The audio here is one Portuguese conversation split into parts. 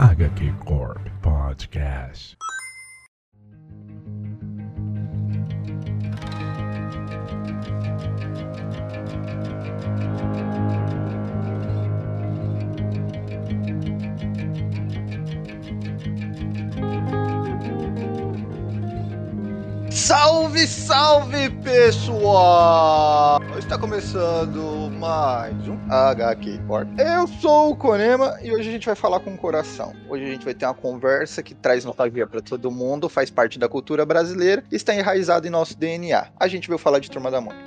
HQ Corp Podcast. Salve, salve pessoal! Está começando mais um HQ Corp. Eu sou o Konema e hoje a gente vai falar com o coração. Hoje a gente vai ter uma conversa que traz nostalgia para todo mundo, faz parte da cultura brasileira e está enraizado em nosso DNA. A gente veio falar de Turma da Mônica.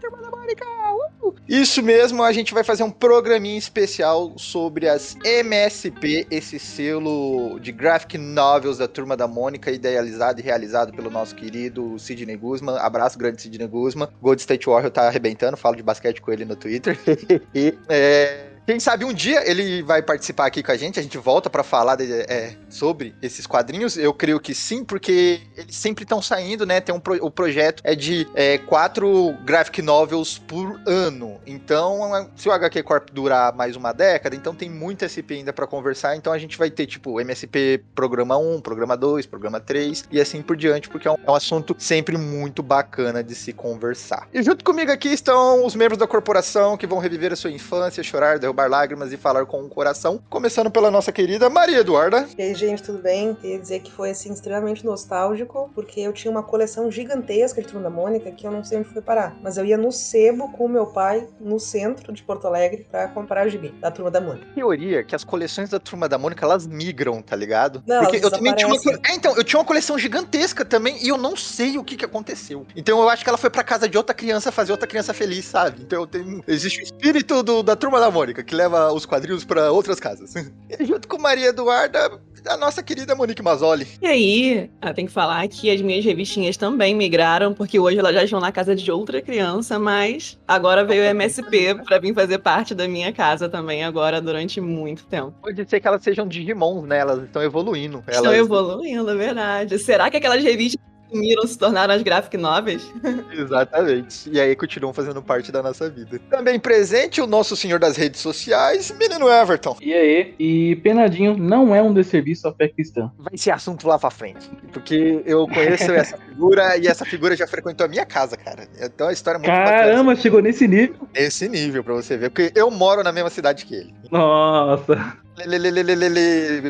Turma da Mônica! Uh! Isso mesmo, a gente vai fazer um programinha especial sobre as MSP, esse selo de graphic novels da Turma da Mônica, idealizado e realizado pelo nosso querido Sidney Guzman. Abraço, grande Sidney Guzman. Gold State Warrior tá arrebentando, falo de basquete com ele no Twitter. é, quem sabe um dia ele vai participar aqui com a gente, a gente volta para falar de, é, sobre esses quadrinhos. Eu creio que sim, porque eles sempre estão saindo, né? Tem um pro, o projeto é de é, quatro graphic novels por ano. Então, se o HQ Corp durar mais uma década, então tem muito SP ainda para conversar. Então a gente vai ter tipo MSP programa 1, programa 2, programa 3 e assim por diante, porque é um, é um assunto sempre muito bacana de se conversar. E junto comigo aqui estão os membros da corporação que vão reviver a sua infância, chorar, derrubar lágrimas e falar com o coração. Começando pela nossa querida Maria Eduarda. E aí, gente, tudo bem? Queria dizer que foi assim extremamente nostálgico, porque eu tinha uma coleção gigantesca de Turma da Mônica que eu não sei onde foi parar. Mas eu ia no sebo com o meu pai, no centro de Porto Alegre, para comprar gibi da Turma da Mônica. Teoria que as coleções da Turma da Mônica elas migram, tá ligado? Não, Porque eu também tinha uma. É, então, eu tinha uma coleção gigantesca também e eu não sei o que, que aconteceu. Então eu acho que ela foi pra casa de outra criança fazer outra criança feliz, sabe? Então eu tenho... existe o espírito do- da Turma da Mônica que leva os quadrinhos pra outras casas. E junto com Maria Eduarda, a nossa querida Monique Mazzoli. E aí, eu tenho que falar que as minhas revistinhas também migraram, porque hoje elas já estão na casa de outra criança, mas agora veio o MSP pra vir fazer parte da minha casa também agora durante muito tempo. Pode ser que elas sejam Digimons, né? Elas estão evoluindo. Estão Elas... evoluindo, é verdade. Será que aquelas revistas sumiram se tornaram as graphic novels? Exatamente. E aí continuam fazendo parte da nossa vida. Também presente o nosso senhor das redes sociais, menino Everton. E aí? E Penadinho não é um desserviço à fé cristã. Vai ser assunto lá pra frente. Porque eu conheço essa figura e essa figura já frequentou a minha casa, cara. Então a história é muito Caramba, chegou nesse nível. bacana. Esse nível pra você ver. Porque eu moro na mesma cidade que ele. Nossa.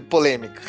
Polêmica.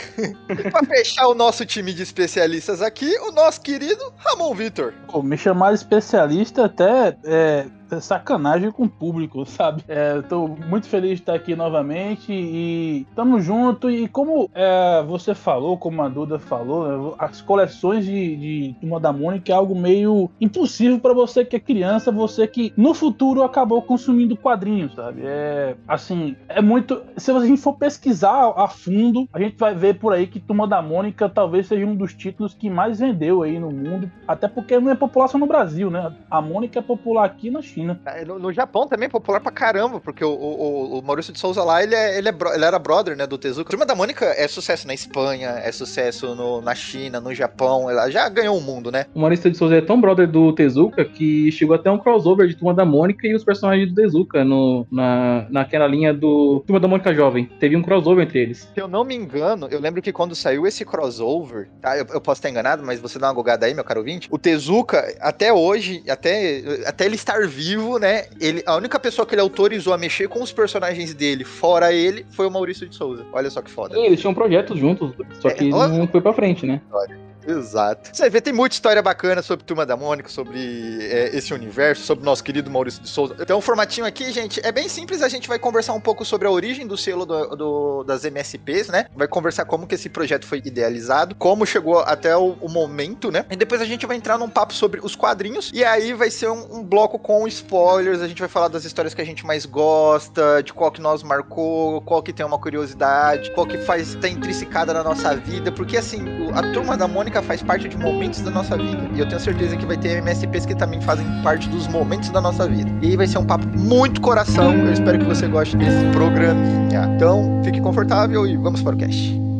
e pra fechar o nosso time de especialistas aqui, o nosso querido Ramon Vitor. Pô, me chamar especialista até é sacanagem com o público, sabe? É, tô muito feliz de estar aqui novamente e tamo junto. E como é, você falou, como a Duda falou, né, as coleções de, de Turma da Mônica é algo meio impossível para você que é criança, você que no futuro acabou consumindo quadrinhos, sabe? É assim, é muito. Se a gente for pesquisar a fundo, a gente vai ver por aí que Turma da Mônica talvez seja um dos títulos que mais vendeu aí no mundo, até porque não é popular só no Brasil, né? A Mônica é popular aqui na China. Ah, No, no Japão também é popular pra caramba, porque o, o, o Maurício de Souza lá, ele, é, ele, é ele era brother, né, do Tezuka. A Turma da Mônica é sucesso na Espanha, é sucesso no- na China, no Japão, ela já ganhou o mundo, né? O Maurício de Souza é tão brother do Tezuka que chegou até um crossover de Turma da Mônica e os personagens do Tezuka no, na, naquela linha do Turma da Mônica Jovem. Teve um crossover entre eles. Se eu não me engano, eu lembro que quando saiu esse crossover, tá? Eu, eu posso estar enganado, mas você dá uma gogada aí, meu caro ouvinte. O Tezuka, até hoje, até, até ele estar vivo, né? Ele, a única pessoa que ele autorizou a mexer com os personagens dele, fora ele, foi o Maurício de Souza. Olha só que foda. Sim, eles tinham projetos juntos, só que É, não foi pra frente, né? Exato. Você vê, tem muita história bacana sobre Turma da Mônica, sobre é, esse universo, sobre nosso querido Maurício de Souza. Então, o formatinho aqui, gente, é bem simples. A gente vai conversar um pouco sobre a origem do selo do- do- das MSPs, né? Vai conversar como que esse projeto foi idealizado, como chegou até o, o momento, né? E depois a gente vai entrar num papo sobre os quadrinhos. E aí vai ser um, um bloco com spoilers. A gente vai falar das histórias que a gente mais gosta, de qual que nós marcou, qual que tem uma curiosidade, qual que faz tá intrinsecada na nossa vida. Porque assim, a Turma da Mônica faz parte de momentos da nossa vida. E eu tenho certeza que vai ter MSPs que também fazem parte dos momentos da nossa vida. E vai ser um papo muito coração. Eu espero que você goste desse programinha. Então, fique confortável e vamos para o cast.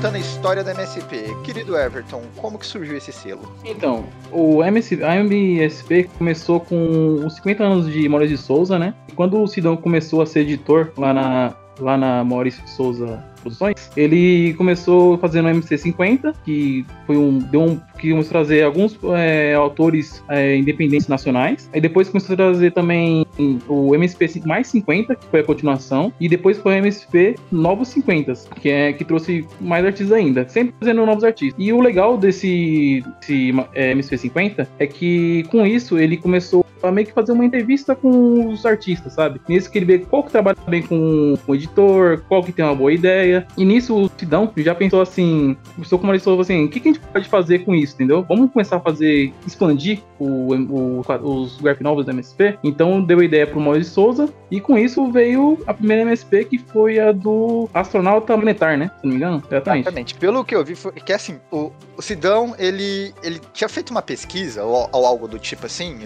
Contando a história da MSP. Querido Everton, como que surgiu esse selo? Então, o MS, a MSP começou com os 50 anos de Maurício de Souza, né? E quando o Sidão começou a ser editor lá na, lá na Maurício de Souza Produções, ele começou fazendo o MC50, que foi um. Deu um que a trazer alguns é, autores é, independentes nacionais. Aí depois começou a trazer também o MSP mais 50, que foi a continuação. E depois foi o MSP Novos 50, que é que trouxe mais artistas ainda. Sempre trazendo novos artistas. E o legal desse, desse é, MSP 50 é que com isso ele começou a meio que fazer uma entrevista com os artistas, sabe? Nisso que ele vê qual que trabalha bem com o editor, qual que tem uma boa ideia. E nisso o Sidão já pensou assim, começou como ele falou assim, o que, que a gente pode fazer com isso, entendeu? Vamos começar a fazer, expandir o, o, os graphic novels da MSP. Então deu a ideia pro Maurício Souza e com isso veio a primeira MSP que foi a do astronauta planetar, né? Se não me engano, exatamente. Exatamente. Pelo que eu vi, foi que assim, o, o Sidão, ele, ele tinha feito uma pesquisa ou, ou algo do tipo assim,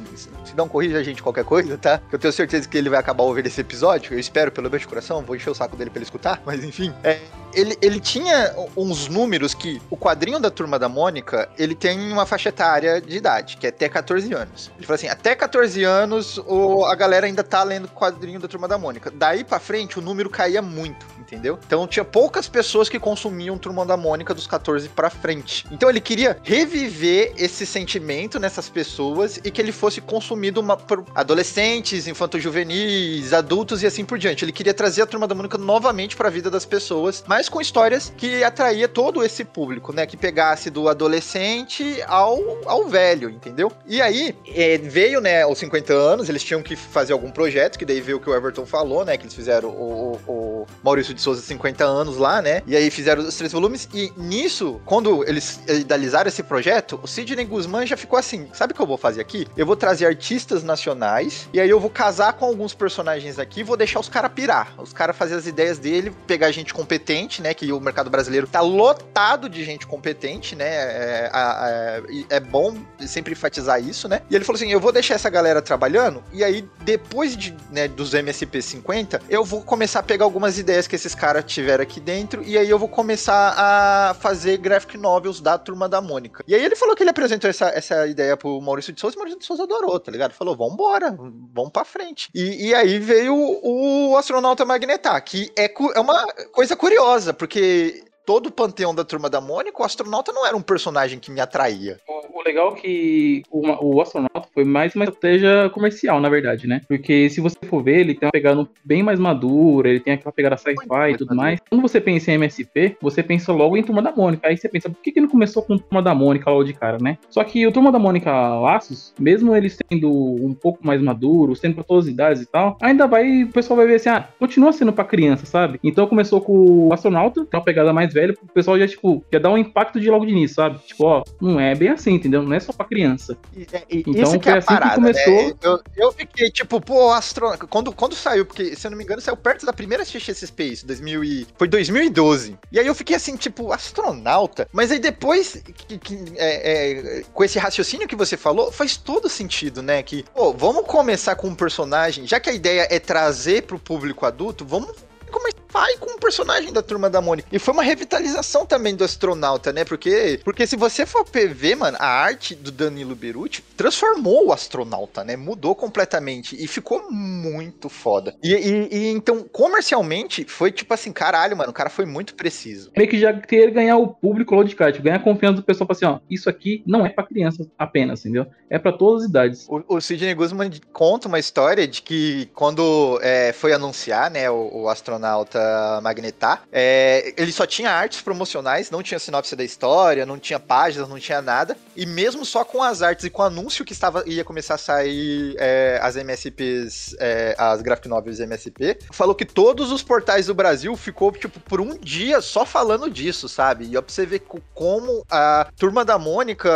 Sidão corrija a gente qualquer coisa, tá? Eu tenho certeza que ele vai acabar ouvindo esse episódio, eu espero pelo meu coração, vou encher o saco dele pra ele escutar, mas enfim, é, い。Ele, ele tinha uns números que o quadrinho da Turma da Mônica, ele tem uma faixa etária de idade, que é até 14 anos. Ele falou assim, até 14 anos o, a galera ainda tá lendo o quadrinho da Turma da Mônica. Daí pra frente o número caía muito, entendeu? Então tinha poucas pessoas que consumiam Turma da Mônica dos 14 pra frente. Então ele queria reviver esse sentimento nessas pessoas e que ele fosse consumido uma, por adolescentes, infanto-juvenis, adultos e assim por diante. Ele queria trazer a Turma da Mônica novamente pra vida das pessoas, mas com histórias que atraía todo esse público, né? Que pegasse do adolescente ao, ao velho, entendeu? E aí é, veio, né, os 50 anos, eles tinham que fazer algum projeto, que daí veio o que o Everton falou, né? Que eles fizeram o, o, o Maurício de Souza 50 anos lá, né? E aí fizeram os três volumes. E nisso, quando eles idealizaram esse projeto, o Sidney Guzman já ficou assim: sabe o que eu vou fazer aqui? Eu vou trazer artistas nacionais, e aí eu vou casar com alguns personagens aqui, vou deixar os caras pirar. Os caras fazer as ideias dele, pegar gente competente né? Que o mercado brasileiro tá lotado de gente competente, né? É, é, é, bom sempre enfatizar isso, né? E ele falou assim: eu vou deixar essa galera trabalhando, e aí, depois de, né, dos MSP 50, eu vou começar a pegar algumas ideias que esses caras tiveram aqui dentro, e aí eu vou começar a fazer graphic novels da turma da Mônica. E aí ele falou que ele apresentou essa, essa ideia pro Maurício de Souza, e o Maurício de Souza adorou, tá ligado? Falou: vambora, vamos pra frente. E, e aí veio o astronauta Magnetar, que é, é uma coisa curiosa porque todo o panteão da turma da Mônica, o astronauta não era um personagem que me atraía. O, o legal é que o, o, astronauta foi mais uma estratégia comercial, na verdade, né? Porque se você for ver, ele tem uma pegada bem mais madura, ele tem aquela pegada sci-fi e tudo mais. Quando você pensa em MSP, você pensa logo em Turma da Mônica. Aí você pensa, por que, que não começou com Turma da Mônica logo de cara, né? Só que o Turma da Mônica Laços, mesmo ele sendo um pouco mais maduro, sendo pra todas as idades e tal, ainda vai, o pessoal vai ver assim, ah, continua sendo pra criança, sabe? Então começou com o astronauta, que é uma pegada mais velho, o pessoal já, tipo, quer dar um impacto de logo de início, sabe? Tipo, ó, não é bem assim, entendeu? Não é só pra criança. E, é, e, então foi é assim parada, que começou. Né? Eu, eu fiquei, tipo, pô, astronauta. Quando, quando saiu, porque, se eu não me engano, saiu perto da primeira XXS Space, 2000 e... foi 2012. E aí eu fiquei assim, tipo, astronauta. Mas aí depois, que, que é, é, com esse raciocínio que você falou, faz todo sentido, né? Que, pô, vamos começar com um personagem, já que a ideia é trazer pro público adulto, vamos começar vai com o personagem da Turma da Mônica. E foi uma revitalização também do astronauta, né? Porque, porque se você for ver, mano, a arte do Danilo Beruti transformou o astronauta, né? Mudou completamente e ficou muito foda. E, e, e então, comercialmente, foi tipo assim, caralho, mano, o cara foi muito preciso. Meio que já querer ganhar o público logo de cara, tipo, ganhar a confiança do pessoal assim, ó, isso aqui não é pra crianças apenas, entendeu? É pra todas as idades. O, o Sidney Guzman conta uma história de que quando é, foi anunciar, né, o, o astronauta Magnetar. É, ele só tinha artes promocionais, não tinha sinopse da história, não tinha páginas, não tinha nada. E mesmo só com as artes e com o anúncio que estava ia começar a sair é, as MSPs, é, as graphic novels MSP, falou que todos os portais do Brasil ficou tipo por um dia só falando disso, sabe? E ó, pra você ver como a turma da Mônica,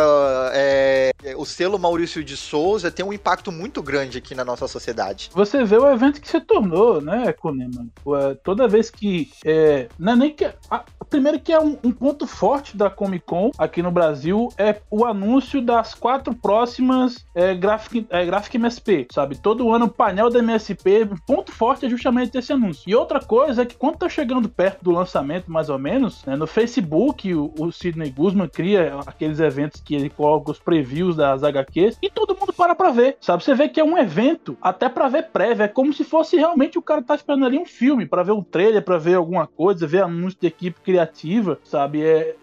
é, o selo Maurício de Souza tem um impacto muito grande aqui na nossa sociedade. Você vê o evento que se tornou, né, Kunema? Toda vez que. É, não é nem que. A, primeiro que é um, um, ponto forte da Comic Con aqui no Brasil é o anúncio das quatro próximas é, Graphic, é, Graphic MSP, sabe? Todo ano o painel da MSP, ponto forte é justamente esse anúncio. E outra coisa é que quando tá chegando perto do lançamento, mais ou menos, né, no Facebook o, o Sidney Guzman cria aqueles eventos que ele coloca os previews das HQs e todo mundo para pra ver, sabe? Você vê que é um evento até para ver prévia, é como se fosse realmente o cara tá esperando ali um filme, para ver um trailer, para ver alguma coisa, ver anúncio de equipe criativa, sabe? É,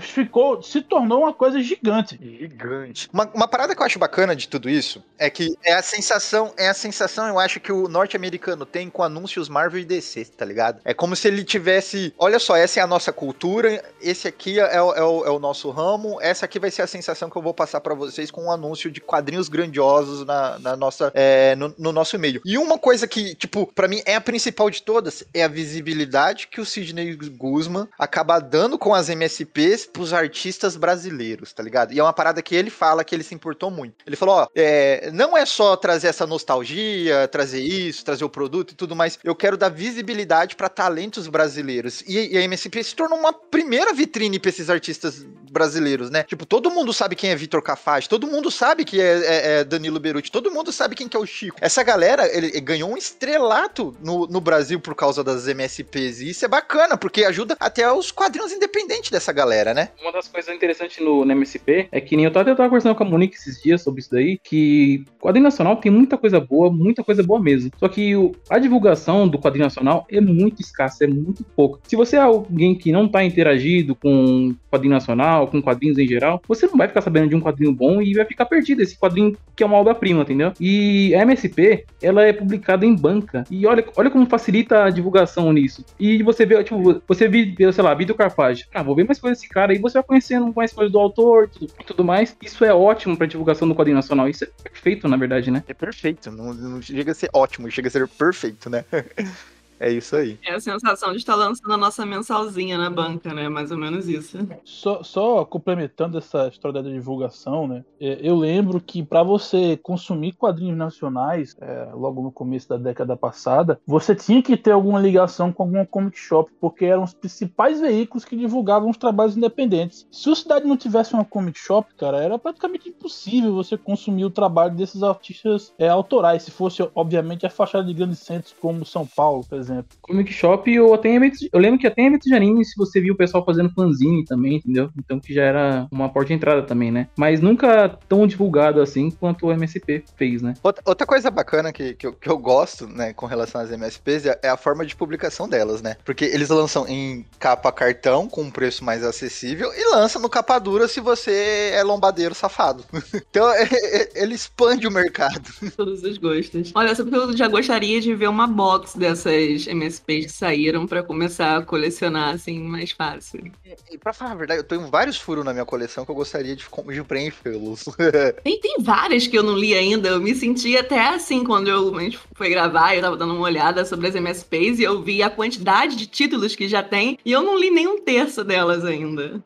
ficou, se tornou uma coisa gigante. Gigante. Uma, uma parada que eu acho bacana de tudo isso é que é a sensação, é a sensação, eu acho, que o norte-americano tem com anúncios Marvel e DC, tá ligado? É como se ele tivesse, olha só, essa é a nossa cultura, esse aqui é, é, o, é o nosso ramo, essa aqui vai ser a sensação que eu vou passar para vocês com um anúncio de quadrinhos grandiosos na, na nossa, é, no, no, nosso meio. E uma coisa que, tipo, para mim é a principal de todas, é a visibilidade que o Sidney Guzman acaba dando com as MSPs pros artistas brasileiros, tá ligado? E é uma parada que ele fala que ele se importou muito. Ele falou, ó, é, não é só trazer essa nostalgia, trazer isso, trazer o produto e tudo mais, eu quero dar visibilidade para talentos brasileiros. E, e a MSP se tornou uma primeira vitrine pra esses artistas brasileiros, né? Tipo, todo mundo sabe quem é Vitor Cafage, todo mundo sabe que é, é, é, Danilo Beruti, todo mundo sabe quem que é o Chico. Essa galera, ele, ele ganhou um estrelato no, no Brasil por causa das MSPs, e isso é bacana, porque ajuda até os quadrinhos independentes dessa galera, né? Uma das coisas interessantes no, no MSP é que nem eu tava, eu tava conversando com a Monique esses dias sobre isso daí, que quadrinho nacional tem muita coisa boa, muita coisa boa mesmo. Só que o, a divulgação do quadrinho nacional é muito escassa, é muito pouco. Se você é alguém que não tá interagido com quadrinho nacional, com quadrinhos em geral, você não vai ficar sabendo de um quadrinho bom e vai ficar perdido esse quadrinho que é uma obra-prima, entendeu? E a MSP, ela é publicada em banca. E olha, olha como facilita a divulgação nisso. E você vê, tipo, você vê, sei lá, Vitor Carpage. Ah, vou ver mais coisas desse cara. E você vai conhecendo mais coisas do autor tudo, tudo mais. Isso é ótimo pra divulgação do quadrinho nacional. Isso é perfeito, na verdade, né? É perfeito. Não, não chega a ser ótimo, chega a ser perfeito, né? É isso aí. É a sensação de estar lançando a nossa mensalzinha na banca, né? Mais ou menos isso. Só, só complementando essa história da divulgação, né? É, eu lembro que para você consumir quadrinhos nacionais, é, logo no começo da década passada, você tinha que ter alguma ligação com alguma comic shop, porque eram os principais veículos que divulgavam os trabalhos independentes. Se o Cidade não tivesse uma comic shop, cara, era praticamente impossível você consumir o trabalho desses artistas é, autorais, se fosse, obviamente, a fachada de grandes centros como São Paulo, por exemplo exemplo. Comic Shop ou até eventos. Eu lembro que até em eventos de anime, se você viu o pessoal fazendo fanzine também, entendeu? Então que já era uma porta de entrada também, né? Mas nunca tão divulgado assim quanto o MSP fez, né? Outra coisa bacana que, que, eu, que eu gosto, né, com relação às MSPs é, é a forma de publicação delas, né? Porque eles lançam em capa cartão, com um preço mais acessível, e lançam no capa dura se você é lombadeiro safado. então é, é, ele expande o mercado. Todos os gostos. Olha, só porque eu já gostaria de ver uma box dessas MSPs que saíram para começar a colecionar assim mais fácil. E, e pra falar a verdade, eu tenho vários furos na minha coleção que eu gostaria de, de preenchê-los. tem, tem várias que eu não li ainda. Eu me senti até assim quando eu, a gente foi gravar, eu tava dando uma olhada sobre as MSPs e eu vi a quantidade de títulos que já tem e eu não li nem um terço delas ainda.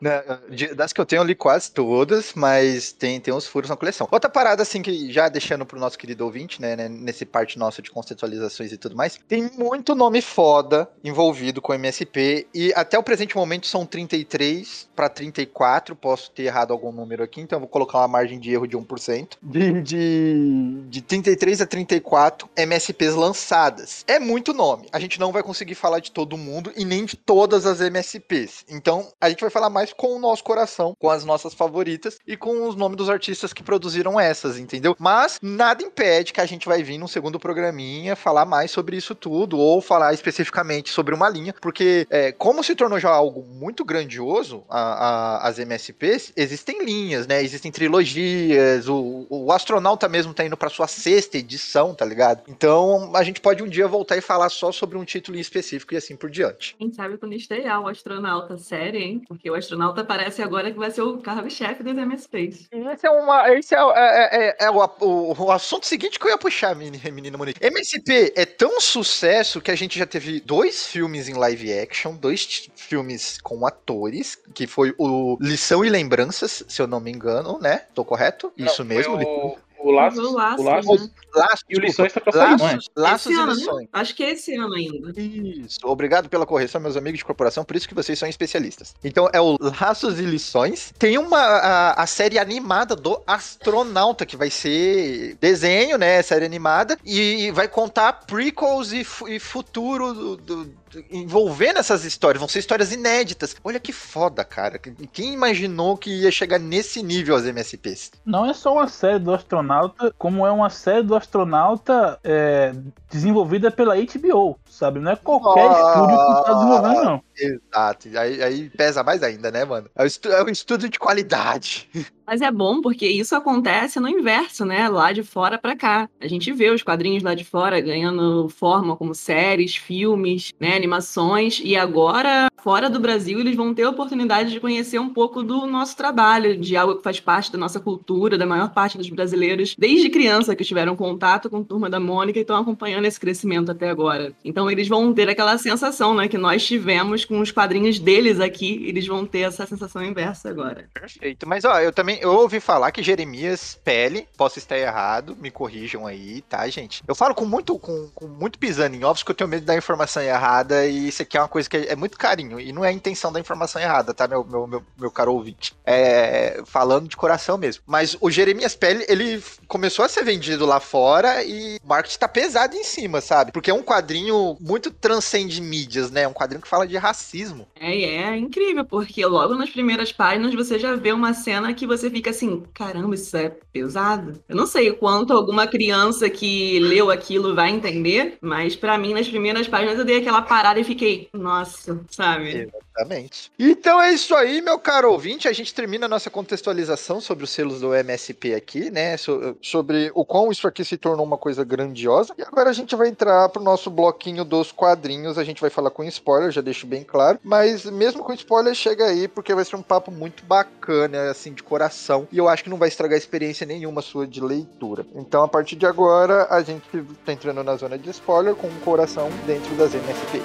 De, das que eu tenho, eu li quase todas, mas tem, tem uns furos na coleção. Outra parada, assim, que já deixando pro nosso querido ouvinte, né, né nesse parte nossa de conceitualizações e tudo mais, tem muito nome foda envolvido com MSP e até o presente momento são 33 para 34, posso ter errado algum número aqui, então vou colocar uma margem de erro de 1%. De, de, de 33 a 34 MSPs lançadas. É muito nome. A gente não vai conseguir falar de todo mundo e nem de todas as MSPs. Então, a gente vai falar mais com o nosso coração, com as nossas favoritas e com os nomes dos artistas que produziram essas, entendeu? Mas nada impede que a gente vai vir num segundo programinha falar mais sobre isso tudo ou falar especificamente sobre uma linha, porque é, como se tornou já algo muito grandioso, a, a, as MSPs, existem linhas, né? Existem trilogias, o, o astronauta mesmo tá indo pra sua sexta edição, tá ligado? Então a gente pode um dia voltar e falar só sobre um título em específico e assim por diante. Quem sabe quando estrear o astronauta série, hein? Porque o astronauta parece agora que vai ser o carro-chefe das MSPs. Esse é uma. Esse é, é, é, é o, o, o, assunto seguinte que eu ia puxar, menina, menina Monique. MSP é tão sucesso que a gente já teve dois filmes em live action, dois filmes com atores, que foi o Lição e Lembranças, se eu não me engano, né? Tô correto? Não, Isso mesmo? O, O Laços. O Laços, o Laços. né? Laços, E o Lições tá pra sair, é? laços, laços esse e ano, né? lições. Acho que é esse ano ainda. Isso. Obrigado pela correção, meus amigos de corporação, por isso que vocês são especialistas. Então é o Laços e Lições. Tem uma a, a série animada do Astronauta, que vai ser desenho, né? Série animada, e vai contar prequels e, e futuro do- do- envolvendo essas histórias. Vão ser histórias inéditas. Olha que foda, cara. Quem imaginou que ia chegar nesse nível as MSPs? Não é só uma série do astronauta, como é uma série do astronauta é, desenvolvida pela HBO, sabe? Não é qualquer Ah. estúdio que tá desenvolvendo, não. Exato. Aí, aí pesa mais ainda, né, mano? É um é um estudo de qualidade. Mas é bom porque isso acontece no inverso, né? Lá de fora pra cá. A gente vê os quadrinhos lá de fora ganhando forma como séries, filmes, né, animações. E agora, fora do Brasil, eles vão ter a oportunidade de conhecer um pouco do nosso trabalho, de algo que faz parte da nossa cultura, da maior parte dos brasileiros, desde criança que tiveram contato com a Turma da Mônica e estão acompanhando esse crescimento até agora. Então eles vão ter aquela sensação, né, que nós tivemos com os quadrinhos deles aqui, eles vão ter essa sensação inversa agora. Perfeito. Mas, ó, eu também eu ouvi falar que Jeremias Pele, posso estar errado, me corrijam aí, tá, gente? Eu falo com muito, com, com muito pisando em ovos que eu tenho medo da informação errada e isso aqui é uma coisa que é muito carinho e não é a intenção da informação errada, tá, meu, meu, meu, meu caro ouvinte? É, falando de coração mesmo. Mas o Jeremias Pele, ele começou a ser vendido lá fora e o marketing tá pesado em cima, sabe? Porque é um quadrinho muito transcende mídias, né? É um quadrinho que fala de racismo. É, é incrível, porque logo nas primeiras páginas você já vê uma cena que você fica assim, caramba, isso é pesado. Eu não sei o quanto alguma criança que leu aquilo vai entender, mas pra mim nas primeiras páginas eu dei aquela parada e fiquei, nossa, sabe? Exatamente. Então é isso aí, meu caro ouvinte. A gente termina a nossa contextualização sobre os selos do MSP aqui, né? So- sobre o quão isso aqui se tornou uma coisa grandiosa. E agora a gente vai entrar pro nosso bloquinho dos quadrinhos. A gente vai falar com spoiler, já deixo bem claro. Mas mesmo com spoiler, chega aí, porque vai ser um papo muito bacana, assim, de coração. E eu acho que não vai estragar experiência nenhuma sua de leitura. Então, a partir de agora, a gente tá entrando na zona de spoiler com o coração dentro das MSPs.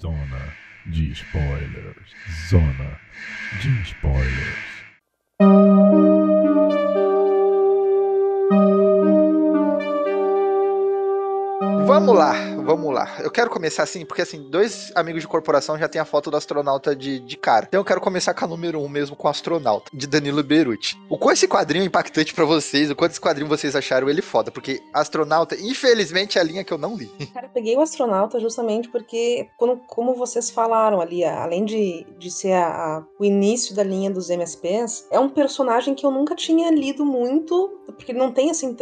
Zona de spoilers. Zona de spoilers. Vamos lá, vamos lá. Eu quero começar assim, porque assim, dois amigos de corporação já tem a foto do astronauta de, de cara. Então eu quero começar com a número um mesmo, com o astronauta, de Danilo Beruti. O quanto esse quadrinho é impactante pra vocês, o quanto esse quadrinho vocês acharam ele foda, porque astronauta, infelizmente, é a linha que eu não li. Cara, eu peguei o astronauta justamente porque, quando, como vocês falaram ali, além de, de ser a- a- o início da linha dos MSPs, é um personagem que eu nunca tinha lido muito, porque ele não tem assim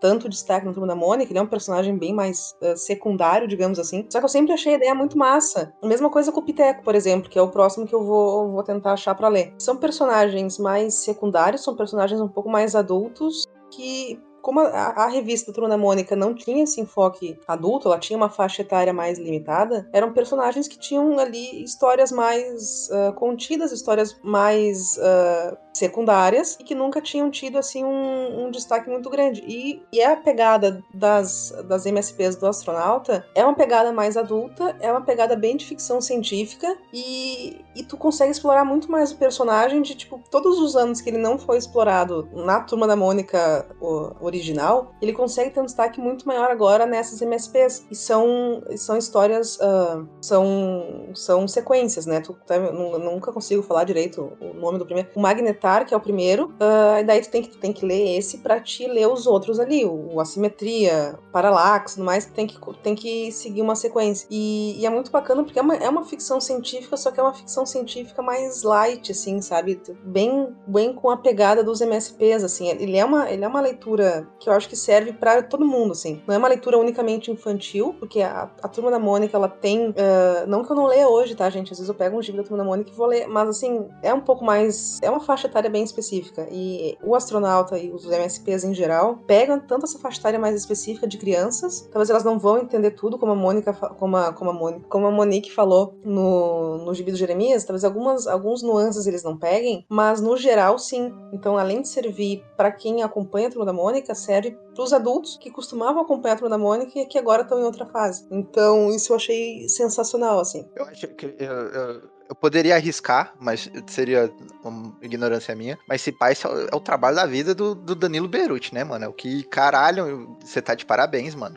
tanto destaque no Turma da Mônica, ele é um personagem bem mais eh, secundário, digamos assim. Só que eu sempre achei a ideia muito massa. A mesma coisa com o Piteco, por exemplo, que é o próximo que eu vou, vou tentar achar pra ler. São personagens mais secundários, são personagens um pouco mais adultos que como a, a revista Turma da Mônica não tinha esse enfoque adulto, ela tinha uma faixa etária mais limitada, eram personagens que tinham ali histórias mais ah, contidas, histórias mais ah, secundárias e que nunca tinham tido assim um, um destaque muito grande. E, e a pegada das, das MSPs do astronauta é uma pegada mais adulta, é uma pegada bem de ficção científica e, e tu consegue explorar muito mais o personagem de tipo todos os anos que ele não foi explorado na Turma da Mônica original, ele consegue ter um destaque muito maior agora nessas MSPs. E são, são histórias, ah, são, são sequências, né? Tu, nu- nunca consigo falar direito o nome do primeiro. O Magnetar, que é o primeiro, ah, e daí tu tem que, tem que ler esse pra te ler os outros ali. O, o Assimetria, Parallax, tudo mais, tu tem que, tem que seguir uma sequência. E, e é muito bacana porque é uma, é uma ficção científica, só que é uma ficção científica mais light, assim, sabe? Bem, bem com a pegada dos MSPs, assim. Ele é uma, ele é uma leitura que eu acho que serve pra todo mundo, assim. Não é uma leitura unicamente infantil, porque a, a Turma da Mônica, ela tem... ah, não que eu não leia hoje, tá, gente? Às vezes eu pego um livro da Turma da Mônica e vou ler, mas, assim, é um pouco mais... É uma faixa bem específica. E o astronauta e os MSPs em geral pegam tanto essa faixa etária mais específica de crianças, talvez elas não vão entender tudo, como a Mônica, como a, como a Mônica, como a Monique falou no, no gibi do Jeremias, talvez algumas, alguns nuances eles não peguem, mas no geral sim. Então, além de servir para quem acompanha a Turma da Mônica, serve para os adultos que costumavam acompanhar a Turma da Mônica e que agora estão em outra fase. Então, isso eu achei sensacional, assim. Eu acho que eu, eu- eu poderia arriscar, mas seria uma ignorância minha. Mas esse pai é o trabalho da vida do, do Danilo Beruti, né, mano? É o que, caralho, você tá de parabéns, mano.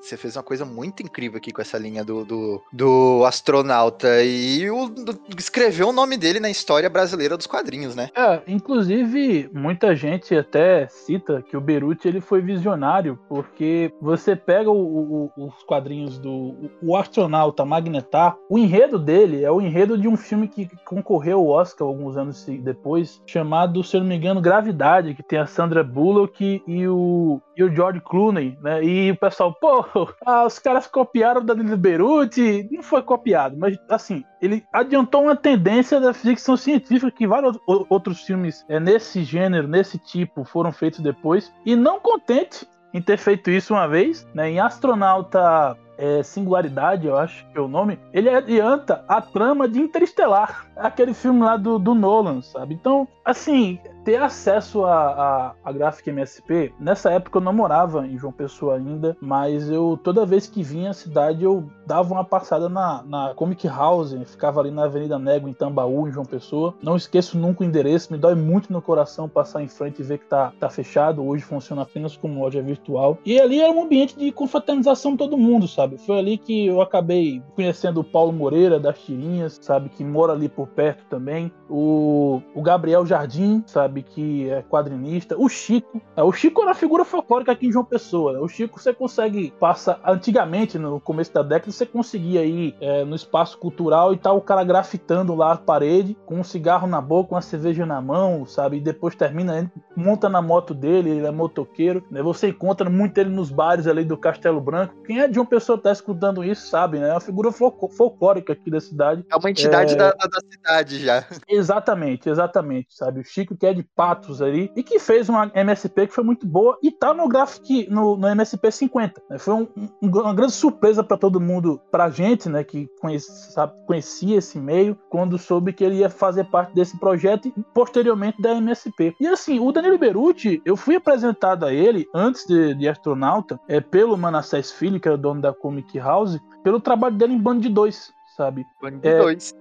Você fez uma coisa muito incrível aqui com essa linha do, do, do astronauta. E o, do, escreveu o nome dele na história brasileira dos quadrinhos, né? É, inclusive, muita gente até cita que o Beruti ele foi visionário, porque você pega o, o, os quadrinhos do o astronauta Magnetar, o enredo dele é o enredo de um filme que concorreu ao Oscar alguns anos depois, chamado, se eu não me engano, Gravidade, que tem a Sandra Bullock e o, e o George Clooney, né? E o pessoal, pô, ah, os caras copiaram o Danilo Beruti. Não foi copiado, mas assim, ele adiantou uma tendência da ficção científica que vários outros filmes é, nesse gênero, nesse tipo, foram feitos depois. E não contente em ter feito isso uma vez, né? Em Astronauta é, Singularidade, eu acho que é o nome, ele adianta a trama de Interestelar, aquele filme lá do, do Nolan, sabe? Então, assim, ter acesso a, a, a gráfica MSP, nessa época eu não morava em João Pessoa ainda, mas eu toda vez que vinha à cidade eu dava uma passada na, na Comic House, ficava ali na Avenida Nego, em Tambaú, em João Pessoa. Não esqueço nunca o endereço, me dói muito no coração passar em frente e ver que tá, tá fechado. Hoje funciona apenas como loja virtual. E ali era um ambiente de confraternização todo mundo, sabe? Foi ali que eu acabei conhecendo o Paulo Moreira, das Tirinhas, sabe? Que mora ali por perto também. O, o Gabriel Jardim, sabe? Sabe, que é quadrinista. O Chico. É, o Chico era uma figura folclórica aqui em João Pessoa. Né? O Chico você consegue passar. Antigamente, no começo da década, você conseguia ir é, no espaço cultural e tal, o cara grafitando lá a parede, com um cigarro na boca, uma cerveja na mão, sabe? E depois termina, monta na moto dele, ele é motoqueiro. Né? Você encontra muito ele nos bares ali do Castelo Branco. Quem é de uma pessoa tá escutando isso sabe, né? É uma figura folclórica aqui da cidade. É uma entidade é... da, da cidade já. Exatamente, exatamente, sabe? O Chico que é de Patos ali, e que fez uma MSP que foi muito boa e tá no Graphic, no, no MSP 50. Né? Foi um, um, uma grande surpresa para todo mundo, pra gente, né, que conhece, sabe, conhecia esse meio, quando soube que ele ia fazer parte desse projeto e posteriormente da MSP. E assim, o Danilo Beruti, eu fui apresentado a ele, antes de, de Astronauta, é, pelo Manassés Filho, que era o dono da Comic House, pelo trabalho dele em Band de 2 sabe? Band é... 2.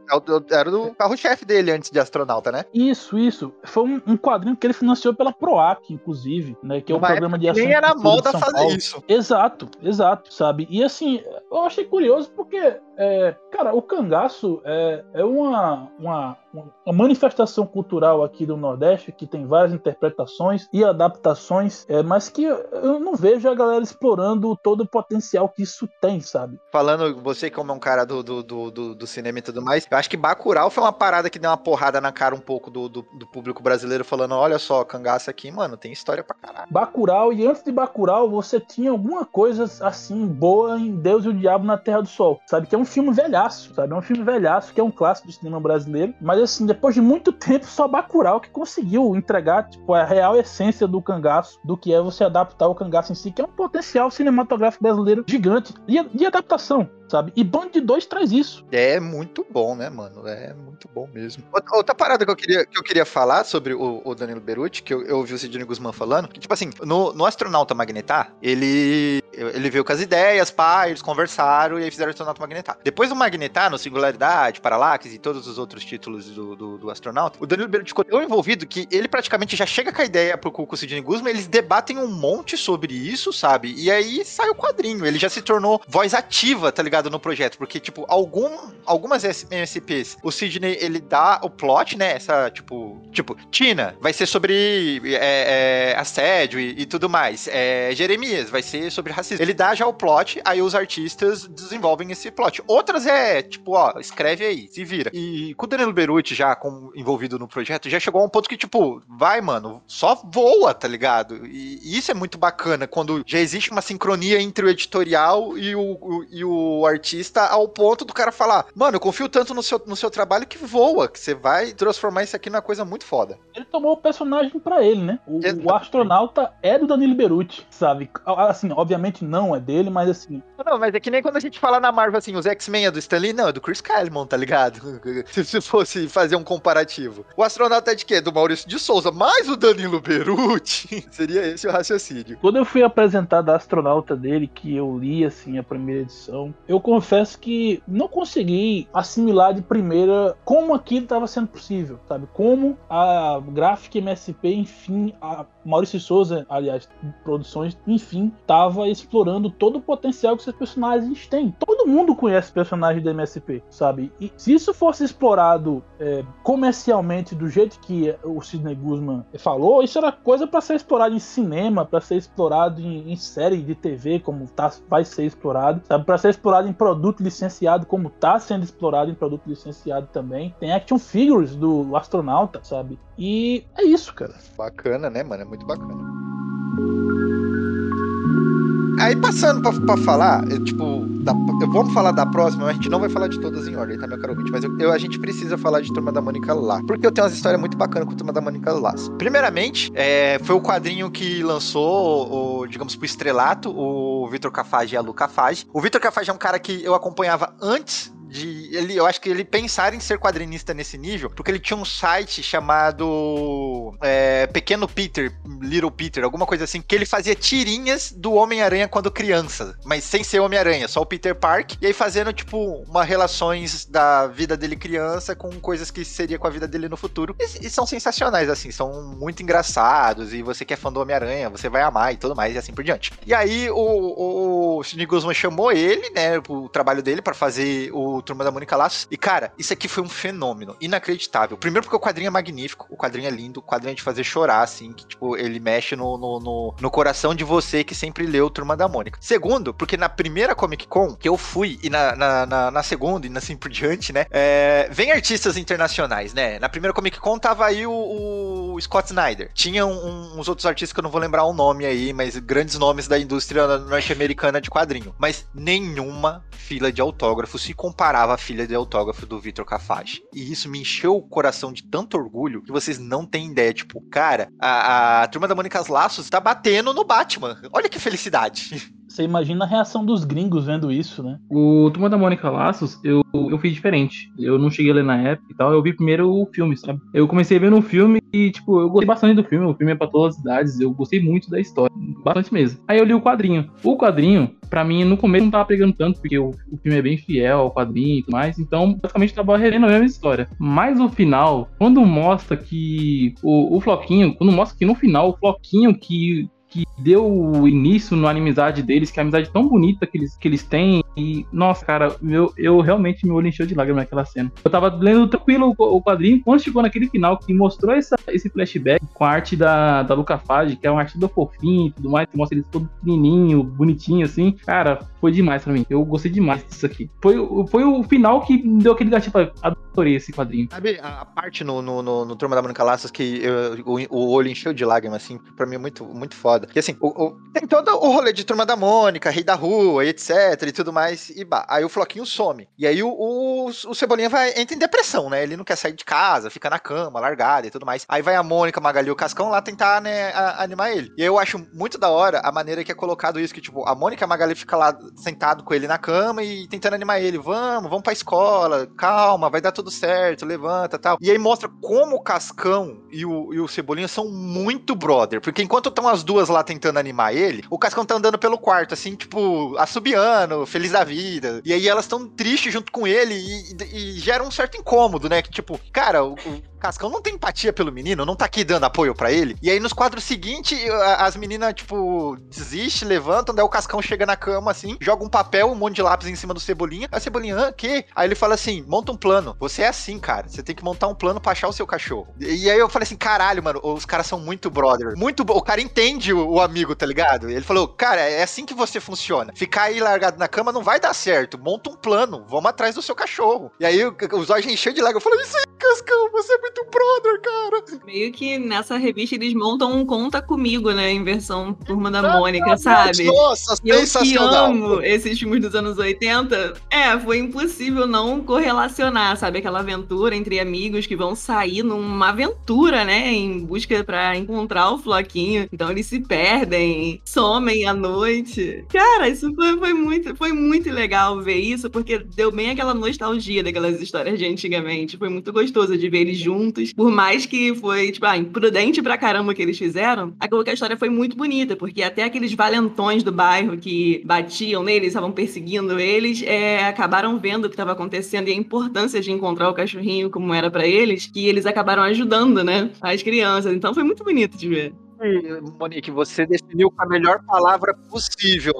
Era do carro-chefe dele antes de astronauta, né? Isso, isso. Foi um, um, quadrinho que ele financiou pela PROAC, inclusive, né? Que é o programa de ação. Nem era moda fazer Paulo. isso. Exato, exato, sabe? E assim, eu achei curioso porque é, cara, o cangaço é, é uma, uma, uma, manifestação cultural aqui do Nordeste que tem várias interpretações e adaptações, é, mas que eu não vejo a galera explorando todo o potencial que isso tem, sabe? Falando, você como é um cara do, do, do, do cinema e tudo mais, eu acho que Bacurau foi uma parada que deu uma porrada na cara um pouco do, do, do público brasileiro, falando, olha só, cangaço aqui, mano, tem história pra caralho. Bacurau, e antes de Bacurau, você tinha alguma coisa assim boa em Deus e o Diabo na Terra do Sol, sabe? Que é um filme velhaço, sabe? É um filme velhaço, que é um clássico do cinema brasileiro. Mas assim, depois de muito tempo, só Bacurau que conseguiu entregar, tipo, a real essência do cangaço, do que é você adaptar o cangaço em si, que é um potencial cinematográfico brasileiro gigante de, de adaptação sabe? E Band 2 traz isso. É muito bom, né, mano? É muito bom mesmo. Outra parada que eu queria, que eu queria falar sobre o, o Danilo Beruti, que eu, eu ouvi o Sidney Guzman falando, que, tipo assim, no, no Astronauta Magnetar, ele, ele veio com as ideias, pá, eles conversaram e aí fizeram o Astronauta Magnetar. Depois do Magnetar, no Singularidade, Paralaxe e todos os outros títulos do, do, do Astronauta, o Danilo Beruti ficou tão envolvido que ele praticamente já chega com a ideia pro, com o Sidney Guzman, eles debatem um monte sobre isso, sabe? E aí sai o quadrinho. Ele já se tornou voz ativa, tá ligado? No projeto, porque, tipo, algum, algumas MSPs, o Sidney, ele dá o plot, né, essa, tipo, tipo, Tina, vai ser sobre é, é, assédio e, e, tudo mais, é, Jeremias, vai ser sobre racismo. Ele dá já o plot, aí os artistas desenvolvem esse plot. Outras é, tipo, ó, escreve aí, se vira. E com o Danilo Beruti já com, envolvido no projeto, já chegou a um ponto que, tipo, vai, mano, só voa, tá ligado? E, e isso é muito bacana, quando já existe uma sincronia entre o editorial e o, o e o artista ao ponto do cara falar: Mano, eu confio tanto no seu, no seu trabalho que voa, que você vai transformar isso aqui numa coisa muito foda. Ele tomou o personagem para ele, né? O, o, astronauta é do Danilo Beruti, sabe? Assim, obviamente não é dele, mas assim. Não, mas é que nem quando a gente fala na Marvel assim: os X-Men é do Stanley, não, é do Chris Claremont, tá ligado? Se fosse fazer um comparativo. O astronauta é de quê? Do Maurício de Souza, mais o Danilo Beruti. Seria esse o raciocínio. Quando eu fui apresentado a astronauta dele, que eu li assim a primeira edição, eu eu confesso que não consegui assimilar de primeira como aquilo estava sendo possível, sabe? Como a Graphic MSP, enfim, a Maurício Souza, aliás, produções, enfim, estava explorando todo o potencial que esses personagens têm. Todo mundo conhece personagens da MSP, sabe? E se isso fosse explorado é, comercialmente do jeito que o Sidney Guzman falou, isso era coisa para ser explorado em cinema, para ser explorado em, em, série de TV, como tá, vai ser explorado, sabe? Para ser explorado em produto licenciado, como tá sendo explorado em produto licenciado também. Tem action figures do astronauta, sabe? E é isso, cara. Bacana, né, mano? É muito bacana. Aí passando pra, pra falar, eu, tipo, da, eu, vamos falar da próxima, mas a gente não vai falar de todas em ordem, tá, meu caro ouvinte? Mas eu, eu, a gente precisa falar de Turma da Mônica lá. Porque eu tenho umas histórias muito bacanas com Turma da Mônica lá. Primeiramente, é, foi o quadrinho que lançou, o, digamos, pro estrelato, o Vitor Cafage e a Lu Cafage. O Vitor Cafage é um cara que eu acompanhava antes de ele, eu acho que ele pensar em ser quadrinista nesse nível, porque ele tinha um site chamado é, Pequeno Peter, Little Peter, alguma coisa assim, que ele fazia tirinhas do Homem-Aranha quando criança, mas sem ser Homem-Aranha, só o Peter Park, e aí fazendo tipo uma relações da vida dele criança com coisas que seria com a vida dele no futuro. E, e são sensacionais assim, são muito engraçados e você que é fã do Homem-Aranha, você vai amar e tudo mais e assim por diante. E aí o, o, o Sidney Guzman chamou ele, né, o trabalho dele para fazer o Turma da Mônica Laços. E, cara, isso aqui foi um fenômeno inacreditável. Primeiro porque o quadrinho é magnífico, o quadrinho é lindo, o quadrinho é de fazer chorar, assim, que, tipo, ele mexe no, no, no, no coração de você que sempre leu Turma da Mônica. Segundo, porque na primeira Comic Con que eu fui, e na, na, na, na segunda, e assim por diante, né, é, vem artistas internacionais, né? Na primeira Comic Con tava aí o, o Scott Snyder. Tinha um, uns outros artistas que eu não vou lembrar o nome aí, mas grandes nomes da indústria norte-americana de quadrinho. Mas nenhuma fila de autógrafos se compara comparava a filha de autógrafo do Vitor Cafage. E isso me encheu o coração de tanto orgulho que vocês não têm ideia. Tipo, cara, a, a turma da Mônica Laços tá batendo no Batman. Olha que felicidade. Você imagina a reação dos gringos vendo isso, né? O Turma da Mônica Laços, eu, eu fiz diferente. Eu não cheguei a ler na época e tal, eu vi primeiro o filme, sabe? Eu comecei vendo o filme e, tipo, eu gostei bastante do filme. O filme é pra todas as idades, eu gostei muito da história. Bastante mesmo. Aí eu li o quadrinho. O quadrinho, pra mim, no começo não tava pegando tanto, porque o, o filme é bem fiel ao quadrinho e tudo mais. Então, basicamente, tava revendo a mesma história. Mas o final, quando mostra que o, o Floquinho, quando mostra que no final o Floquinho que que deu início na amizade deles, que é a amizade tão bonita que eles, que eles têm. E, nossa, cara, eu, eu realmente me olho encheu de lágrimas naquela cena. Eu tava lendo tranquilo o, o quadrinho, quando chegou naquele final que mostrou essa, esse flashback com a arte da, da Luca Fage, que é uma arte do fofinho e tudo mais, que mostra eles todo pequenininho, bonitinho assim. Cara, foi demais pra mim. Eu gostei demais disso aqui. Foi, foi o final que deu aquele gatilho pra adorei esse quadrinho. Sabe a, parte no, no, no, no Turma da Mônica Laços que eu, o, o, olho encheu de lágrimas, assim, pra mim é muito, muito foda. Porque assim, o, o, tem todo o rolê de Turma da Mônica, Rei da Rua, etc e tudo mais, e bah, aí o Floquinho some. E aí o, o, o Cebolinha vai, entra em depressão, né? Ele não quer sair de casa, fica na cama, largado e tudo mais. Aí vai a Mônica, Magali e o Cascão lá tentar, né, a, animar ele. E eu acho muito da hora a maneira que é colocado isso, que tipo, a Mônica e a Magali fica lá sentado com ele na cama e tentando animar ele. Vamos, vamos pra escola, calma, vai dar tudo certo, levanta tal. E aí mostra como o Cascão e o, e o Cebolinha são muito brother. Porque enquanto estão as duas lá tentando animar ele, o Cascão tá andando pelo quarto, assim, tipo, assobiando, feliz da vida. E aí elas estão tristes junto com ele e, e, e gera um certo incômodo, né? Que tipo, cara, o, o Cascão não tem empatia pelo menino, não tá aqui dando apoio para ele. E aí nos quadros seguintes, as meninas, tipo, desistem, levantam, daí o Cascão chega na cama, assim, joga um papel, um monte de lápis em cima do Cebolinha. A Cebolinha, ah, que? Aí ele fala assim, monta um plano. Você é assim, cara. Você tem que montar um plano pra achar o seu cachorro. E aí eu falei assim, caralho, mano, os caras são muito brother. Muito O cara entende o, o amigo, tá ligado? Ele falou, cara, é assim que você funciona. Ficar aí largado na cama não vai dar certo. Monta um plano. Vamos atrás do seu cachorro. E aí os olhos encheu de lágrimas. Eu falei, isso aí, Cascão, você é brother, cara. Meio que nessa revista eles montam um Conta Comigo, né? Em versão Turma da Mônica, ah, sabe? Nossa, eu que amo esses filmes dos anos 80. É, foi impossível não correlacionar, sabe? Aquela aventura entre amigos que vão sair numa aventura, né? Em busca para encontrar o Floquinho. Então eles se perdem, somem à noite. Cara, isso foi, foi, muito, foi muito legal ver isso, porque deu bem aquela nostalgia daquelas histórias de antigamente. Foi muito gostoso de ver eles juntos. Por mais que foi, tipo, ah, imprudente pra caramba o que eles fizeram, acabou que a história foi muito bonita, porque até aqueles valentões do bairro que batiam neles, estavam perseguindo eles, é, acabaram vendo o que estava acontecendo e a importância de encontrar o cachorrinho como era para eles, que eles acabaram ajudando, né, as crianças. Então foi muito bonito de ver. Monique, você definiu com a melhor palavra possível.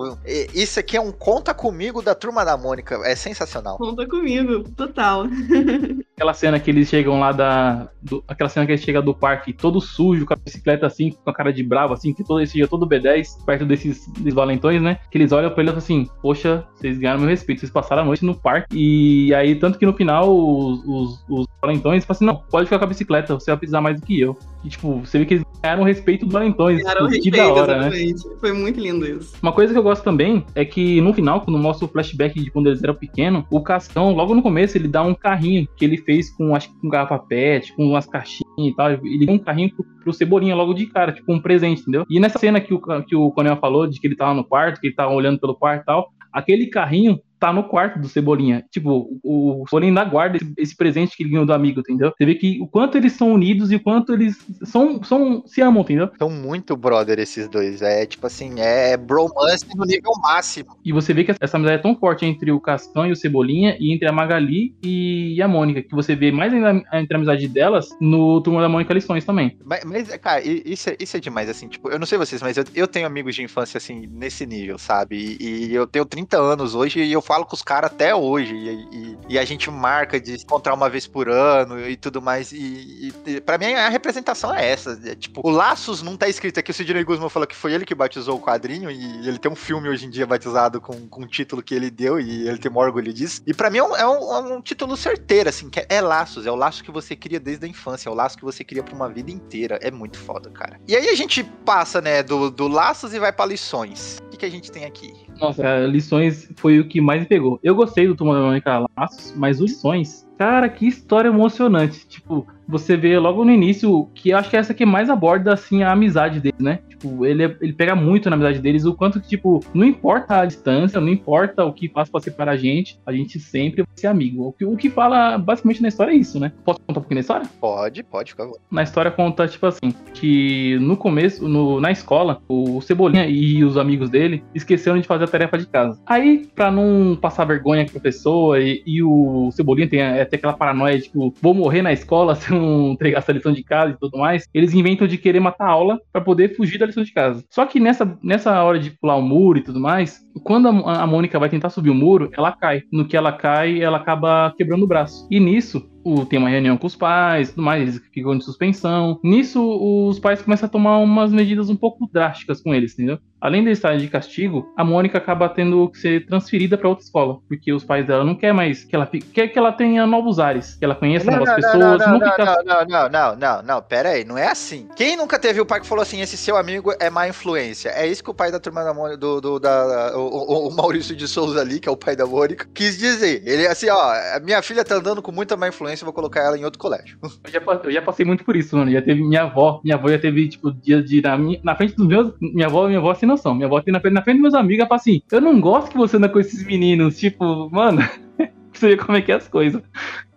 Isso aqui é um conta comigo da turma da Mônica. É sensacional. Conta comigo, total. Aquela cena que eles chegam lá da. Do, aquela cena que eles chegam do parque todo sujo, com a bicicleta assim, com a cara de bravo, assim, que todo esse dia todo B10, perto desses, desses valentões, né? Que eles olham pra ele e falam assim: Poxa, vocês ganharam meu respeito, vocês passaram a noite no parque. E aí, tanto que no final, os, os, os valentões falam assim: Não, pode ficar com a bicicleta, você vai precisar mais do que eu. E, tipo, você vê que eles ganharam o respeito dos valentões. Ganharam tipo, respeito, que da hora, exatamente. né? Foi muito lindo isso. Uma coisa que eu gosto também é que no final, quando mostra o flashback de quando eles eram pequenos, o Cascão, logo no começo, ele dá um carrinho que ele fez com, acho que com garrafa pet, com umas caixinhas e tal. Ele deu um carrinho pro, pro Cebolinha logo de cara, tipo um presente, entendeu? E nessa cena que o, que o Coronel falou, de que ele tava no quarto, que ele tava olhando pelo quarto e tal, aquele carrinho tá no quarto do Cebolinha. Tipo, o Cebolinha ainda guarda esse, esse, presente que ele ganhou do amigo, entendeu? Você vê que o quanto eles são unidos e o quanto eles são, são se amam, entendeu? São muito brother esses dois. É tipo assim, é bromance no nível máximo. E você vê que essa amizade é tão forte entre o Cascão e o Cebolinha e entre a Magali e a Mônica, que você vê mais ainda entre a amizade delas no Turma da Mônica Lições também. Mas, mas cara, isso é, isso é demais, assim, tipo, eu não sei vocês, mas eu, eu tenho amigos de infância, assim, nesse nível, sabe? E, e eu tenho 30 anos hoje e eu falo com os caras até hoje. E, e, e, a gente marca de encontrar uma vez por ano e tudo mais. E, e para mim a representação é essa. É, tipo, o Laços não tá escrito aqui. O Sidney Guzman falou que foi ele que batizou o quadrinho. E ele tem um filme hoje em dia batizado com, com o título que ele deu. E ele tem um orgulho disso. E para mim é um, é, um, é um, título certeiro, assim. Que é, é Laços. É o laço que você cria desde a infância. É o laço que você cria pra uma vida inteira. É muito foda, cara. E aí a gente passa, né, do, do Laços e vai para lições. O que, que a gente tem aqui? Nossa, lições foi o que mais me pegou. Eu gostei do Turma da Mônica Laços, mas os lições, cara, que história emocionante. Tipo, você vê logo no início que acho que é essa que mais aborda assim a amizade deles, né? Tipo, ele, ele pega muito na amizade deles, o quanto que, tipo, não importa a distância, não importa o que faz pra separar a gente, a gente sempre vai ser amigo. O que, o que fala basicamente na história é isso, né? Posso contar um pouquinho da história? Pode, pode, por favor. Na história conta, tipo assim, que no começo, no, na escola, o Cebolinha e os amigos dele esqueceram de fazer a tarefa de casa. Aí, pra não passar vergonha com a pessoa e, e o Cebolinha tem até aquela paranoia de, tipo, vou morrer na escola se eu não entregar essa lição de casa e tudo mais, eles inventam de querer matar a aula para poder fugir da lição de casa. Só que nessa, nessa hora de pular o muro e tudo mais, quando a, a Mônica vai tentar subir o muro, ela cai. No que ela cai, ela acaba quebrando o braço. E nisso, o, tem uma reunião com os pais, tudo mais, eles ficam de suspensão. Nisso, os pais começam a tomar umas medidas um pouco drásticas com eles, entendeu? Além de estar de castigo, a Mônica acaba tendo que ser transferida para outra escola, porque os pais dela não quer mais que ela fique, quer que ela tenha novos ares, que ela conheça não, novas não, pessoas, não, não, não, não, fica não, não, não, não, pera aí, não é assim. Quem nunca teve o pai que falou assim, esse seu amigo é má influência? É isso que o pai da turma da Mônica, do, do, da, o, o, Maurício de Souza ali, que é o pai da Mônica, quis dizer. Ele assim, ó, minha filha tá andando com muita má influência, vou colocar ela em outro colégio. Eu já, eu já passei muito por isso, mano. Já teve minha avó, minha avó já teve, tipo, dia de na, na frente dos meus, minha avó, minha avó sem noção. Minha avó tem na, na frente dos meus amigos, ela fala assim, eu não gosto que você anda com esses meninos, tipo, mano, você vê como é que é as coisas.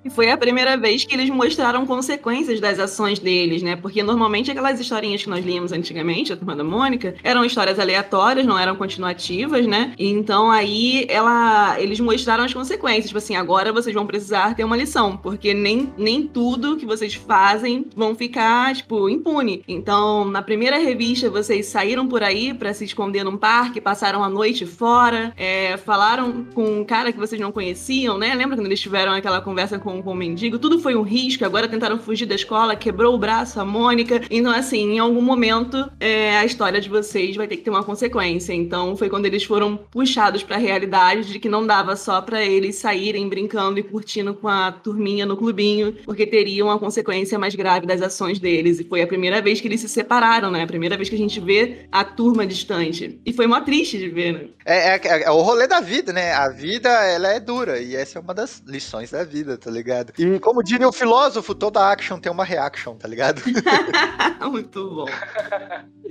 E foi a primeira vez que eles mostraram consequências das ações deles, né? Porque normalmente aquelas historinhas que nós líamos antigamente, a Turma da Mônica, eram histórias aleatórias, não eram continuativas, né? Então aí ela, eles mostraram as consequências. Tipo assim, agora vocês vão precisar ter uma lição, porque nem, nem tudo que vocês fazem vão ficar, tipo, impune. Então, na primeira revista, vocês saíram por aí para se esconder num parque, passaram a noite fora, é, falaram com um cara que vocês não conheciam, né? Lembra quando eles tiveram aquela conversa com com, com o mendigo, tudo foi um risco, agora tentaram fugir da escola, quebrou o braço a Mônica. Então, assim, em algum momento é, a história de vocês vai ter que ter uma consequência. Então, foi quando eles foram puxados para a realidade de que não dava só para eles saírem brincando e curtindo com a turminha no clubinho, porque teriam uma consequência mais grave das ações deles. E foi a primeira vez que eles se separaram, né? A primeira vez que a gente vê a turma distante. E foi mó triste de ver, né? É, é, é o rolê da vida, né? A vida, ela é dura. E essa é uma das lições da vida, tá ligado? Ligado? E como diria o filósofo, toda action tem uma reaction, tá ligado? Muito bom.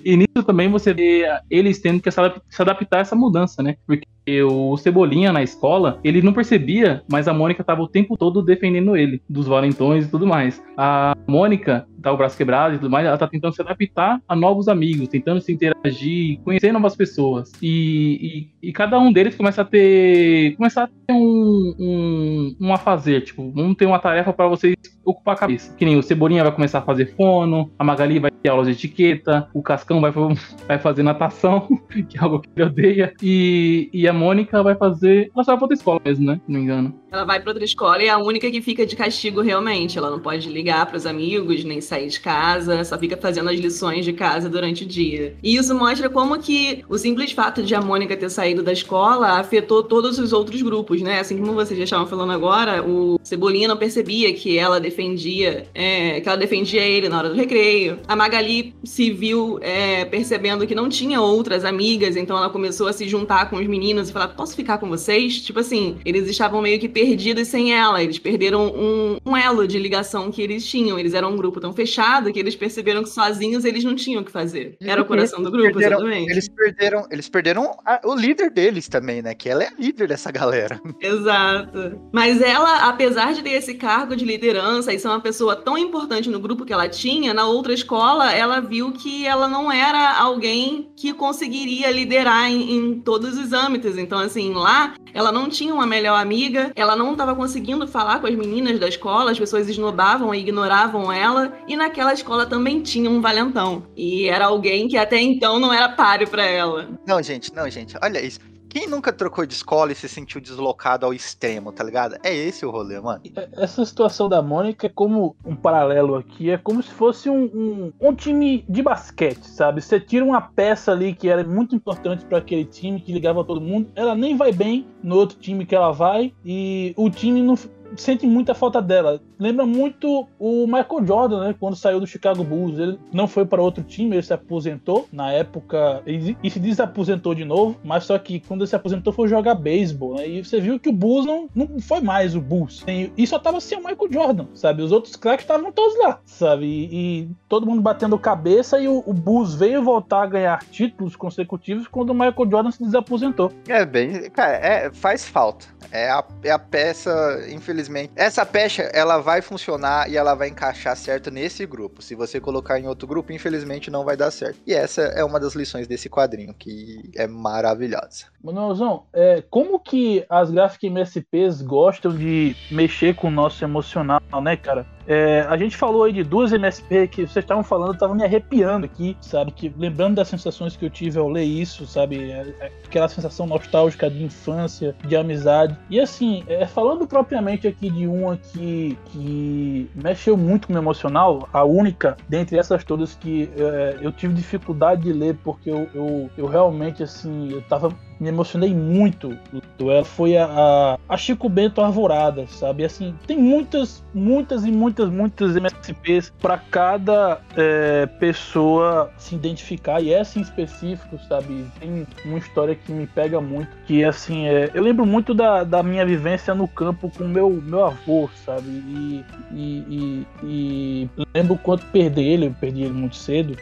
E nisso também você vê eles tendo que se adaptar a essa mudança, né? Porque o Cebolinha na escola, ele não percebia, mas a Mônica tava o tempo todo defendendo ele, dos valentões e tudo mais. A Mônica tá o braço quebrado e tudo mais, ela tá tentando se adaptar a novos amigos, tentando se interagir, conhecer novas pessoas. E, e, e cada um deles começa a ter. começar a ter um, um, um a fazer, tipo, vamos ter uma tarefa para vocês ocupar a cabeça. Que nem o Cebolinha vai começar a fazer fono, a Magali vai ter aulas de etiqueta, o Cascão vai, vai fazer natação, que é algo que ele odeia, e, e a Mônica vai fazer. Ela só vai pra outra escola mesmo, né? Se não me engano. Ela vai pra outra escola e é a única que fica de castigo realmente. Ela não pode ligar pros amigos, nem sair de casa, só fica fazendo as lições de casa durante o dia. E isso mostra como que o simples fato de a Mônica ter saído da escola afetou todos os outros grupos, né? Assim como vocês já estavam falando agora, o Cebolinha não percebia que ela defendia, é, que ela defendia ele na hora do recreio. A Magali se viu é, percebendo que não tinha outras amigas, então ela começou a se juntar com os meninos e falar: posso ficar com vocês? Tipo assim, eles estavam meio que perdidos sem ela. Eles perderam um, um, elo de ligação que eles tinham. Eles eram um grupo tão fechado que eles perceberam que sozinhos eles não tinham o que fazer. Era o coração do grupo, perderam, exatamente. Eles perderam, eles perderam a, o líder deles também, né? Que ela é a líder dessa galera. Exato. Mas ela, apesar de ter esse cargo de liderança e ser uma pessoa tão importante no grupo que ela tinha, na outra escola ela viu que ela não era alguém que conseguiria liderar em, em todos os âmbitos. Então, assim, lá ela não tinha uma melhor amiga, ela não estava conseguindo falar com as meninas da escola, as pessoas esnobavam e ignoravam ela, e naquela escola também tinha um valentão. E era alguém que até então não era páreo para ela. Não, gente, não, gente, olha isso. Quem nunca trocou de escola e se sentiu deslocado ao extremo, tá ligado? É esse o rolê, mano. Essa situação da Mônica é como um paralelo aqui, é como se fosse um, um, um time de basquete, sabe? Você tira uma peça ali que era muito importante para aquele time, que ligava todo mundo, ela nem vai bem no outro time que ela vai, e o time não, sente muita falta dela. Lembra muito o Michael Jordan, né? Quando saiu do Chicago Bulls. Ele não foi para outro time, ele se aposentou. Na época, ele, e se desaposentou de novo. Mas só que quando ele se aposentou foi jogar beisebol, né? E você viu que o Bulls não, não foi mais o Bulls. E só tava sem o Michael Jordan, sabe? Os outros craques estavam todos lá, sabe? E, e, todo mundo batendo cabeça. E o, o Bulls veio voltar a ganhar títulos consecutivos quando o Michael Jordan se desaposentou. É bem, cara, é, faz falta. É a, é a peça, infelizmente. Essa pecha, ela vai funcionar e ela vai encaixar certo nesse grupo. Se você colocar em outro grupo, infelizmente não vai dar certo. E essa é uma das lições desse quadrinho, que é maravilhosa. Manuelzão, é, como que as Graphic MSPs gostam de mexer com o nosso emocional, né, cara? É, a gente falou aí de duas MSP que vocês estavam falando, eu tava me arrepiando aqui, sabe? Que, lembrando das sensações que eu tive ao ler isso, sabe? É, é, aquela sensação nostálgica de infância, de amizade. E assim, é, falando propriamente aqui de uma que, que mexeu muito com o meu emocional, a única dentre essas todas que é, eu tive dificuldade de ler, porque eu, eu, eu realmente, assim, eu tava me emocionei muito do ela foi a, a, a, Chico Bento Arvorada, sabe? Assim, tem muitas, muitas e muitas, muitas MSPs para cada é, pessoa se identificar, e essa em específico, sabe? Tem uma história que me pega muito, que assim, é, eu lembro muito da, da minha vivência no campo com meu, meu avô, sabe? E, e, e, e lembro quanto perder ele, eu perdi ele muito cedo?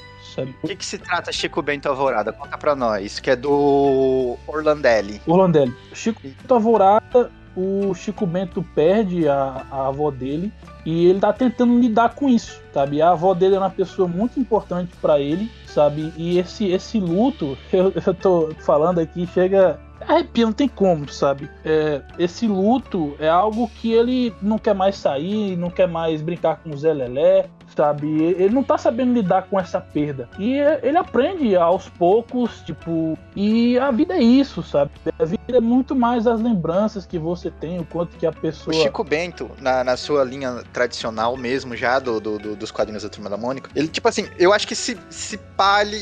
O que, que se trata Chico Bento Alvorada? Conta pra nós, que é do Orlandelli. Orlandelli. Chico Bento Alvorada, o Chico Bento perde a, a avó dele e ele tá tentando lidar com isso, sabe? A avó dele é uma pessoa muito importante para ele, sabe? E esse, esse luto, eu, eu tô falando aqui, chega arrepia, não tem como, sabe? É, esse luto é algo que ele não quer mais sair, não quer mais brincar com o Zé Lelé, sabe? Ele não tá sabendo lidar com essa perda. E ele aprende aos poucos, tipo, e a vida é isso, sabe? A vida é muito mais as lembranças que você tem, o quanto que a pessoa. O Chico Bento, na, na sua linha tradicional mesmo, já do, do, do dos quadrinhos da Turma da Mônica, ele, tipo assim, eu acho que se, se pale.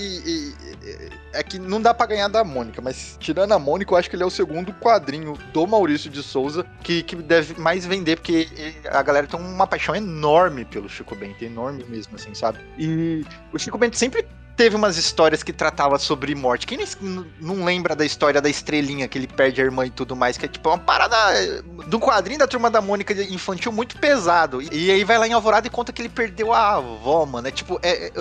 É que não dá para ganhar da Mônica, mas tirando a Mônica, eu acho que ele é o segundo quadrinho do Maurício de Souza que, que deve mais vender, porque a galera tem uma paixão enorme pelo Chico Bento, enorme mesmo, assim, sabe? E o Chico Bento sempre teve umas histórias que tratava sobre morte. Quem não lembra da história da estrelinha que ele perde a irmã e tudo mais, que é tipo uma parada do quadrinho da turma da Mônica infantil muito pesado. E aí vai lá em Alvorada e conta que ele perdeu a avó, mano. É tipo, é, é,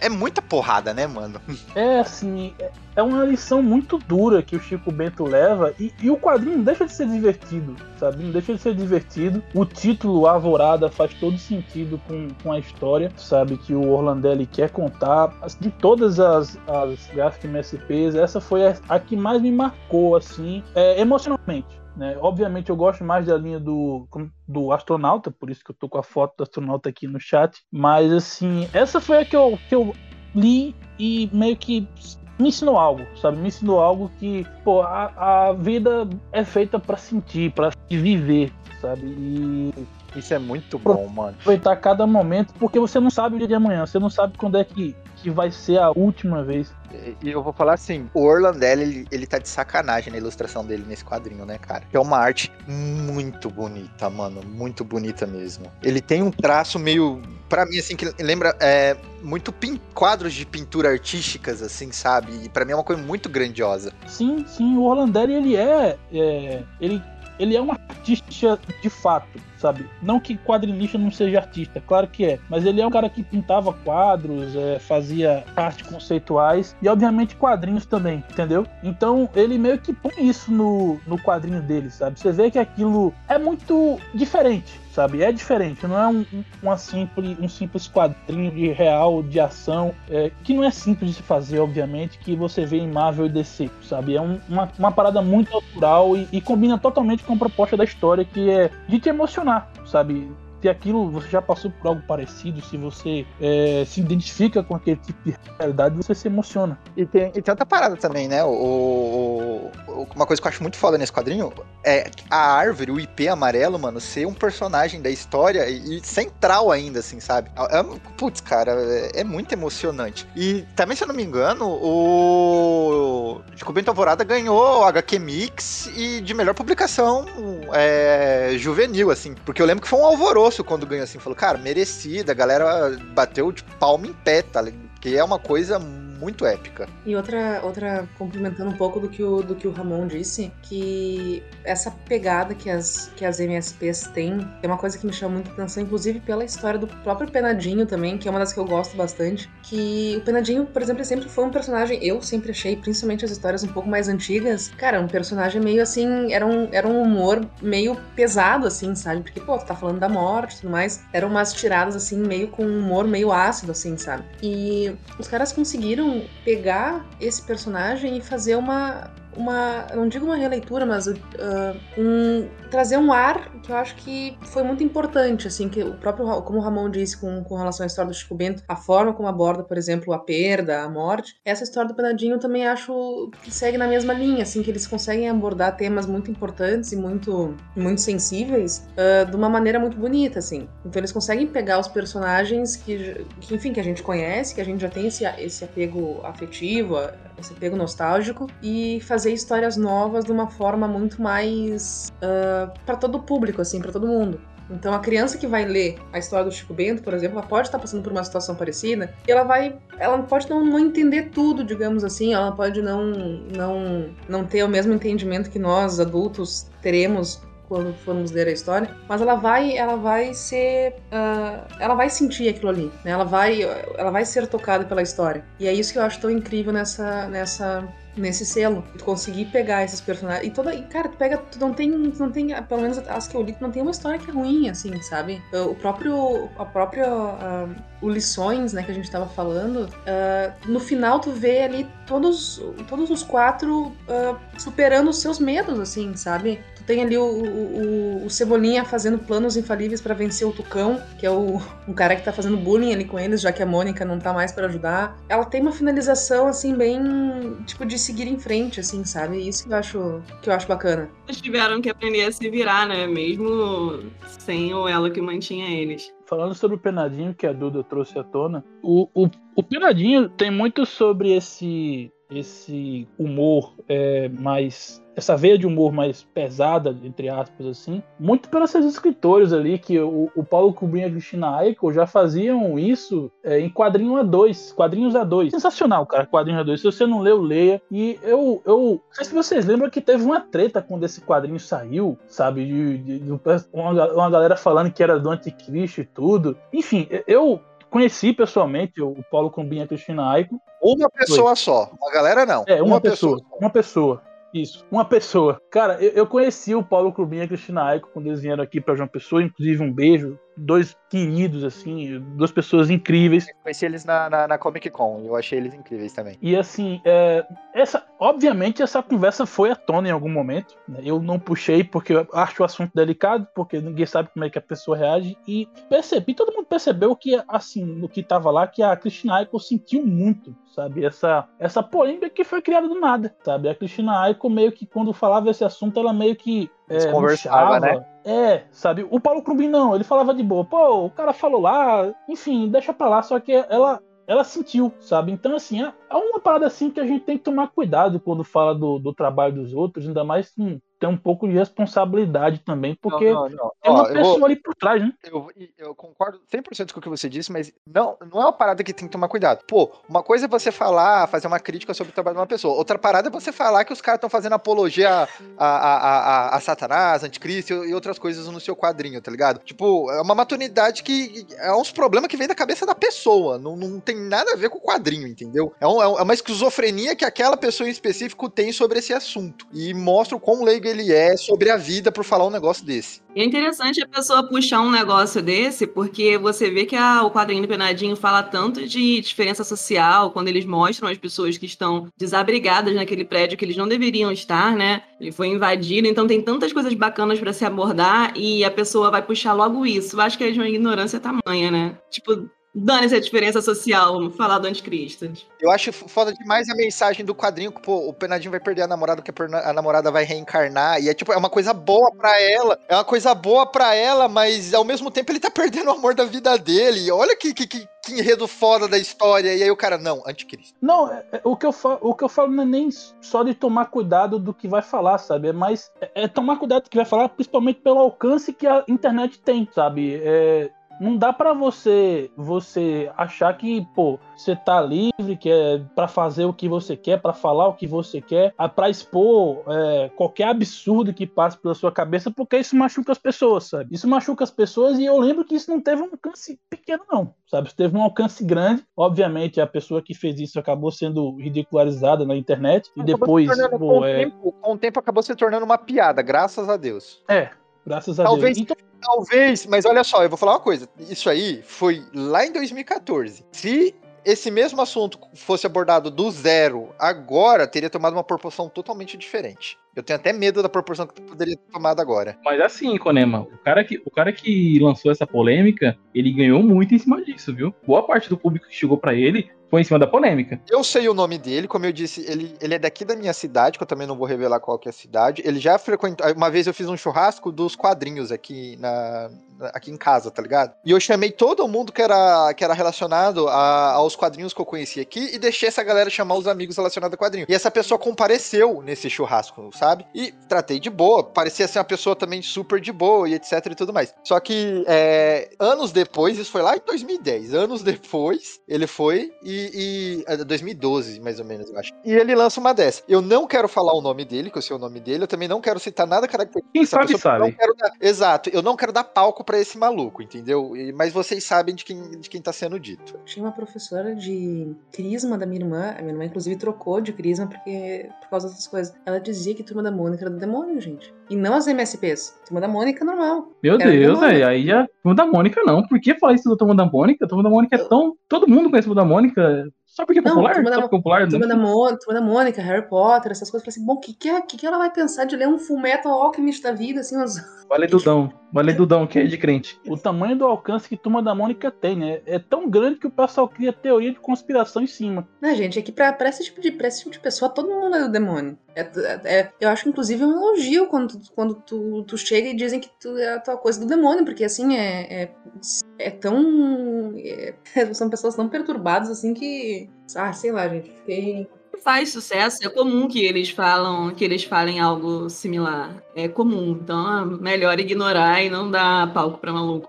é muita porrada, né, mano? É assim, é- é uma lição muito dura que o Chico Bento leva e, e o quadrinho deixa de ser divertido, sabe? Não deixa de ser divertido. O título Alvorada faz todo sentido com, com a história, sabe? Que o Orlandelli quer contar. De todas as, as Graphic MSPs, essa foi a, a que mais me marcou, assim, é, emocionalmente. Né? Obviamente eu gosto mais da linha do, do astronauta, por isso que eu tô com a foto do astronauta aqui no chat. Mas assim, essa foi a que eu, que eu li e meio que me ensinou algo, sabe? Me ensinou algo que, pô, a, a vida é feita pra sentir, se viver, sabe? E Isso é muito bom, mano. aproveitar cada momento, porque você não sabe o dia de amanhã, você não sabe quando é que, que vai ser a última vez. E- eu vou falar assim, o Orlandelli, ele, ele tá de sacanagem na ilustração dele nesse quadrinho, né, cara? É uma arte muito bonita, mano, muito bonita mesmo. Ele tem um traço meio, Pra mim, assim, que lembra é, muito pin- quadros de pintura artísticas, assim, sabe? E pra mim é uma coisa muito grandiosa. Sim, sim, o Orlandelli, ele é, é ele, ele é um artista de fato, sabe? Não que quadrinista não seja artista, claro que é, mas ele é um cara que pintava quadros, é, fazia arte conceituais e, obviamente, quadrinhos também, entendeu? Então, ele meio que põe isso no, no quadrinho dele, sabe? Você vê que aquilo é muito diferente, sabe? É diferente, não é um, um- uma simples, um simples quadrinho de real, de ação, é, que não é simples de se fazer, obviamente, que você vê em Marvel e DC, sabe? É um- uma, uma parada muito natural e, e combina totalmente com a proposta da história, que é de te emocionar, sabe? Se aquilo você já passou por algo parecido, se você é, se identifica com aquele tipo de realidade, você se emociona. E tem, e tem outra parada também, né? O, o- uma coisa que eu acho muito foda nesse quadrinho é a árvore, o IP amarelo, mano, ser um personagem da história e, e central ainda, assim, sabe? É, é- putz, cara, é, é muito emocionante. E também, se eu não me engano, o Bento Alvorada ganhou o HQ Mix e de melhor publicação é, juvenil, assim. Porque eu lembro que foi um alvoroço quando ganhou, assim. Falou, cara, merecida, a galera bateu de palma em pé, tá? Que é uma coisa muito épica. E outra, outra complementando um pouco do que o, do que o Ramon disse, que essa pegada que as, que as MSPs têm é uma coisa que me chama muito atenção, inclusive pela história do próprio Penadinho também, que é uma das que eu gosto bastante. Que o Penadinho, por exemplo, sempre foi um personagem, eu sempre achei, principalmente as histórias um pouco mais antigas, cara, um personagem meio assim, era um, era um humor meio pesado, assim, sabe? Porque, pô, tu tá falando da morte e tudo mais, eram umas tiradas assim, meio com um humor meio ácido, assim, sabe? E os caras conseguiram pegar esse personagem e fazer uma. Uma, não digo uma releitura, mas uh, um, trazer um ar que eu acho que foi muito importante, assim, que o próprio, como o Ramon disse com, com relação à história do Chico Bento, a forma como aborda, por exemplo, a perda, a morte, essa história do Penadinho também acho que segue na mesma linha, assim, que eles conseguem abordar temas muito importantes e muito, muito sensíveis uh, de uma maneira muito bonita, assim. Então eles conseguem pegar os personagens que, que, enfim, que a gente conhece, que a gente já tem esse, esse apego afetivo, esse apego nostálgico, e fazer histórias novas de uma forma muito mais para todo o público, assim, para todo mundo. Então a criança que vai ler a história do Chico Bento, por exemplo, ela pode estar passando por uma situação parecida e ela vai, ela pode não, não entender tudo, digamos assim, ela pode não, não, não ter o mesmo entendimento que nós adultos teremos quando formos ler a história, mas ela vai, ela vai ser, uh, ela vai sentir aquilo ali, né? Ela vai, ela vai ser tocada pela história. E é isso que eu acho tão incrível nessa, nessa nesse selo. Tu conseguir pegar esses personagens. E toda. E, cara, tu pega. Tu não tem. Tu não tem. Pelo menos as que eu li, tu não tem uma história que é ruim, assim, sabe? O próprio. A própria. Uh, o Lições, né, que a gente tava falando. Uh, no final tu vê ali todos. Todos os quatro uh, superando os seus medos, assim, sabe? Tem ali o, o, o Cebolinha fazendo planos infalíveis para vencer o Tucão, que é o, um cara que tá fazendo bullying ali com eles, já que a Mônica não tá mais para ajudar. Ela tem uma finalização, assim, bem. Tipo, de seguir em frente, assim, sabe? Isso que eu acho, que eu acho bacana. Eles tiveram que aprender a se virar, né? Mesmo sem o elo que mantinha eles. Falando sobre o Penadinho, que a Duda trouxe à tona, o, o, o Penadinho tem muito sobre esse, esse humor é, mais essa veia de humor mais pesada, entre aspas, assim, muito pelos seus escritores ali, que o, o Paulo Kubin e a Cristina Aiko já faziam isso é, em quadrinho A2, quadrinhos A2. Sensacional, cara, quadrinho A2. Se você não leu, leia. E eu, eu não sei se vocês lembram que teve uma treta quando esse quadrinho saiu, sabe? De, de, de uma, uma galera falando que era do anticristo e tudo. Enfim, eu conheci pessoalmente o, Paulo Combinha a Cristina Aiko. Uma pessoa só. Uma galera não. É, uma, pessoa, Uma pessoa. Isso, uma pessoa. Cara, eu, eu conheci o Paulo Clubinha e a Cristina Aiko quando eles vieram aqui pra João Pessoa, inclusive um beijo. Dois queridos, assim, duas pessoas incríveis. Conheci eles na, na, na Comic Con, eu achei eles incríveis também. E assim, é, essa, obviamente essa conversa foi à tona em algum momento. né? Eu não puxei porque eu acho o assunto delicado, porque ninguém sabe como é que a pessoa reage. E percebi, todo mundo percebeu que, assim, no que tava lá, que a Cristina Aiko sentiu muito, sabe? Essa, essa polêmica que foi criada do nada, sabe? A Cristina Aiko meio que, quando falava esse assunto, ela meio que. É, conversavam, murchava. né? É, sabe? O Paulo Crumbin não, ele falava de boa. Pô, o cara falou lá, enfim, deixa pra lá. Só que ela, ela sentiu, sabe? Então, assim, é é uma parada assim que a gente tem que tomar cuidado quando fala do, do trabalho dos outros, ainda mais hum, tem um pouco de responsabilidade também, porque Não, não, não. é Ó, uma eu pessoa vou- ali por trás, né? Eu, eu concordo 100% com o que você disse, mas não, não é uma parada que tem que tomar cuidado. Pô, uma coisa é você falar, fazer uma crítica sobre o trabalho de uma pessoa. Outra parada é você falar que os caras estão fazendo apologia a, a, a, a, Satanás, Anticristo e outras coisas no seu quadrinho, tá ligado? Tipo, é uma maturidade que é uns problemas que vem da cabeça da pessoa. Não, não tem nada a ver com o quadrinho, entendeu? É, um- é um- é uma esquizofrenia que aquela pessoa em específico tem sobre esse assunto. E mostra o quão leigo ele é sobre a vida por falar um negócio desse. É interessante a pessoa puxar um negócio desse, porque você vê que a- o quadrinho do Penadinho fala tanto de diferença social, quando eles mostram as pessoas que estão desabrigadas naquele prédio que eles não deveriam estar, né? Ele foi invadido, então tem tantas coisas bacanas pra se abordar e a pessoa vai puxar logo isso. Eu acho que é de uma ignorância tamanha, né? Tipo, dane-se a diferença social, vamos falar do anticristo. Eu acho foda demais a mensagem do quadrinho que, pô, o Penadinho vai perder a namorada, porque a namorada vai reencarnar. E é tipo, é uma coisa boa pra ela. É uma coisa boa pra ela, mas ao mesmo tempo ele tá perdendo o amor da vida dele. E olha que, que, que, que enredo foda da história. E aí o cara, não, anticristo. Não, é- é- o, que eu falo, o que eu falo não é nem só de tomar cuidado do que vai falar, sabe? É mais. É, é tomar cuidado do que vai falar, principalmente pelo alcance que a internet tem, sabe? É, não dá pra você você achar que, pô, você tá livre, que é para fazer o que você quer, pra falar o que você quer, a- pra expor é, qualquer absurdo que passe pela sua cabeça, porque isso machuca as pessoas, sabe? Isso machuca as pessoas e eu lembro que isso não teve um alcance pequeno, não, sabe? Isso teve um alcance grande. Obviamente, a pessoa que fez isso acabou sendo ridicularizada na internet e Acabou depois, pô, com, o é, tempo, com o tempo acabou se tornando uma piada, graças a Deus. é, graças a Talvez- Deus. Então, Talvez, mas olha só, eu vou falar uma coisa. Isso aí foi lá em 2014. Se esse mesmo assunto fosse abordado do zero agora, teria tomado uma proporção totalmente diferente. Eu tenho até medo da proporção que poderia ter tomado agora. Mas assim, Konema, o cara, que, o cara que lançou essa polêmica, ele ganhou muito em cima disso, viu? Boa parte do público que chegou pra ele foi em cima da polêmica. Eu sei o nome dele, como eu disse, ele, ele é daqui da minha cidade, que eu também não vou revelar qual que é a cidade. Ele já frequentou. Uma vez eu fiz um churrasco dos quadrinhos aqui, na- aqui em casa, tá ligado? E eu chamei todo mundo que era, que era relacionado a- aos quadrinhos que eu conhecia aqui e deixei essa galera chamar os amigos relacionados a quadrinho. E essa pessoa compareceu nesse churrasco, sabe? E tratei de boa. Parecia ser uma pessoa também super de boa e etc e tudo mais. Só que é, anos depois, isso foi lá em 2010, anos depois, ele foi e. e é, 2012, mais ou menos, eu acho. E ele lança uma dessa. Eu não quero falar o nome dele, que eu sei o nome dele, eu também não quero citar nada característico. Quem sabe, pessoa, sabe. não quero dar- exato, eu não quero dar palco pra esse maluco, entendeu? E- mas vocês sabem de quem, de quem tá sendo dito. Tinha uma professora de crisma da minha irmã. A minha irmã, inclusive, trocou de crisma porque, por causa dessas coisas. Ela dizia que Turma da Mônica era do demônio, gente. E não as MSPs. Turma da Mônica normal. Meu Era Deus, velho. Aí já. Turma da Mônica não. Por que falar isso do Turma da Mônica? Turma da Mônica é tão. Todo mundo conhece a Turma da Mônica. Só porque é Não, popular? Turma da Só porque é popular? Turma né? da, Turma da Mônica, Harry Potter, essas coisas. Eu falei assim, bom, o que, que, é- que, que ela vai pensar de ler um Fullmetal Alchemist da vida, assim, umas... Vale Dudão. Vale Dudão, que é de crente. o tamanho do alcance que Turma da Mônica tem, né? É tão grande que o pessoal cria teoria de conspiração em cima. Né, gente, é que pra, pra, esse tipo de, pra esse tipo de pessoa, todo mundo é do demônio. É, é- é- eu acho, inclusive, um elogio quando, tu, quando tu, tu chega e dizem que tu é a tua coisa do demônio, porque, assim, é, é, é tão... é- são pessoas tão perturbadas, assim, que... Ah, sei lá, gente, fiquei... Faz sucesso, é comum que eles falam, que eles falem algo similar. É comum, então é melhor ignorar e não dar palco pra maluco.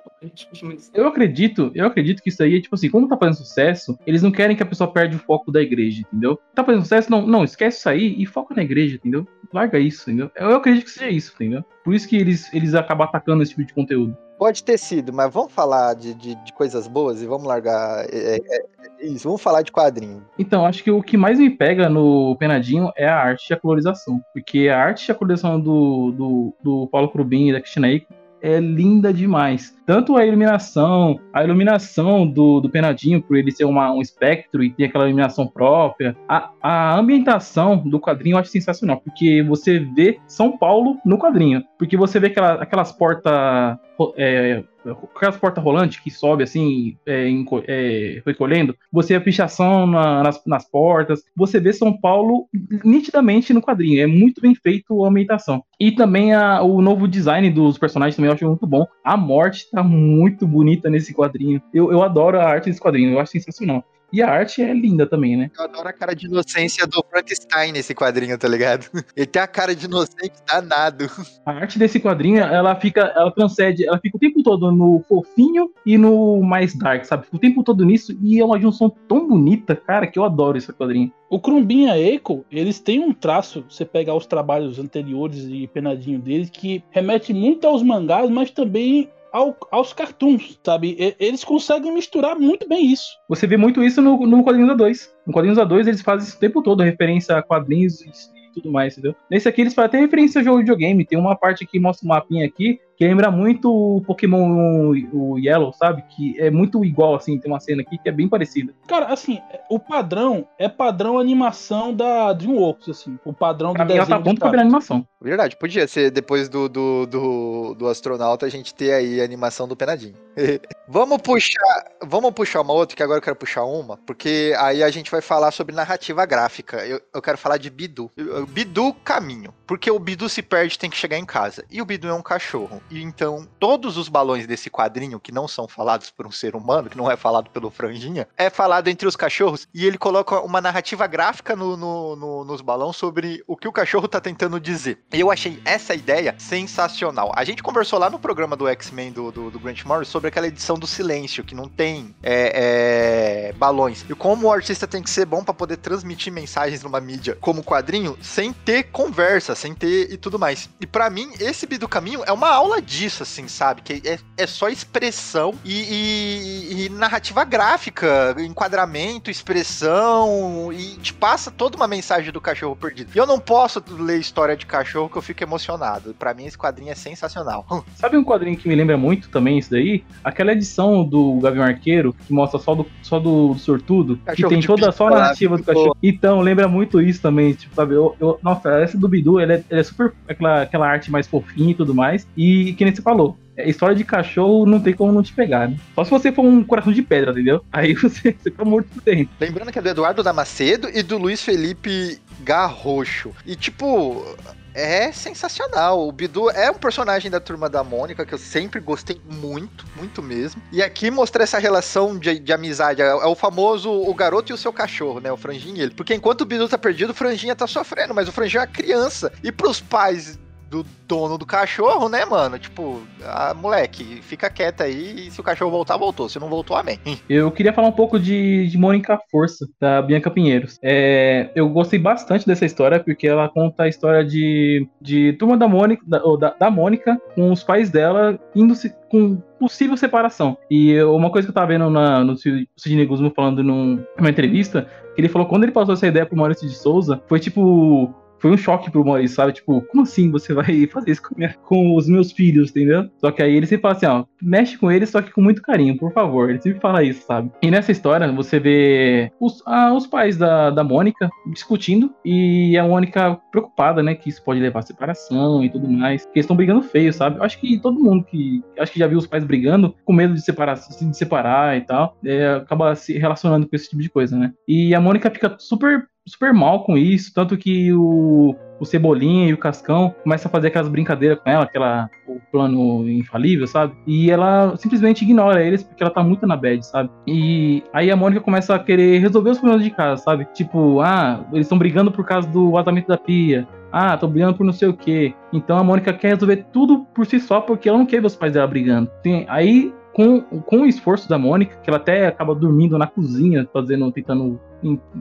Eu acredito, eu acredito que isso aí é tipo assim, como tá fazendo sucesso, eles não querem que a pessoa perde o foco da igreja, entendeu? Tá fazendo sucesso, não, não, esquece isso aí e foca na igreja, entendeu? Larga isso, entendeu? Eu acredito que seja isso, entendeu? Por isso que eles, eles acabam atacando esse tipo de conteúdo. Pode ter sido, mas vamos falar de, de, de coisas boas e vamos largar. É, é, é isso, vamos falar de quadrinho. Então, acho que o que mais me pega no Penadinho é a arte e a colorização. Porque a arte e a colorização do, do, do Paulo Crubin e da Cristina Ico é linda demais. Tanto a iluminação, a iluminação do, do Penadinho, por ele ser uma, um espectro e ter aquela iluminação própria, a, a ambientação do quadrinho eu acho sensacional, porque você vê São Paulo no quadrinho. Porque você vê aquela, aquelas portas. É, aquelas portas rolantes que sobe assim, é, é, recolhendo, você vê a pichação na, nas, nas portas, você vê São Paulo nitidamente no quadrinho, é muito bem feito a ambientação. E também a, o novo design dos personagens também eu acho muito bom. A morte tá muito bonita nesse quadrinho. Eu, eu adoro a arte desse quadrinho, eu acho sensacional. E a arte é linda também, né? Eu adoro a cara de inocência do Frankenstein nesse quadrinho, tá ligado? Ele tem a cara de inocente danado. A arte desse quadrinho, ela fica, ela transcende, ela fica o tempo todo no fofinho e no mais dark, sabe? Fica o tempo todo nisso e é uma junção tão bonita, cara, que eu adoro esse quadrinho. O Crumbin e a Eiko, eles têm um traço, você pegar os trabalhos anteriores e penadinho deles, que remete muito aos mangás, mas também ao, aos cartoons, sabe? E, eles conseguem misturar muito bem isso. Você vê muito isso no, no Quadrinhos A2. No Quadrinhos A2 eles fazem isso o tempo todo, referência a quadrinhos e, tudo mais, entendeu? Nesse aqui eles fazem até referência a jogo de videogame. Tem uma parte que mostra um mapinha aqui que lembra muito o Pokémon o, o Yellow, sabe? Que é muito igual, assim, tem uma cena aqui que é bem parecida. Cara, assim, o padrão é padrão animação da DreamWorks, assim. O padrão Pra do mim ela desenho tá bom de pra virar animação. Verdade, podia ser depois do, do, do, do astronauta a gente ter aí a animação do Penadinho. vamos puxar, vamos puxar uma outra, que agora eu quero puxar uma, porque aí a gente vai falar sobre narrativa gráfica. Eu, eu quero falar de Bidu. Bidu caminho, porque o Bidu se perde tem que chegar em casa. E o Bidu é um cachorro. E então todos os balões desse quadrinho que não são falados por um ser humano, que não é falado pelo Franjinha, é falado entre os cachorros e ele coloca uma narrativa gráfica no, no- no- nos balões sobre o que o cachorro tá tentando dizer. E eu achei essa ideia sensacional. A gente conversou lá no programa do X-Men do, do, do Grant Morrison sobre aquela edição do silêncio, que não tem é, é, balões. E como o artista tem que ser bom pra poder transmitir mensagens numa mídia como quadrinho, sem ter conversa, sem ter e tudo mais. E pra mim, esse Bi do Caminho é uma aula disso, assim, sabe? Que é, é só expressão e, e- e narrativa gráfica, enquadramento, expressão, e te passa toda uma mensagem do cachorro perdido. E eu não posso ler história de cachorro que eu fico emocionado. Pra mim, esse quadrinho é sensacional. Sabe um quadrinho que me lembra muito também isso daí? Aquela edição do Gavião Arqueiro, que mostra só do, só do, do sortudo, que Cachorro tem de toda só a narrativa do cachorro. Então, lembra muito isso também, tipo, sabe? Eu, eu- nossa, essa do Bidu, ela é, ela é super aquela, aquela arte mais fofinha e tudo mais. E que nem você falou. é, História de cachorro não tem como não te pegar, né? Só se você for um coração de pedra, entendeu? Aí você, você fica morto por dentro. Lembrando que é do Eduardo Damascedo e do Luiz Felipe Garrocho. E, tipo, é sensacional. O Bidu é um personagem da turma da Mônica que eu sempre gostei muito, muito mesmo. E aqui mostra essa relação de, de amizade. É, é o famoso o garoto e o seu cachorro, né? O Franjinha e ele. Porque enquanto o Bidu tá perdido, o Franjinha tá sofrendo, mas o Franjinha é uma criança. E pros pais do dono do cachorro, né, mano? Tipo, ah, moleque, fica quieto aí e se o cachorro voltar, voltou. Se não voltou, amém. Eu queria falar um pouco de, de Mônica Força, da Bianca Pinheiros. É, eu gostei bastante dessa história, porque ela conta a história de, de turma da Mônica, da, da, da Mônica com os pais dela indo se, com possível separação. E uma coisa que eu tava vendo na, no Sidney Guzman falando num- numa entrevista, que ele falou que quando ele passou essa ideia pro Maurício de Souza, foi tipo. Foi um choque pro Maurício, sabe? Tipo, como assim você vai fazer isso com, minha- com os meus filhos, entendeu? Só que aí ele sempre fala assim, ó, mexe com eles, só que com muito carinho, por favor. Ele sempre fala isso, sabe? E nessa história, você vê os, ah, os pais da, da Mônica discutindo e a Mônica preocupada, né? Que isso pode levar a separação e tudo mais. Que eles estão brigando feio, sabe? Acho que todo mundo que. Acho que já viu os pais brigando com medo de separar, de separar e tal, é, acaba se relacionando com esse tipo de coisa, né? E a Mônica fica super super mal com isso, tanto que o, o Cebolinha e o Cascão começam a fazer aquelas brincadeiras com ela, aquela o plano infalível, sabe? E ela simplesmente ignora eles porque ela tá muito na bad, sabe? E aí a Mônica começa a querer resolver os problemas de casa, sabe? Tipo, ah, eles estão brigando por causa do vazamento da pia. Ah, tô brigando por não sei o quê. Então a Mônica quer resolver tudo por si só porque ela não quer ver os pais dela brigando. Tem, aí com, com o esforço da Mônica, que ela até acaba dormindo na cozinha, fazendo, tentando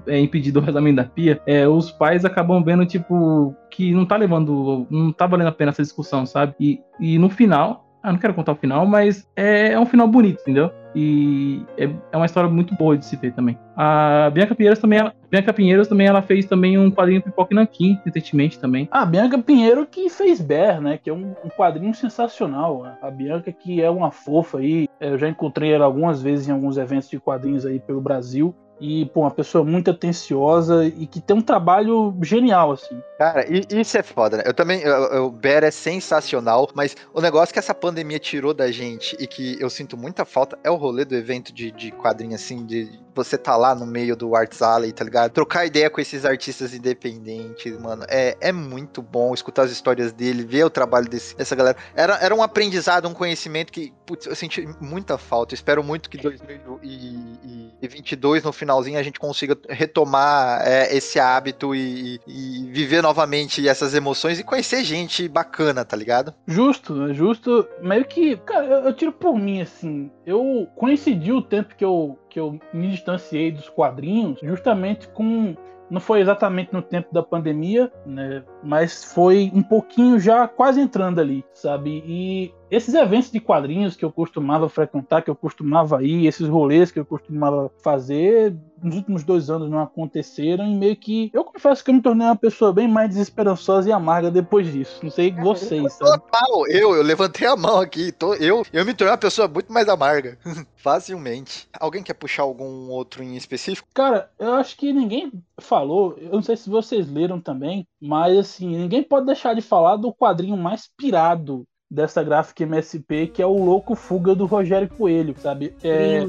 é, impedir do vazamento da pia, é, os pais acabam vendo, tipo, que não tá levando, não tá valendo a pena essa discussão, sabe? E, e no final, ah, não quero contar o final, mas é, é um final bonito, entendeu? E é, é uma história muito boa de se ver também. A Bianca Pinheiros também, ela, Bianca Pinheiros também, ela fez também um quadrinho Pipoca Nanquim, recentemente também. A Bianca Pinheiro que fez Bear, né? Que é um, um quadrinho sensacional. A Bianca que é uma fofa aí. é, Eu já encontrei ela algumas vezes em alguns eventos de quadrinhos aí pelo Brasil. E, pô, uma pessoa muito atenciosa e que tem um trabalho genial, assim. Cara, isso é foda, né? Eu também, o Bear é sensacional, mas o negócio que essa pandemia tirou da gente e que eu sinto muita falta é o rolê do evento de, de quadrinho, assim, de você tá lá no meio do Arts Alley, tá ligado? Trocar ideia com esses artistas independentes, mano, é, é muito bom escutar as histórias dele, ver o trabalho desse, dessa galera. Era, era um aprendizado, um conhecimento que, putz, eu senti muita falta. Espero muito que 2022, no finalzinho, a gente consiga retomar é, esse hábito e, e viver novamente essas emoções e conhecer gente bacana, tá ligado? Justo, é justo. Meio que, cara, eu, eu tiro por mim, assim. Eu coincidi o tempo que eu, que eu me distanciei dos quadrinhos justamente com. Não foi exatamente no tempo da pandemia, né? Mas foi um pouquinho já quase entrando ali, sabe? E esses eventos de quadrinhos que eu costumava frequentar, que eu costumava ir, esses rolês que eu costumava fazer, nos últimos dois anos não aconteceram e meio que. Eu confesso que eu me tornei uma pessoa bem mais desesperançosa e amarga depois disso. Não sei vocês? Total, eu, eu levantei a mão aqui, tô, eu, eu me tornei uma pessoa muito mais amarga. Facilmente. Alguém quer puxar algum outro em específico? Cara, eu acho que ninguém falou, eu não sei se vocês leram também, mas assim, ninguém pode deixar de falar do quadrinho mais pirado dessa gráfica MSP, que é o Louco Fuga do Rogério Coelho, sabe? É.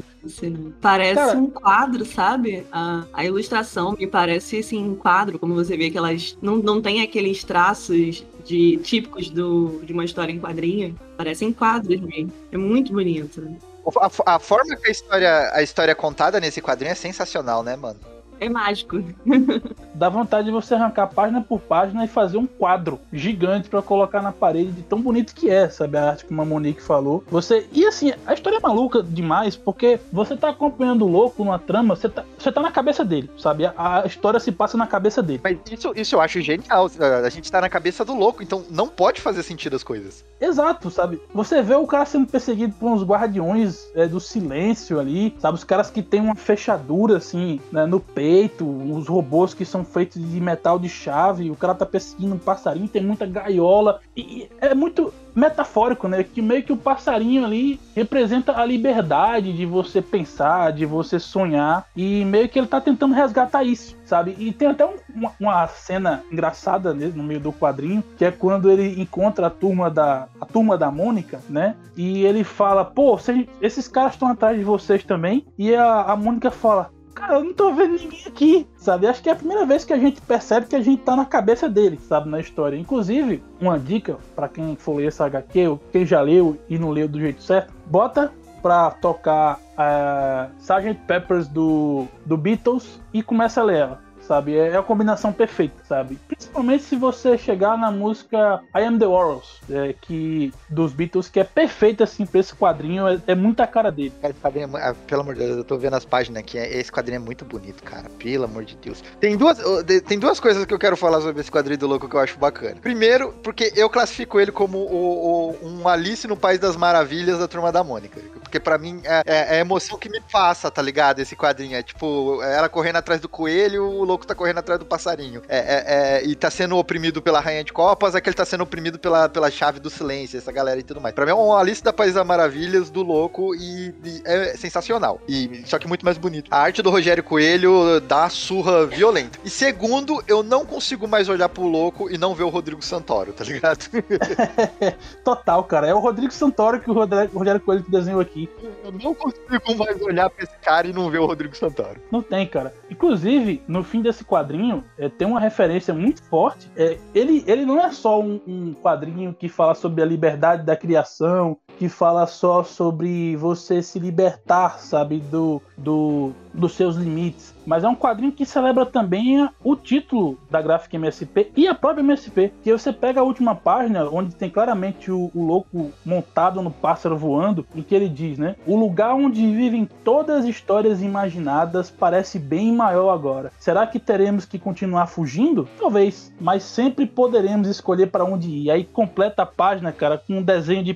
Parece Cara- um quadro, sabe? A, a ilustração me parece assim, um quadro, como você vê que elas não, não tem aqueles traços de típicos do, de uma história em quadrinho. Parecem quadros mesmo. É muito bonito. A, a forma que a história, a história é contada nesse quadrinho é sensacional, né, mano? É mágico. dá vontade de você arrancar página por página e fazer um quadro gigante pra colocar na parede de tão bonito que é, sabe? A arte como a Monique falou. Você. E assim, a história é maluca demais, porque você tá acompanhando o louco numa trama, você tá, você tá na cabeça dele, sabe? A, a história se passa na cabeça dele. Mas isso, isso eu acho genial. A gente tá na cabeça do louco, então não pode fazer sentido as coisas. Exato, sabe? Você vê o cara sendo perseguido por uns guardiões é, do silêncio ali, sabe? Os caras que tem uma fechadura assim né, no peito, os robôs que são feitos de metal de chave, o cara tá perseguindo um passarinho, tem muita gaiola. E é muito metafórico, né? Que meio que o passarinho ali representa a liberdade de você pensar, de você sonhar, e meio que ele tá tentando resgatar isso, sabe? E tem até um- uma, uma cena engraçada né, no meio do quadrinho, que é quando ele encontra a turma da a turma da Mônica, né? E ele fala: "Pô, esses caras estão atrás de vocês também". E a, a Mônica fala: Cara, eu não tô vendo ninguém aqui, sabe? Acho que é a primeira vez que a gente percebe que a gente tá na cabeça dele, sabe? Na história. Inclusive, uma dica pra quem for ler essa HQ, ou quem já leu e não leu do jeito certo, bota pra tocar a Sgt. Peppers do, do Beatles e começa a ler ela. Sabe? É a combinação perfeita, sabe? Principalmente se você chegar na música I Am The Warhols, é, que, dos Beatles, que é perfeita assim pra esse quadrinho, é, é muita cara dele. Esse quadrinho é ah, pelo amor de Deus, eu tô vendo as páginas aqui. é- Esse quadrinho é muito bonito, cara. Pelo amor de Deus. Tem duas, tem duas coisas que eu quero falar sobre esse quadrinho do louco que eu acho bacana. Primeiro, porque eu classifico ele como o, o- um Alice no País das Maravilhas da Turma da Mônica. Porque pra mim é, é- é a emoção que me passa, tá ligado? Esse quadrinho. É tipo, ela correndo atrás do coelho, o louco tá correndo atrás do passarinho. É, é- é- e tá sendo oprimido pela Rainha de Copas, é que ele tá sendo oprimido pela, pela chave do silêncio, essa galera e tudo mais. Pra mim é uma Alice da País das Maravilhas do louco e, e é sensacional. E só que muito mais bonito. A arte do Rogério Coelho dá surra violenta. E segundo, eu não consigo mais olhar pro louco e não ver o Rodrigo Santoro, tá ligado? Total, cara. É o Rodrigo Santoro que o Rogério Coelho desenhou aqui. Eu não consigo mais olhar pra esse cara e não ver o Rodrigo Santoro. Não tem, cara. Inclusive, no fim desse quadrinho, é, tem uma referência muito forte. É, ele, ele não é só um, um quadrinho que fala sobre a liberdade da criação, que fala só sobre você se libertar, sabe, do, do dos seus limites. Mas é um quadrinho que celebra também o título da gráfica MSP e a própria MSP. Que você pega a última página, onde tem claramente o, o louco montado no pássaro voando, em que ele diz, né? O lugar onde vivem todas as histórias imaginadas parece bem maior agora. Será que teremos que continuar fugindo? Talvez, mas sempre poderemos escolher para onde ir. Aí completa a página, cara, com um desenho de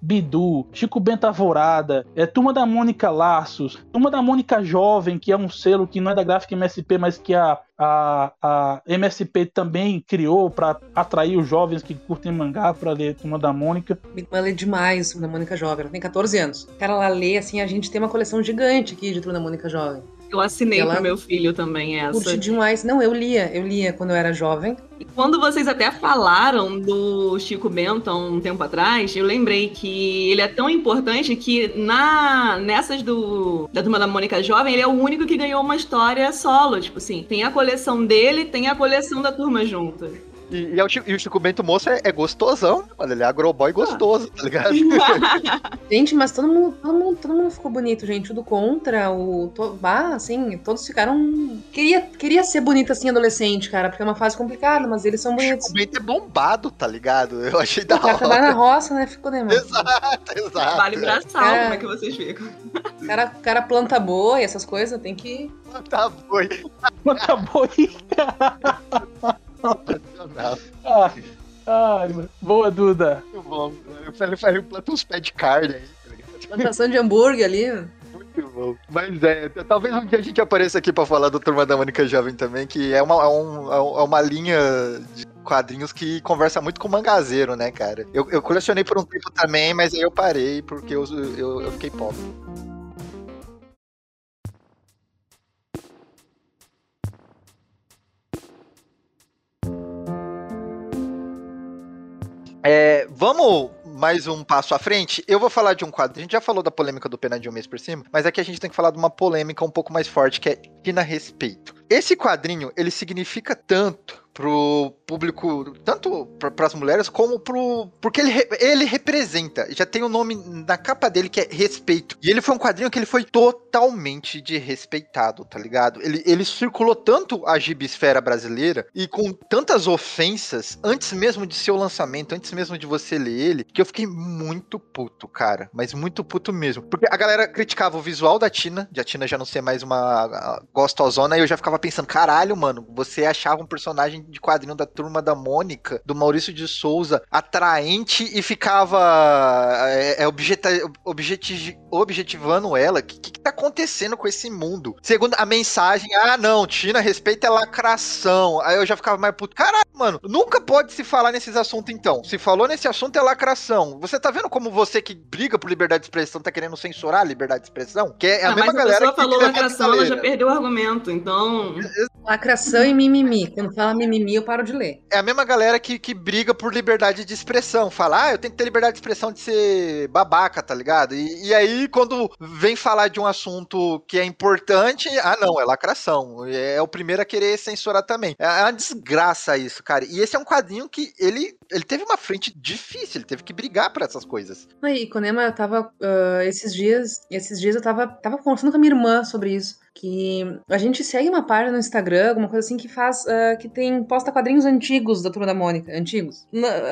Bidu, Chico Bento Alvorada, é, Turma da Mônica Laços, Turma da Mônica Jovem, que é um selo que não é da gráfica MSP, mas que a, a, a MSP também criou para atrair os jovens que curtem mangá para ler Turma da Mônica. Minha irmã lê demais Turma da Mônica Jovem, ela tem 14 anos. Cara, ela lê, assim, a gente tem uma coleção gigante aqui de Turma da Mônica Jovem. Eu assinei Ela pro meu filho também essa. Curte demais. Não, eu lia, eu lia quando eu era jovem. E quando vocês até falaram do Chico Bento há um tempo atrás, eu lembrei que ele é tão importante que na nessas do da turma da Mônica Jovem, ele é o único que ganhou uma história solo. Tipo assim, tem a coleção dele, tem a coleção da turma junto. E, e é o e o Chico Bento Moço é, é gostosão, mano. Ele é agroboy gostoso, tá ligado? Gente, mas todo mundo, todo mundo, todo mundo ficou bonito, gente. O do contra, o. To, bah, assim, todos ficaram. Queria, queria ser bonito assim, adolescente, cara, porque é uma fase complicada, mas eles são O bonitos. Chico Bento é bombado, tá ligado? Eu achei da O cara trabalha na hora. roça, né? Ficou, né, mano? Exato, exato. Vale braçal, É. como é que vocês ficam? O cara, cara planta boi, essas coisas, tem que. Tá bom. Acabou aí. Sensacional. Ah, ai, mano. boa, Duda. Muito bom. Eu falei, falei, planta uns pés de carne aí, tá? Plantação de hambúrguer ali. Muito bom. Mas é, talvez um dia a gente apareça aqui pra falar do Turma da Mônica Jovem também, que é uma, é um- é uma linha de quadrinhos que conversa muito com o mangazeiro, né, cara? Eu, eu colecionei por um tempo também, mas aí eu parei porque eu, eu, eu fiquei pobre. É, vamos mais um passo à frente. Eu vou falar de um quadro. A gente já falou da polêmica do Pena de um mês por cima, mas aqui a gente tem que falar de uma polêmica um pouco mais forte, que é Tina Respeito. Esse quadrinho, ele significa tanto pro público, tanto para as mulheres como pro porque ele, ele representa, já tem o nome na capa dele que é Respeito. E ele foi um quadrinho que ele foi totalmente desrespeitado, tá ligado? Ele, ele circulou tanto a gibisfera brasileira e com tantas ofensas antes mesmo de seu lançamento, antes mesmo de você ler ele, que eu fiquei muito puto, cara, mas muito puto mesmo. Porque a galera criticava o visual da Tina, de a Tina já não ser mais uma gostosona, e eu já ficava pensando, caralho, mano, você achava um personagem de quadrinho da turma da Mônica, do Maurício de Souza, atraente e ficava é, é, objeta, objeti- objetivando ela. O que, que, que tá acontecendo com esse mundo? Segundo a mensagem, ah, não, Tina, respeita é lacração. Aí eu já ficava mais puto. Caralho, mano, nunca pode se falar nesses assuntos então. Se falou nesse assunto é lacração. Você tá vendo como você que briga por liberdade de expressão tá querendo censurar a liberdade de expressão? Que é a Ah, mesma a galera que falou lacração, ela já perdeu o argumento. Então, Lacração e mimimi. Quando fala mimimi, eu paro de ler. É a mesma galera que, que briga por liberdade de expressão. Fala, ah, eu tenho que ter liberdade de expressão de ser babaca, tá ligado? E, e aí, quando vem falar de um assunto que é importante, ah, não, é lacração. É o primeiro a querer censurar também. É uma desgraça isso, cara. E esse é um quadrinho que ele, ele teve uma frente difícil, ele teve que brigar por essas coisas. Aí, Konema, eu tava. ah, esses dias. Esses dias eu tava, tava conversando com a minha irmã sobre isso. Que a gente segue uma página no Instagram, alguma coisa assim, que faz. ah, que tem. posta quadrinhos antigos da turma da Mônica. Antigos.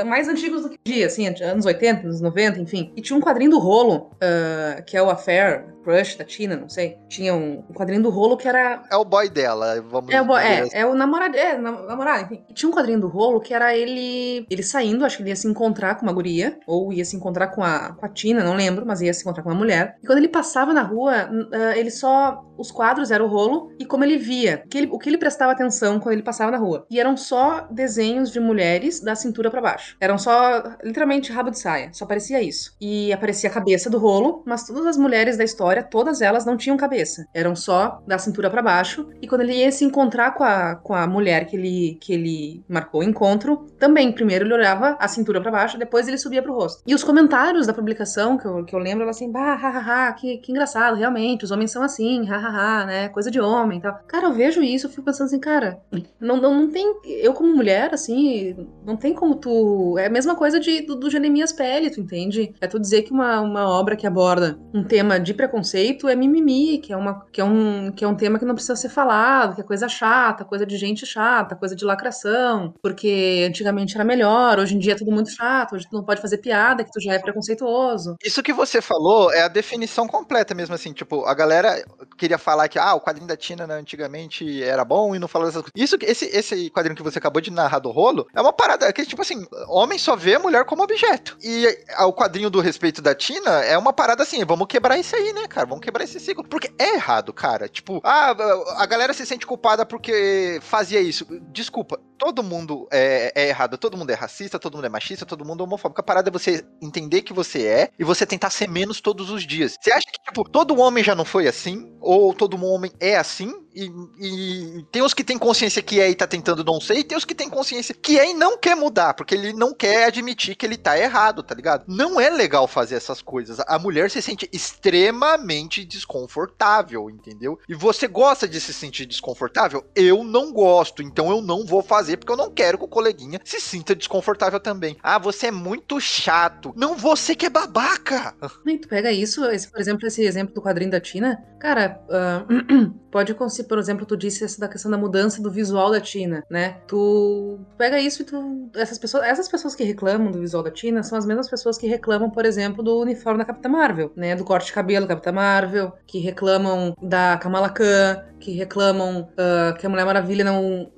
Mais antigos do que dia, assim, anos 80, anos 90, enfim. E tinha um quadrinho do rolo, ah, que é o Affair, Crush da Tina, não sei. Tinha um, quadrinho do rolo que era É o boy dela, vamos é, o bo- dizer é, é o namorado, é, nam- namorado, enfim. E tinha um quadrinho do rolo que era ele ele saindo, acho que ele ia se encontrar com uma guria, ou ia se encontrar com a, com a Tina, não lembro, mas ia se encontrar com uma mulher. E quando ele passava na rua, ah, ele só. Os quadros eram o rolo e como ele via, que ele- o que ele prestava atenção quando ele passava na rua. E eram só desenhos de mulheres da cintura pra baixo. Eram só, literalmente, rabo de saia. Só parecia isso. E aparecia a cabeça do rolo, mas todas as mulheres da história, todas elas não tinham cabeça. Eram só da cintura pra baixo. E quando ele ia se encontrar com a, com a mulher que ele, que ele marcou o encontro, também, primeiro ele olhava a cintura pra baixo, depois ele subia pro rosto. E os comentários da publicação, que eu, que eu lembro, ela assim, bah, hahaha, que, que engraçado, realmente, os homens são assim, hahaha, né, coisa de homem e tal. Cara, eu vejo isso, eu fico pensando assim, cara, não, não, não tem, eu como mulher, assim, não tem como tu, é a mesma coisa de, do, do Jeremias Pele, tu entende? É tu dizer que uma, uma obra que aborda um tema de preconceito é mimimi, que é, uma, que, é um, que é um tema que não precisa ser falado, que é coisa chata, coisa de gente chata, coisa de lacração, porque antigamente era melhor, hoje em dia é tudo muito chato, hoje tu não pode fazer piada, que tu já é preconceituoso. Isso que você falou é a definição completa mesmo, assim, tipo, a galera queria falar que, ah, o quadrinho da Tina né, antigamente era bom e não falava dessas coisas. Isso, esse, esse quadrinho que você acabou de narrar do rolo é uma parada que, tipo assim, homem só vê a mulher como objeto. E o quadrinho do respeito da Tina é uma parada assim, vamos quebrar isso aí, né, cara? Vamos quebrar esse ciclo. Porque é errado, cara. Tipo, ah, a galera se sente culpada porque fazia isso. Desculpa, todo mundo é, é errado, todo mundo é racista, todo mundo é machista, todo mundo é homofóbico. A parada é você entender que você é e você tentar ser menos todos os dias. Você acha que, tipo, todo homem já não foi assim? Ou todo homem é assim? E, e, tem os que tem consciência que é e tá tentando não ser, e tem os que tem consciência que é e não quer mudar, porque ele não quer admitir que ele tá errado, tá ligado? Não é legal fazer essas coisas. A mulher se sente extremamente desconfortável, entendeu? E você gosta de se sentir desconfortável? Eu não gosto, então eu não vou fazer, porque eu não quero que o coleguinha se sinta desconfortável também. Ah, você é muito chato. Não você que é babaca. E tu pega isso, esse, por exemplo, esse exemplo do quadrinho da Tina, cara, uh, pode conseguir por exemplo, tu disse essa da questão da mudança do visual da Tina, né? Tu pega isso e tu. Essas pessoas, essas pessoas que reclamam do visual da Tina são as mesmas pessoas que reclamam, por exemplo, do uniforme da Capitã Marvel, né? Do corte de cabelo da Capitã Marvel, que reclamam da Kamala Khan, que reclamam uh, que a Mulher Maravilha não.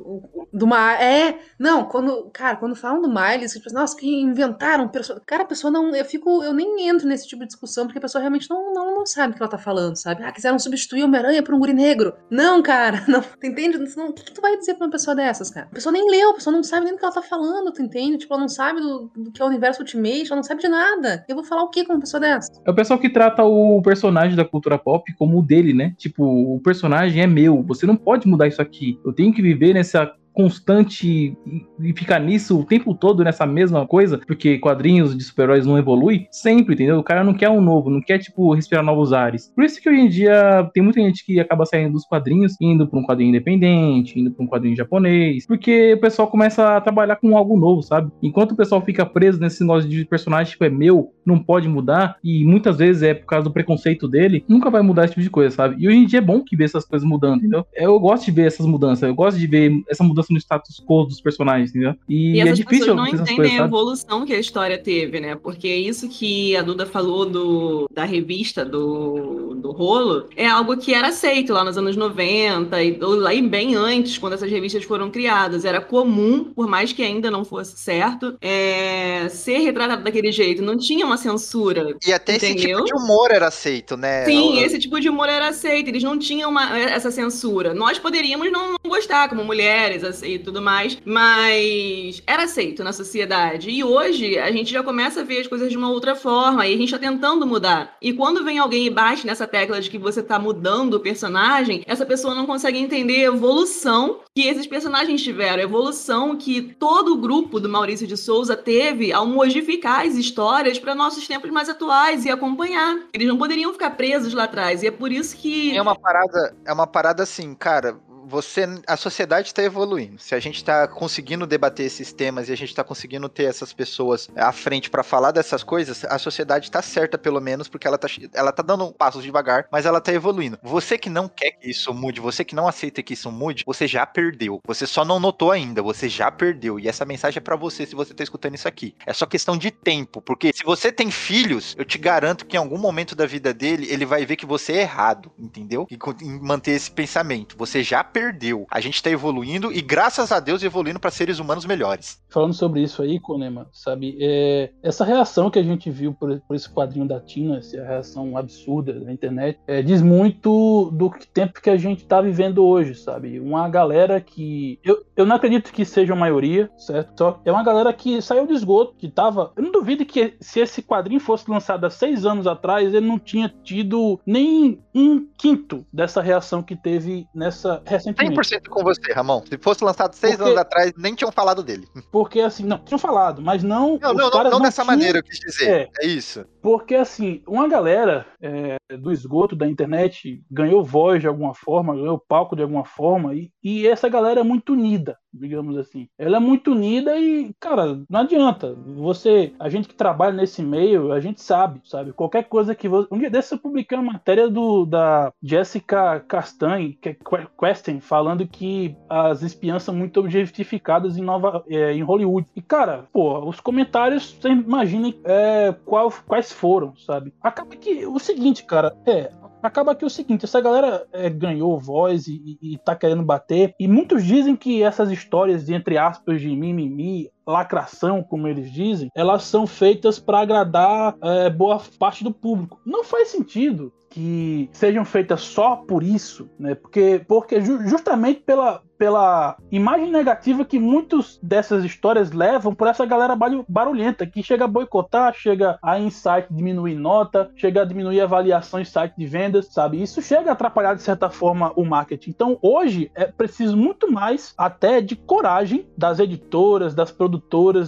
Do Ma É, não, quando. Cara, quando falam do Miles, tipo, nossa, que inventaram. Cara, a pessoa não. Eu fico. Eu nem entro nesse tipo de discussão, porque a pessoa realmente não, não, não sabe o que ela tá falando, sabe? Ah, quiseram substituir Homem-Aranha por um guri negro. Não, cara, não. Tu entende? O que, que, tu vai dizer pra uma pessoa dessas, cara? A pessoa nem leu, a pessoa não sabe nem do que ela tá falando, tu entende? Tipo, ela não sabe do, do que é o universo Ultimate, ela não sabe de nada. Eu vou falar o que com uma pessoa dessa? É o pessoal que trata o personagem da cultura pop como o dele, né? Tipo, o personagem é meu, você não pode mudar isso aqui. Eu tenho que viver nessa constante e ficar nisso o tempo todo nessa mesma coisa, porque quadrinhos de super-heróis não evolui sempre, entendeu? O cara não quer um novo, não quer, tipo, respirar novos ares. Por isso que hoje em dia tem muita gente que acaba saindo dos quadrinhos, indo pra um quadrinho independente, indo pra um quadrinho japonês, porque o pessoal começa a trabalhar com algo novo, sabe? Enquanto o pessoal fica preso nesse negócio de personagem, tipo, é meu, não pode mudar, e muitas vezes é por causa do preconceito dele, nunca vai mudar esse tipo de coisa, sabe? E hoje em dia é bom que ver essas coisas mudando, entendeu? Eu gosto de ver essas mudanças, eu gosto de ver essa mudança no status quo dos personagens, entendeu? E, e é difícil não entendem coisas, a evolução que a história teve, né? Porque isso que a Duda falou do, da revista do, do rolo é algo que era aceito lá nos anos 90 e lá e bem antes, quando essas revistas foram criadas. Era comum, por mais que ainda não fosse certo, é, ser retratado daquele jeito. Não tinha uma censura. E até entendeu? esse tipo de humor era aceito, né? Sim, esse tipo de humor era aceito. Eles não tinham uma, essa censura. Nós poderíamos não gostar, como mulheres, e tudo mais, mas era aceito na sociedade. E hoje a gente já começa a ver as coisas de uma outra forma e a gente tá tentando mudar. E quando vem alguém e bate nessa tecla de que você tá mudando o personagem, essa pessoa não consegue entender a evolução que esses personagens tiveram, a evolução que todo o grupo do Maurício de Souza teve ao modificar as histórias para nossos tempos mais atuais e acompanhar. Eles não poderiam ficar presos lá atrás. E é por isso que. É uma parada, é uma parada assim, cara você, a sociedade está evoluindo. Se a gente está conseguindo debater esses temas e a gente está conseguindo ter essas pessoas à frente para falar dessas coisas, a sociedade está certa pelo menos porque ela está ela tá dando passos devagar, mas ela está evoluindo. Você que não quer que isso mude, você que não aceita que isso mude, você já perdeu. Você só não notou ainda, você já perdeu. E essa mensagem é para você se você está escutando isso aqui. É só questão de tempo, porque se você tem filhos, eu te garanto que em algum momento da vida dele ele vai ver que você é errado, entendeu? E manter esse pensamento. Você já perdeu perdeu. A gente tá evoluindo e, graças a Deus, evoluindo para seres humanos melhores. Falando sobre isso aí, Konema, sabe? É, essa reação que a gente viu por, por, esse quadrinho da Tina, essa reação absurda da internet, é, diz muito do tempo que a gente tá vivendo hoje, sabe? Uma galera que. Eu, eu não acredito que seja a maioria, certo? Só é uma galera que saiu do esgoto, que tava. Eu não duvido que se esse quadrinho fosse lançado há seis anos atrás, ele não tinha tido nem um quinto dessa reação que teve nessa recentemente. 100% com você, Ramon. Se fosse lançado seis Porque... anos atrás, nem tinham falado dele. Porque assim, não, tinham falado, mas não. Não, não, não, não, dessa tinham... maneira eu quis dizer. É, é isso. Porque assim, uma galera é, do esgoto da internet ganhou voz de alguma forma, ganhou palco de alguma forma, e, e essa galera é muito unida digamos assim. Ela é muito unida e, cara, não adianta. Você, a gente que trabalha nesse meio, a gente sabe, sabe? Qualquer coisa que você. Um dia desse eu publiquei uma matéria do, da Jessica Castagne, que é Questen, falando que as espiãs são muito objetificadas em, Nova, é, em Hollywood. E, cara, pô, os comentários, você imagina é, qual, quais foram, sabe? Acaba que o seguinte, cara, é, acaba que o seguinte, essa galera é, ganhou voz e, e, e tá querendo bater, e muitos dizem que essas histórias de, entre aspas, de mimimi, lacração, como eles dizem, elas são feitas para agradar é, boa parte do público. Não faz sentido que sejam feitas só por isso, né? Porque, porque justamente pela, pela imagem negativa que muitos dessas histórias levam por essa galera barulhenta que chega a boicotar, chega a em site diminuir nota, chega a diminuir avaliação em site de vendas, sabe? Isso chega a atrapalhar de certa forma o marketing. Então, hoje é preciso muito mais até de coragem das editoras, das produtoras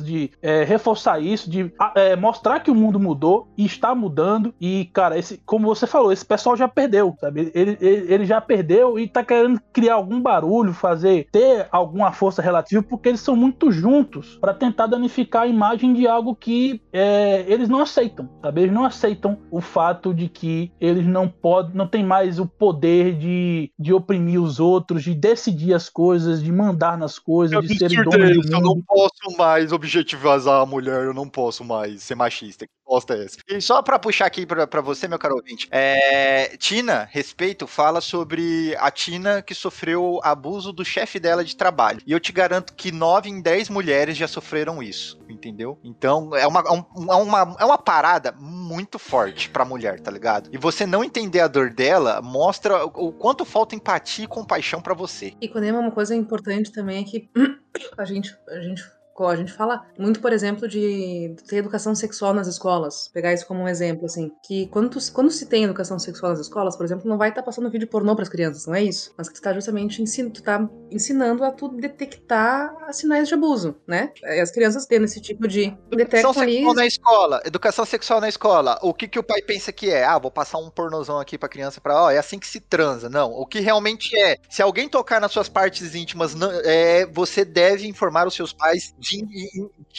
de é, reforçar isso, de é, mostrar que o mundo mudou e está mudando. E, cara, esse, como você falou, esse pessoal já perdeu, sabe? Ele, ele, ele já perdeu e tá querendo criar algum barulho, fazer fazer ter alguma força relativa porque eles são muito juntos para tentar danificar a imagem de algo que é, eles não aceitam, sabe? Eles não aceitam o fato de que eles não podem, não tem mais o poder de, de oprimir os outros, de decidir as coisas, de mandar nas coisas, eu de serem donos do mundo. Eu não posso mais objetivizar a mulher, eu não posso mais ser machista resposta é essa. E só para puxar aqui para você, meu caro ouvinte, é, Tina, respeito, fala sobre a Tina que sofreu abuso do chefe dela de trabalho. E eu te garanto que 9 em 10 mulheres já sofreram isso, entendeu? Então é uma, é, é uma, é uma parada muito forte pra mulher, tá ligado? E você não entender a dor dela mostra o quanto falta empatia e compaixão para você. E quando é uma coisa importante também é que a gente, a gente a gente fala muito, por exemplo, de ter educação sexual nas escolas. Pegar isso como um exemplo, assim. Que quando, tu, quando se tem educação sexual nas escolas, por exemplo, não vai estar tá passando vídeo pornô para as crianças, não é isso? Mas que tu tá justamente ensinando, tu tá ensinando a tu detectar sinais de abuso, né? As crianças tendo esse tipo de educação sexual ali... na escola. Educação sexual na escola. O que que o pai pensa que é? Ah, vou passar um pornozão aqui pra criança para, ó, é assim que se transa. Não, o que realmente é. Se alguém tocar nas suas partes íntimas, não, é, você deve informar os seus pais de,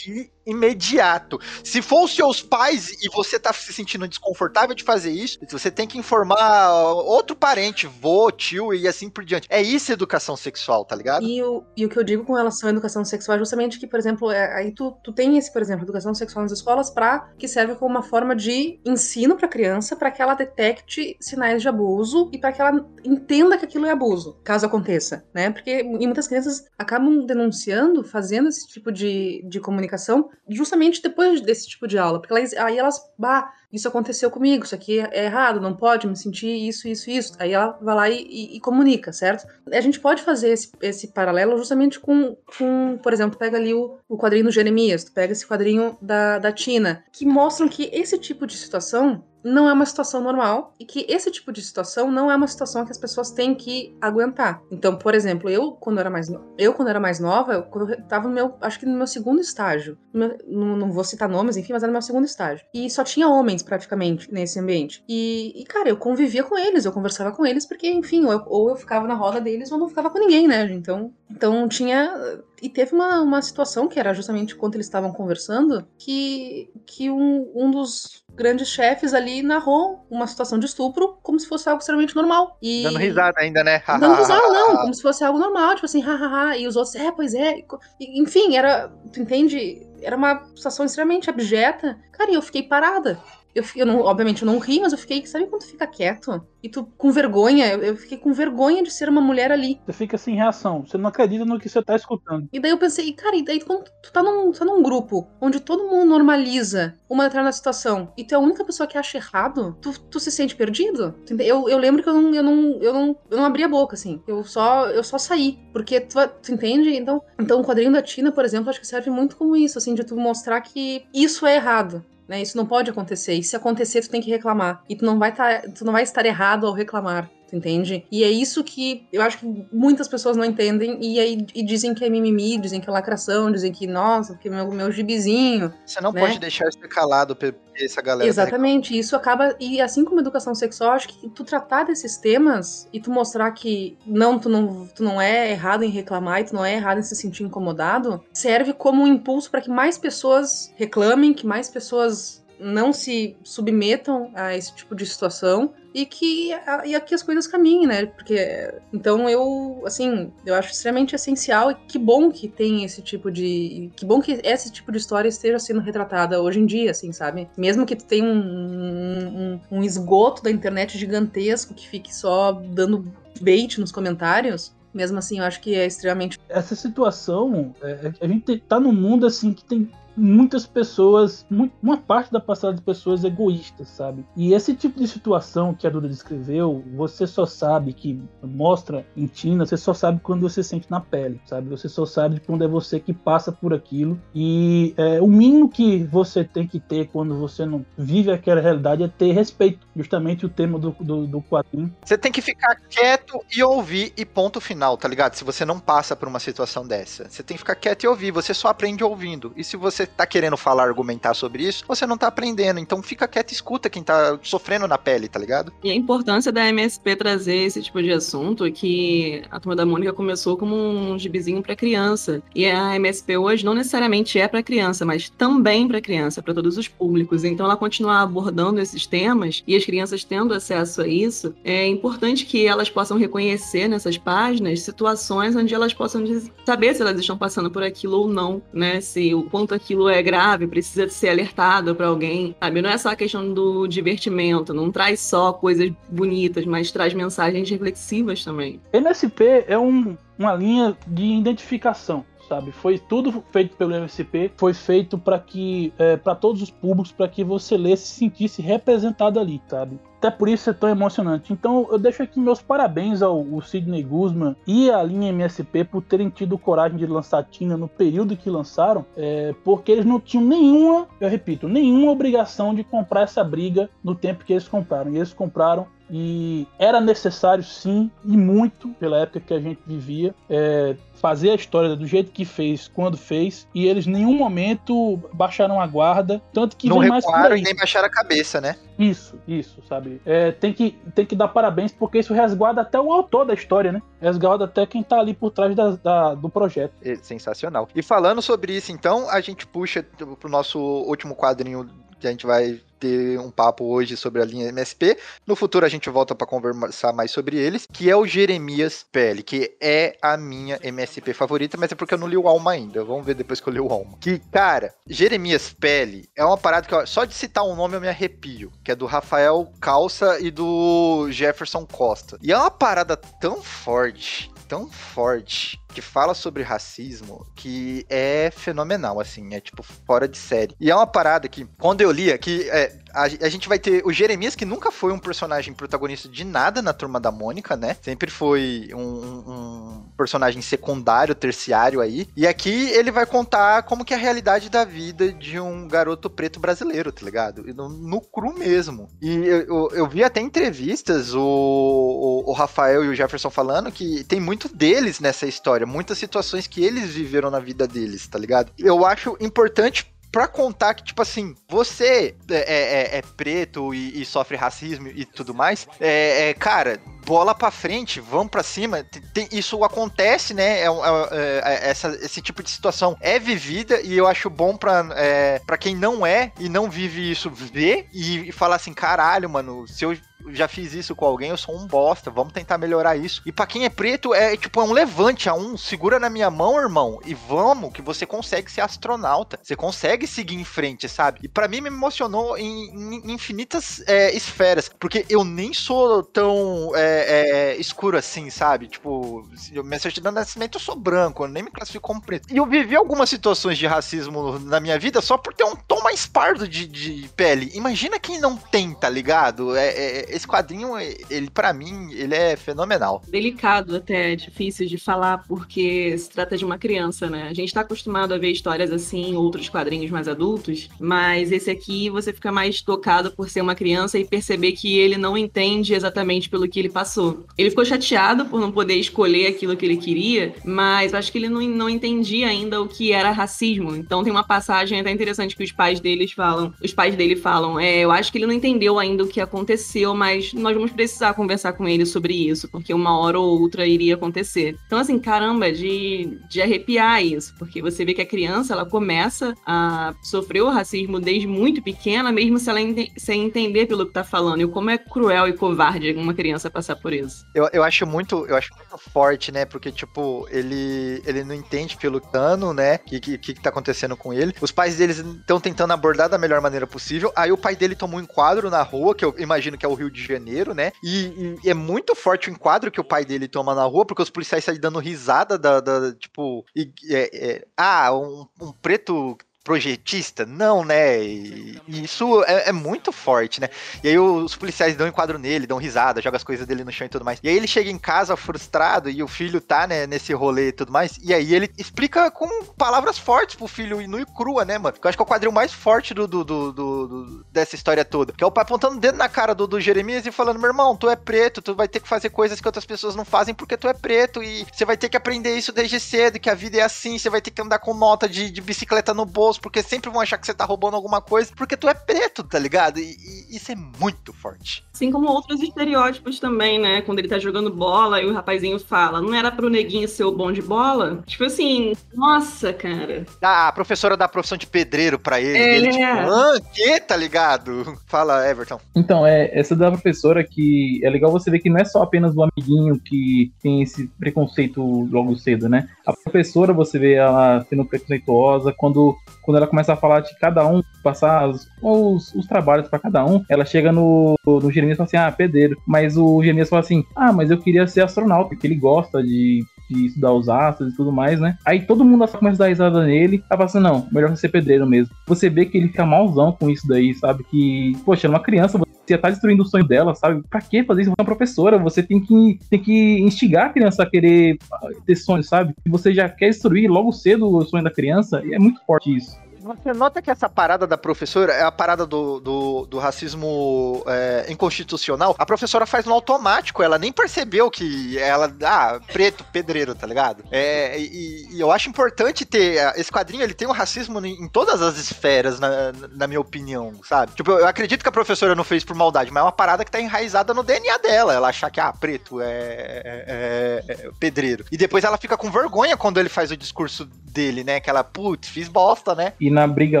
de imediato. Se for os seus pais e você tá se sentindo desconfortável de fazer isso, você tem que informar outro parente, vô, tio e assim por diante. É isso educação sexual, tá ligado? E o, e o que eu digo com relação à educação sexual é justamente que, por exemplo, é, aí tu, tu tem esse, por exemplo, educação sexual nas escolas para que serve como uma forma de ensino para criança, para que ela detecte sinais de abuso e para que ela entenda que aquilo é abuso, caso aconteça, né? Porque muitas crianças acabam denunciando, fazendo esse tipo de, de comunicação justamente depois desse tipo de aula, porque elas, aí elas, bah, isso aconteceu comigo, isso aqui é errado, não pode me sentir isso, isso, isso. Aí ela vai lá e, e, e comunica, certo? A gente pode fazer esse, esse paralelo justamente com, com, por exemplo, pega ali o, o quadrinho do Jeremias, tu pega esse quadrinho da, da Tina, que mostram que esse tipo de situação não é uma situação normal e que esse tipo de situação não é uma situação que as pessoas têm que aguentar. Então, por exemplo, eu quando era mais eu quando era mais nova, eu, eu tava no meu, acho que no meu segundo estágio, meu, não, não, vou citar nomes, enfim, mas era no meu segundo estágio. E só tinha homens praticamente nesse ambiente. E, e cara, eu convivia com eles, eu conversava com eles porque, enfim, ou eu, ou eu ficava na roda deles ou não ficava com ninguém, né? Então, então tinha e teve uma, uma situação que era justamente quando eles estavam conversando que que um, um dos grandes chefes ali narrou uma situação de estupro como se fosse algo extremamente normal. E... Dando risada ainda, né? Dando risada, não, como se fosse algo normal, tipo assim, hahaha. E os outros, é, pois é. E, enfim, era. Tu entende? Era uma situação extremamente abjeta. Cara, e eu fiquei parada. Eu, eu não, obviamente, eu não ri, mas eu fiquei, sabe quando tu fica quieto? E tu com vergonha, eu, eu, fiquei com vergonha de ser uma mulher ali. Você fica sem reação, você não acredita no que você tá escutando. E daí eu pensei, cara, e daí quando tu tá num, tá num grupo onde todo mundo normaliza uma determinada situação e tu é a única pessoa que acha errado, tu, tu se sente perdido? Eu, eu lembro que eu não, eu, não, eu, não, eu não abri a boca, assim. Eu só, eu só saí. Porque tu, tu entende? Então, então o quadrinho da Tina, por exemplo, acho que serve muito como isso, assim, de tu mostrar que isso é errado. Né? Isso não pode acontecer. E se acontecer, tu tem que reclamar. E tu não vai, tá, tu não vai estar errado ao reclamar. Entende? E é isso que eu acho que muitas pessoas não entendem e aí e dizem que é mimimi, dizem que é lacração, dizem que, nossa, porque meu, meu gibizinho. Você não né? pode deixar isso calado essa galera. tá Exatamente, isso acaba. E assim como educação sexual, acho que tu tratar desses temas e tu mostrar que não, tu não, tu não é errado em reclamar e tu não é errado em se sentir incomodado, serve como um impulso para que mais pessoas reclamem, que mais pessoas não se submetam a esse tipo de situação e que e aqui as coisas caminhem, né? Porque então eu assim eu acho extremamente essencial e que bom que tem esse tipo de que bom que esse tipo de história esteja sendo retratada hoje em dia, assim, sabe? Mesmo que tu tenha um, um, um esgoto da internet gigantesco que fique só dando bait nos comentários, mesmo assim, eu acho que é extremamente. Essa situação, é, a gente tá num mundo assim que tem muitas pessoas, uma parte da passada de pessoas egoístas, sabe? E esse tipo de situação que a Duda descreveu, você só sabe que mostra em Tina, você só sabe quando você sente na pele, sabe? Você só sabe quando é você que passa por aquilo. E é, o mínimo que você tem que ter quando você não vive aquela realidade é ter respeito. Justamente o tema do, do, do quadrinho. Você tem que ficar quieto e ouvir e ponto final, tá ligado? Se você não passa por uma situação dessa. Você tem que ficar quieto e ouvir, você só aprende ouvindo. E se você tá querendo falar, argumentar sobre isso, você não tá aprendendo. Então fica quieto e escuta quem tá sofrendo na pele, tá ligado? E a importância da MSP trazer esse tipo de assunto é que a Turma da Mônica começou como um gibizinho para criança. E a MSP hoje não necessariamente é para criança, mas também para criança, para todos os públicos. Então ela continuar abordando esses temas e as crianças tendo acesso a isso, é importante que elas possam reconhecer nessas páginas situações onde elas possam saber se elas estão passando por aquilo ou não, né? Se o quanto aquilo é grave, precisa ser alertado para alguém, sabe? Não é só a questão do divertimento, não traz só coisas bonitas, mas traz mensagens reflexivas também. MSP é um, uma linha de identificação sabe? Foi tudo feito pelo MSP, foi feito para que é, para todos os públicos, para que você lesse se sentisse representado ali, sabe? Até por isso é tão emocionante. Então eu deixo aqui meus parabéns ao, ao Sidney Guzman e à linha MSP por terem tido coragem de lançar Tina no período que lançaram, é, porque eles não tinham nenhuma, eu repito, nenhuma obrigação de comprar essa briga no tempo que eles compraram. E eles compraram e era necessário sim e muito pela época que a gente vivia é, fazer a história do jeito que fez quando fez e eles em nenhum momento baixaram a guarda tanto que não vem mais por aí. e nem baixaram a cabeça, né? Isso, isso, sabe? É, tem, que, tem que dar parabéns porque isso resguarda até o autor da história, né? Resguarda até quem tá ali por trás da, da- do projeto. É sensacional. E falando sobre isso, então, a gente puxa pro nosso último quadrinho a gente vai ter um papo hoje sobre a linha MSP. No futuro a gente volta para conversar mais sobre eles, que é o Jeremias PL, que é a minha MSP favorita, mas é porque eu não li o Alma ainda. Vamos ver depois que eu li o Alma. Que, cara, Jeremias PL é uma parada que ó, só de citar um nome eu me arrepio, que é do Rafael Calça e do Jefferson Costa. E é uma parada tão forte, tão forte que fala sobre racismo que é fenomenal, assim, é tipo fora de série. E é uma parada que, quando eu li aqui, é, a, a gente vai ter o Jeremias, que nunca foi um personagem protagonista de nada na turma da Mônica, né? Sempre foi um, um personagem secundário, terciário aí. E aqui ele vai contar como que é a realidade da vida de um garoto preto brasileiro, tá ligado? No, no cru mesmo. E eu, eu, eu vi até entrevistas o, o, o Rafael e o Jefferson falando que tem muito deles nessa história, muitas situações que eles viveram na vida deles, tá ligado? Eu acho importante pra contar que, tipo assim, você é, é- é preto e, e sofre racismo e tudo mais, é, é, cara, bola pra frente, vamos pra cima. Tem- isso acontece, né? É, um- é- é- essa- esse tipo de situação é vivida e eu acho bom pra, é, pra quem não é e não vive isso ver e, e falar assim: caralho, mano, se eu já fiz isso com alguém, eu sou um bosta, vamos tentar melhorar isso. E pra quem é preto, é tipo, é um levante, é um segura na minha mão, irmão, e vamos, que você consegue ser astronauta. Você consegue seguir em frente, sabe? E pra mim me emocionou em, em infinitas é, esferas, porque eu nem sou tão é, é, escuro assim, sabe? Tipo, minha certidão de nascimento eu sou branco, eu nem me classifico como preto. E eu vivi algumas situações de racismo na minha vida só por ter um tom mais pardo de, de pele. Imagina quem não tem, tá ligado? É, é- esse quadrinho, ele para mim, ele é fenomenal. Delicado até, é difícil de falar, porque se trata de uma criança, né? A gente tá acostumado a ver histórias assim em outros quadrinhos mais adultos, mas esse aqui você fica mais tocado por ser uma criança e perceber que ele não entende exatamente pelo que ele passou. Ele ficou chateado por não poder escolher aquilo que ele queria, mas acho que ele não, não entendia ainda o que era racismo. Então tem uma passagem até interessante que os pais deles falam, os pais dele falam, é, eu acho que ele não entendeu ainda o que aconteceu, mas nós vamos precisar conversar com ele sobre isso, porque uma hora ou outra iria acontecer. Então assim, caramba, de, de arrepiar isso, porque você vê que a criança, ela começa a sofrer o racismo desde muito pequena, mesmo se ela ente sem entender pelo que tá falando, e como é cruel e covarde uma criança passar por isso. Eu, eu acho muito, eu acho muito forte, né, porque tipo, ele ele não entende pelo cano, né, que, que que tá acontecendo com ele. Os pais deles estão tentando abordar da melhor maneira possível. Aí o pai dele tomou um enquadro na rua, que eu imagino que é o Rio de Janeiro, né? E, e é muito forte o enquadro que o pai dele toma na rua, porque os policiais saem dando risada da, da tipo, e, é, é, ah, um, um preto projetista? Não, né? E, e isso é, é, muito forte, né? E aí os policiais dão enquadro nele, dão risada, jogam as coisas dele no chão e tudo mais. E aí ele chega em casa frustrado e o filho tá, né, nesse rolê e tudo mais. E aí ele explica com palavras fortes pro filho e nu e crua, né, mano? Que eu acho que é o quadril mais forte do, do, do, do, dessa história toda. Que é o pai apontando o dedo na cara do, do Jeremias e falando: meu irmão, tu é preto, tu vai ter que fazer coisas que outras pessoas não fazem porque tu é preto e você vai ter que aprender isso desde cedo, que a vida é assim, você vai ter que andar com nota de, de bicicleta no bolso porque sempre vão achar que você tá roubando alguma coisa, porque tu é preto, tá ligado? E, e isso é muito forte. Assim como outros estereótipos também, né? Quando ele tá jogando bola e o rapazinho fala, não era pro neguinho ser o bom de bola? Tipo assim, nossa, cara. a professora dá a profissão de pedreiro pra ele. É. ele tipo, ah, que, tá ligado? Fala, Everton. Então, é essa da professora que é legal você ver que não é só apenas o amiguinho que tem esse preconceito logo cedo, né? A professora, você vê ela sendo preconceituosa quando quando ela começa a falar de cada um, passar os, os, os trabalhos para cada um, ela chega no, no Jeremias e fala assim: ah, pedreiro. Mas o Jeremias fala assim: ah, mas eu queria ser astronauta, porque ele gosta de de estudar os astros e tudo mais, né? Aí todo mundo começa a dar risada nele, tá passando, não, melhor você ser pedreiro mesmo. Você vê que ele fica malzão com isso daí, sabe? Que, poxa, é uma criança, você tá destruindo o sonho dela, sabe? Pra que fazer isso? Você é uma professora, você tem que, tem que instigar a criança a querer ter sonho, sabe? E você já quer destruir logo cedo o sonho da criança, e é muito forte isso. Você nota que essa parada da professora é a parada do, do, do racismo é, inconstitucional. A professora faz no automático, ela nem percebeu que ela. Ah, preto, pedreiro, tá ligado? É, e, e eu acho importante ter. Esse quadrinho ele tem um racismo em, todas as esferas, na, na minha opinião, sabe? Tipo, eu acredito que a professora não fez por maldade, mas é uma parada que tá enraizada no DNA dela. Ela achar que, ah, preto é, é, é, é pedreiro. E depois ela fica com vergonha quando ele faz o discurso dele, né? Que ela, putz, fiz bosta, né? E na briga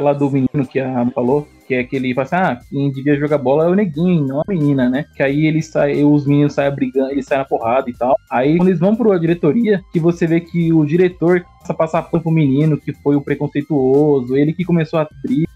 lá do menino que a falou, que é que ele fala assim, ah, quem devia jogar bola é o neguinho, não a menina, né? Que aí ele sai, os meninos saem brigando, eles saem na porrada e tal. Aí quando eles vão pra diretoria, que você vê que o diretor começa a passar pano pro menino, que foi o preconceituoso, ele que começou a briga.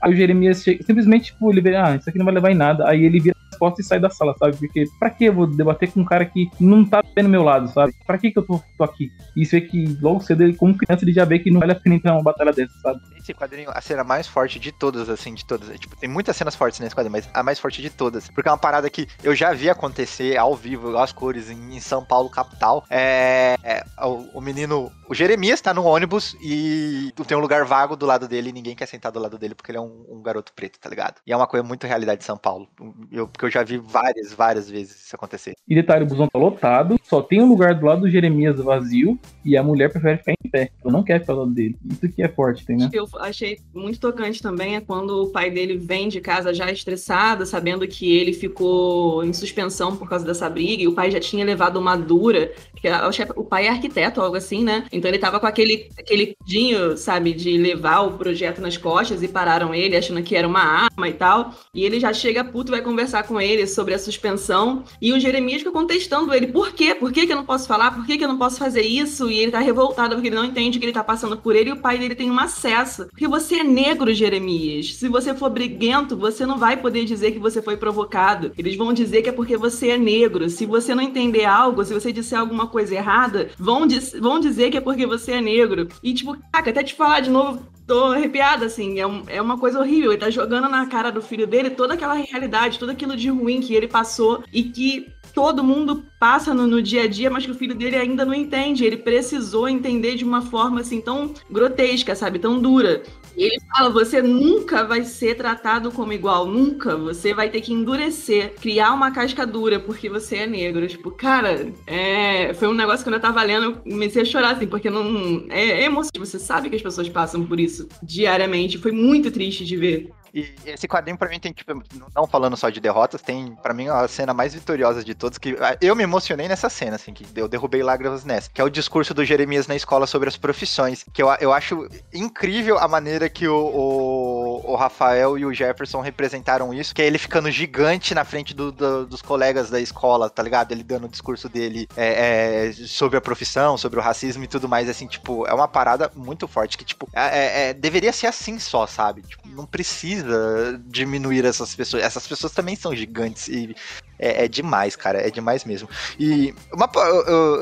Aí o Jeremias chega, simplesmente, tipo, ele vê, ah, isso aqui não vai levar em nada. Aí ele vira as costas e sai da sala, sabe? Porque pra que eu vou debater com um cara que não tá bem meu lado, sabe? Pra que que eu tô, tô aqui? Isso é que logo cedo, ele, como criança, ele já vê que não vale a pena entrar numa batalha dessa, sabe? Esse quadrinho, a cena mais forte de todas, assim, de todas. É, tipo, tem muitas cenas fortes nesse quadrinho, mas a mais forte de todas. Porque é uma parada que eu já vi acontecer ao vivo, às cores, em, em São Paulo, capital. É, é o, o, menino. O Jeremias tá no ônibus e tem um lugar vago do lado dele e ninguém quer sentar do lado dele porque ele é um, um garoto preto, tá ligado? E é uma coisa muito realidade de São Paulo. Eu, porque eu já vi várias, várias vezes isso acontecer. E detalhe, o busão tá lotado, só tem um lugar do lado do Jeremias vazio e a mulher prefere ficar em pé. Ela não quer ficar do lado dele. Isso que é forte, tem, né? Eu achei muito tocante também é quando o pai dele vem de casa já estressado, sabendo que ele ficou em suspensão por causa dessa briga, e o pai já tinha levado uma dura, que o pai é arquiteto, algo assim, né? Então ele tava com aquele, aquele dinho, sabe, de levar o projeto nas costas e pararam ele achando que era uma arma e tal. E ele já chega puto, vai conversar com ele sobre a suspensão. E o Jeremias fica contestando ele: por quê? Por que, que eu não posso falar? Por que, que eu não posso fazer isso? E ele tá revoltado porque ele não entende que ele tá passando por ele e o pai dele tem um acesso. Porque você é negro, Jeremias. Se você for briguento, você não vai poder dizer que você foi provocado. Eles vão dizer que é porque você é negro. Se você não entender algo, se você disser alguma coisa errada, vão, vão dizer que é porque você é negro. E, tipo, caca, até te falar de novo, tô arrepiada, assim. É, um, é uma coisa horrível. Ele tá jogando na cara do filho dele toda aquela realidade, tudo aquilo de ruim que ele passou e que todo mundo passa no, no, dia a dia, mas que o filho dele ainda não entende. Ele precisou entender de uma forma assim tão grotesca, sabe? Tão dura. Ele fala: você nunca vai ser tratado como igual, nunca. Você vai ter que endurecer, criar uma casca dura porque você é negro. Tipo, cara, é... foi um negócio que quando eu tava lendo, eu comecei a chorar, assim, porque não. É, é emocionante. Você sabe que as pessoas passam por isso diariamente. Foi muito triste de ver. E esse quadrinho, pra mim, tem, tipo, não falando só de derrotas, tem, pra mim, a cena mais vitoriosa de todos, que ah, eu me emocionei nessa cena, assim, que eu derrubei lágrimas nessa, que é o discurso do Jeremias na escola sobre as profissões, que eu, eu acho incrível a maneira que o, o, o Rafael e o Jefferson representaram isso, que é ele ficando gigante na frente do, do, dos colegas da escola, tá ligado? Ele dando o discurso dele é, é, sobre a profissão, sobre o racismo e tudo mais, assim, tipo, é uma parada muito forte, que, tipo, é, é, é deveria ser assim só, sabe? Tipo, não precisa precisa diminuir essas pessoas. Essas pessoas também são gigantes e é, é demais, cara. É demais mesmo. E uma,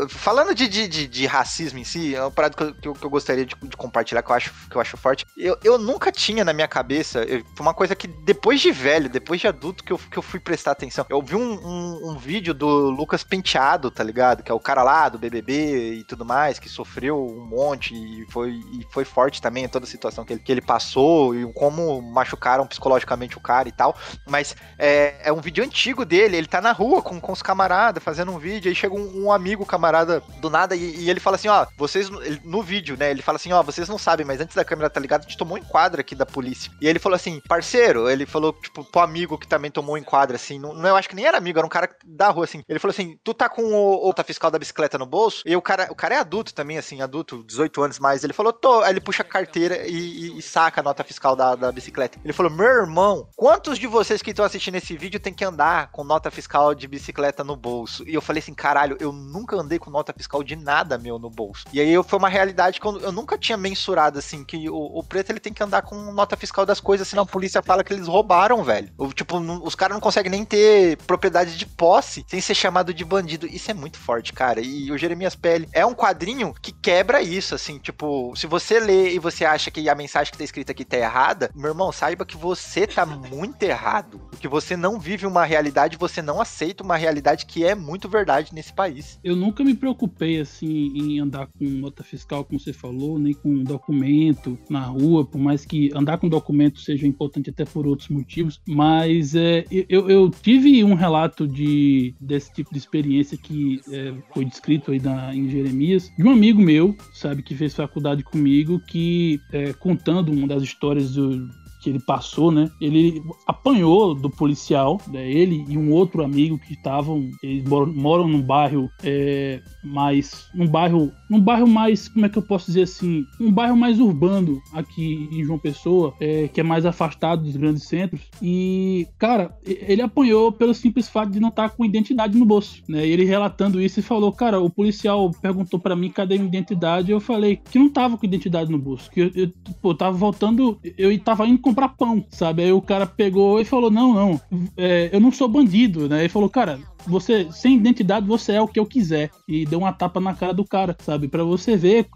falando de, de, de, racismo em si, é uma parada que eu, que eu gostaria de, de, compartilhar que eu acho, que eu acho forte. Eu, eu nunca tinha na minha cabeça, eu, foi uma coisa que depois de velho, depois de adulto, que eu, que eu fui prestar atenção. Eu vi um, um, um vídeo do Lucas Penteado, tá ligado? Que é o cara lá do BBB e tudo mais, que sofreu um monte e foi, e foi forte também toda a situação que ele, que ele passou e como machucaram psicologicamente o cara e tal. Mas é, é um vídeo antigo dele, ele tá na rua com, com os camaradas fazendo um vídeo, aí chega um, um amigo camarada do nada e, e, ele fala assim, ó, vocês, no vídeo, né, ele fala assim, ó, vocês não sabem, mas antes da câmera tá ligada, a gente tomou um enquadro aqui da polícia. E ele falou assim, parceiro, ele falou, tipo, pro amigo que também tomou um enquadro, assim, não, não eu acho que nem era amigo, era um cara da rua, assim. Ele falou assim, tu tá com o, o fiscal da bicicleta no bolso? E o cara, o cara é adulto também, assim, adulto, 18 anos mais. Ele falou, tô. Aí ele puxa a carteira e, e, e saca a nota fiscal da, da bicicleta. Ele falou, meu irmão, quantos de vocês que estão assistindo esse vídeo tem que andar com nota fiscal de bicicleta no bolso? E eu falei assim, caralho, eu nunca andei com nota fiscal de nada meu no bolso. E aí foi uma realidade que eu, eu nunca tinha mensurado, assim, que o, o, preto ele tem que andar com nota fiscal das coisas, senão a polícia fala que eles roubaram, velho. Ou, tipo, os caras não conseguem nem ter propriedade de posse sem ser chamado de bandido. Isso é muito forte, cara. E o Jeremias Pele é um quadrinho que quebra isso, assim, tipo, se você lê e você acha que a mensagem que tá escrita aqui tá errada, meu irmão, saiba que você tá muito errado. Que você não vive uma realidade, você não aceita uma realidade que é muito verdade nesse país. Eu nunca me preocupei, assim, em andar com nota fiscal, como você falou, nem com documento na rua, por mais que andar com documento seja importante até por outros motivos, mas é, eu, eu tive um relato de, desse tipo de experiência que é, foi descrito aí na, em Jeremias, de um amigo meu, sabe, que fez faculdade comigo, que é, contando uma das histórias do, que ele passou, né? Ele apanhou do policial, né? ele e um outro amigo que estavam, eles moram, num bairro é, mais, num bairro, num bairro mais, como é que eu posso dizer assim, um bairro mais urbano aqui em João Pessoa, é, que é mais afastado dos grandes centros. E cara, ele apanhou pelo simples fato de não estar com identidade no bolso, né? Ele relatando isso e falou, cara, o policial perguntou para mim cadê minha identidade, eu falei que não tava com identidade no bolso, que eu, eu pô, tava voltando, eu tava indo comprar pão, sabe? Aí o cara pegou e falou: Não, não, é, eu não sou bandido, né? Ele falou: Cara, você sem identidade você é o que eu quiser e deu uma tapa na cara do cara, sabe? Para você ver.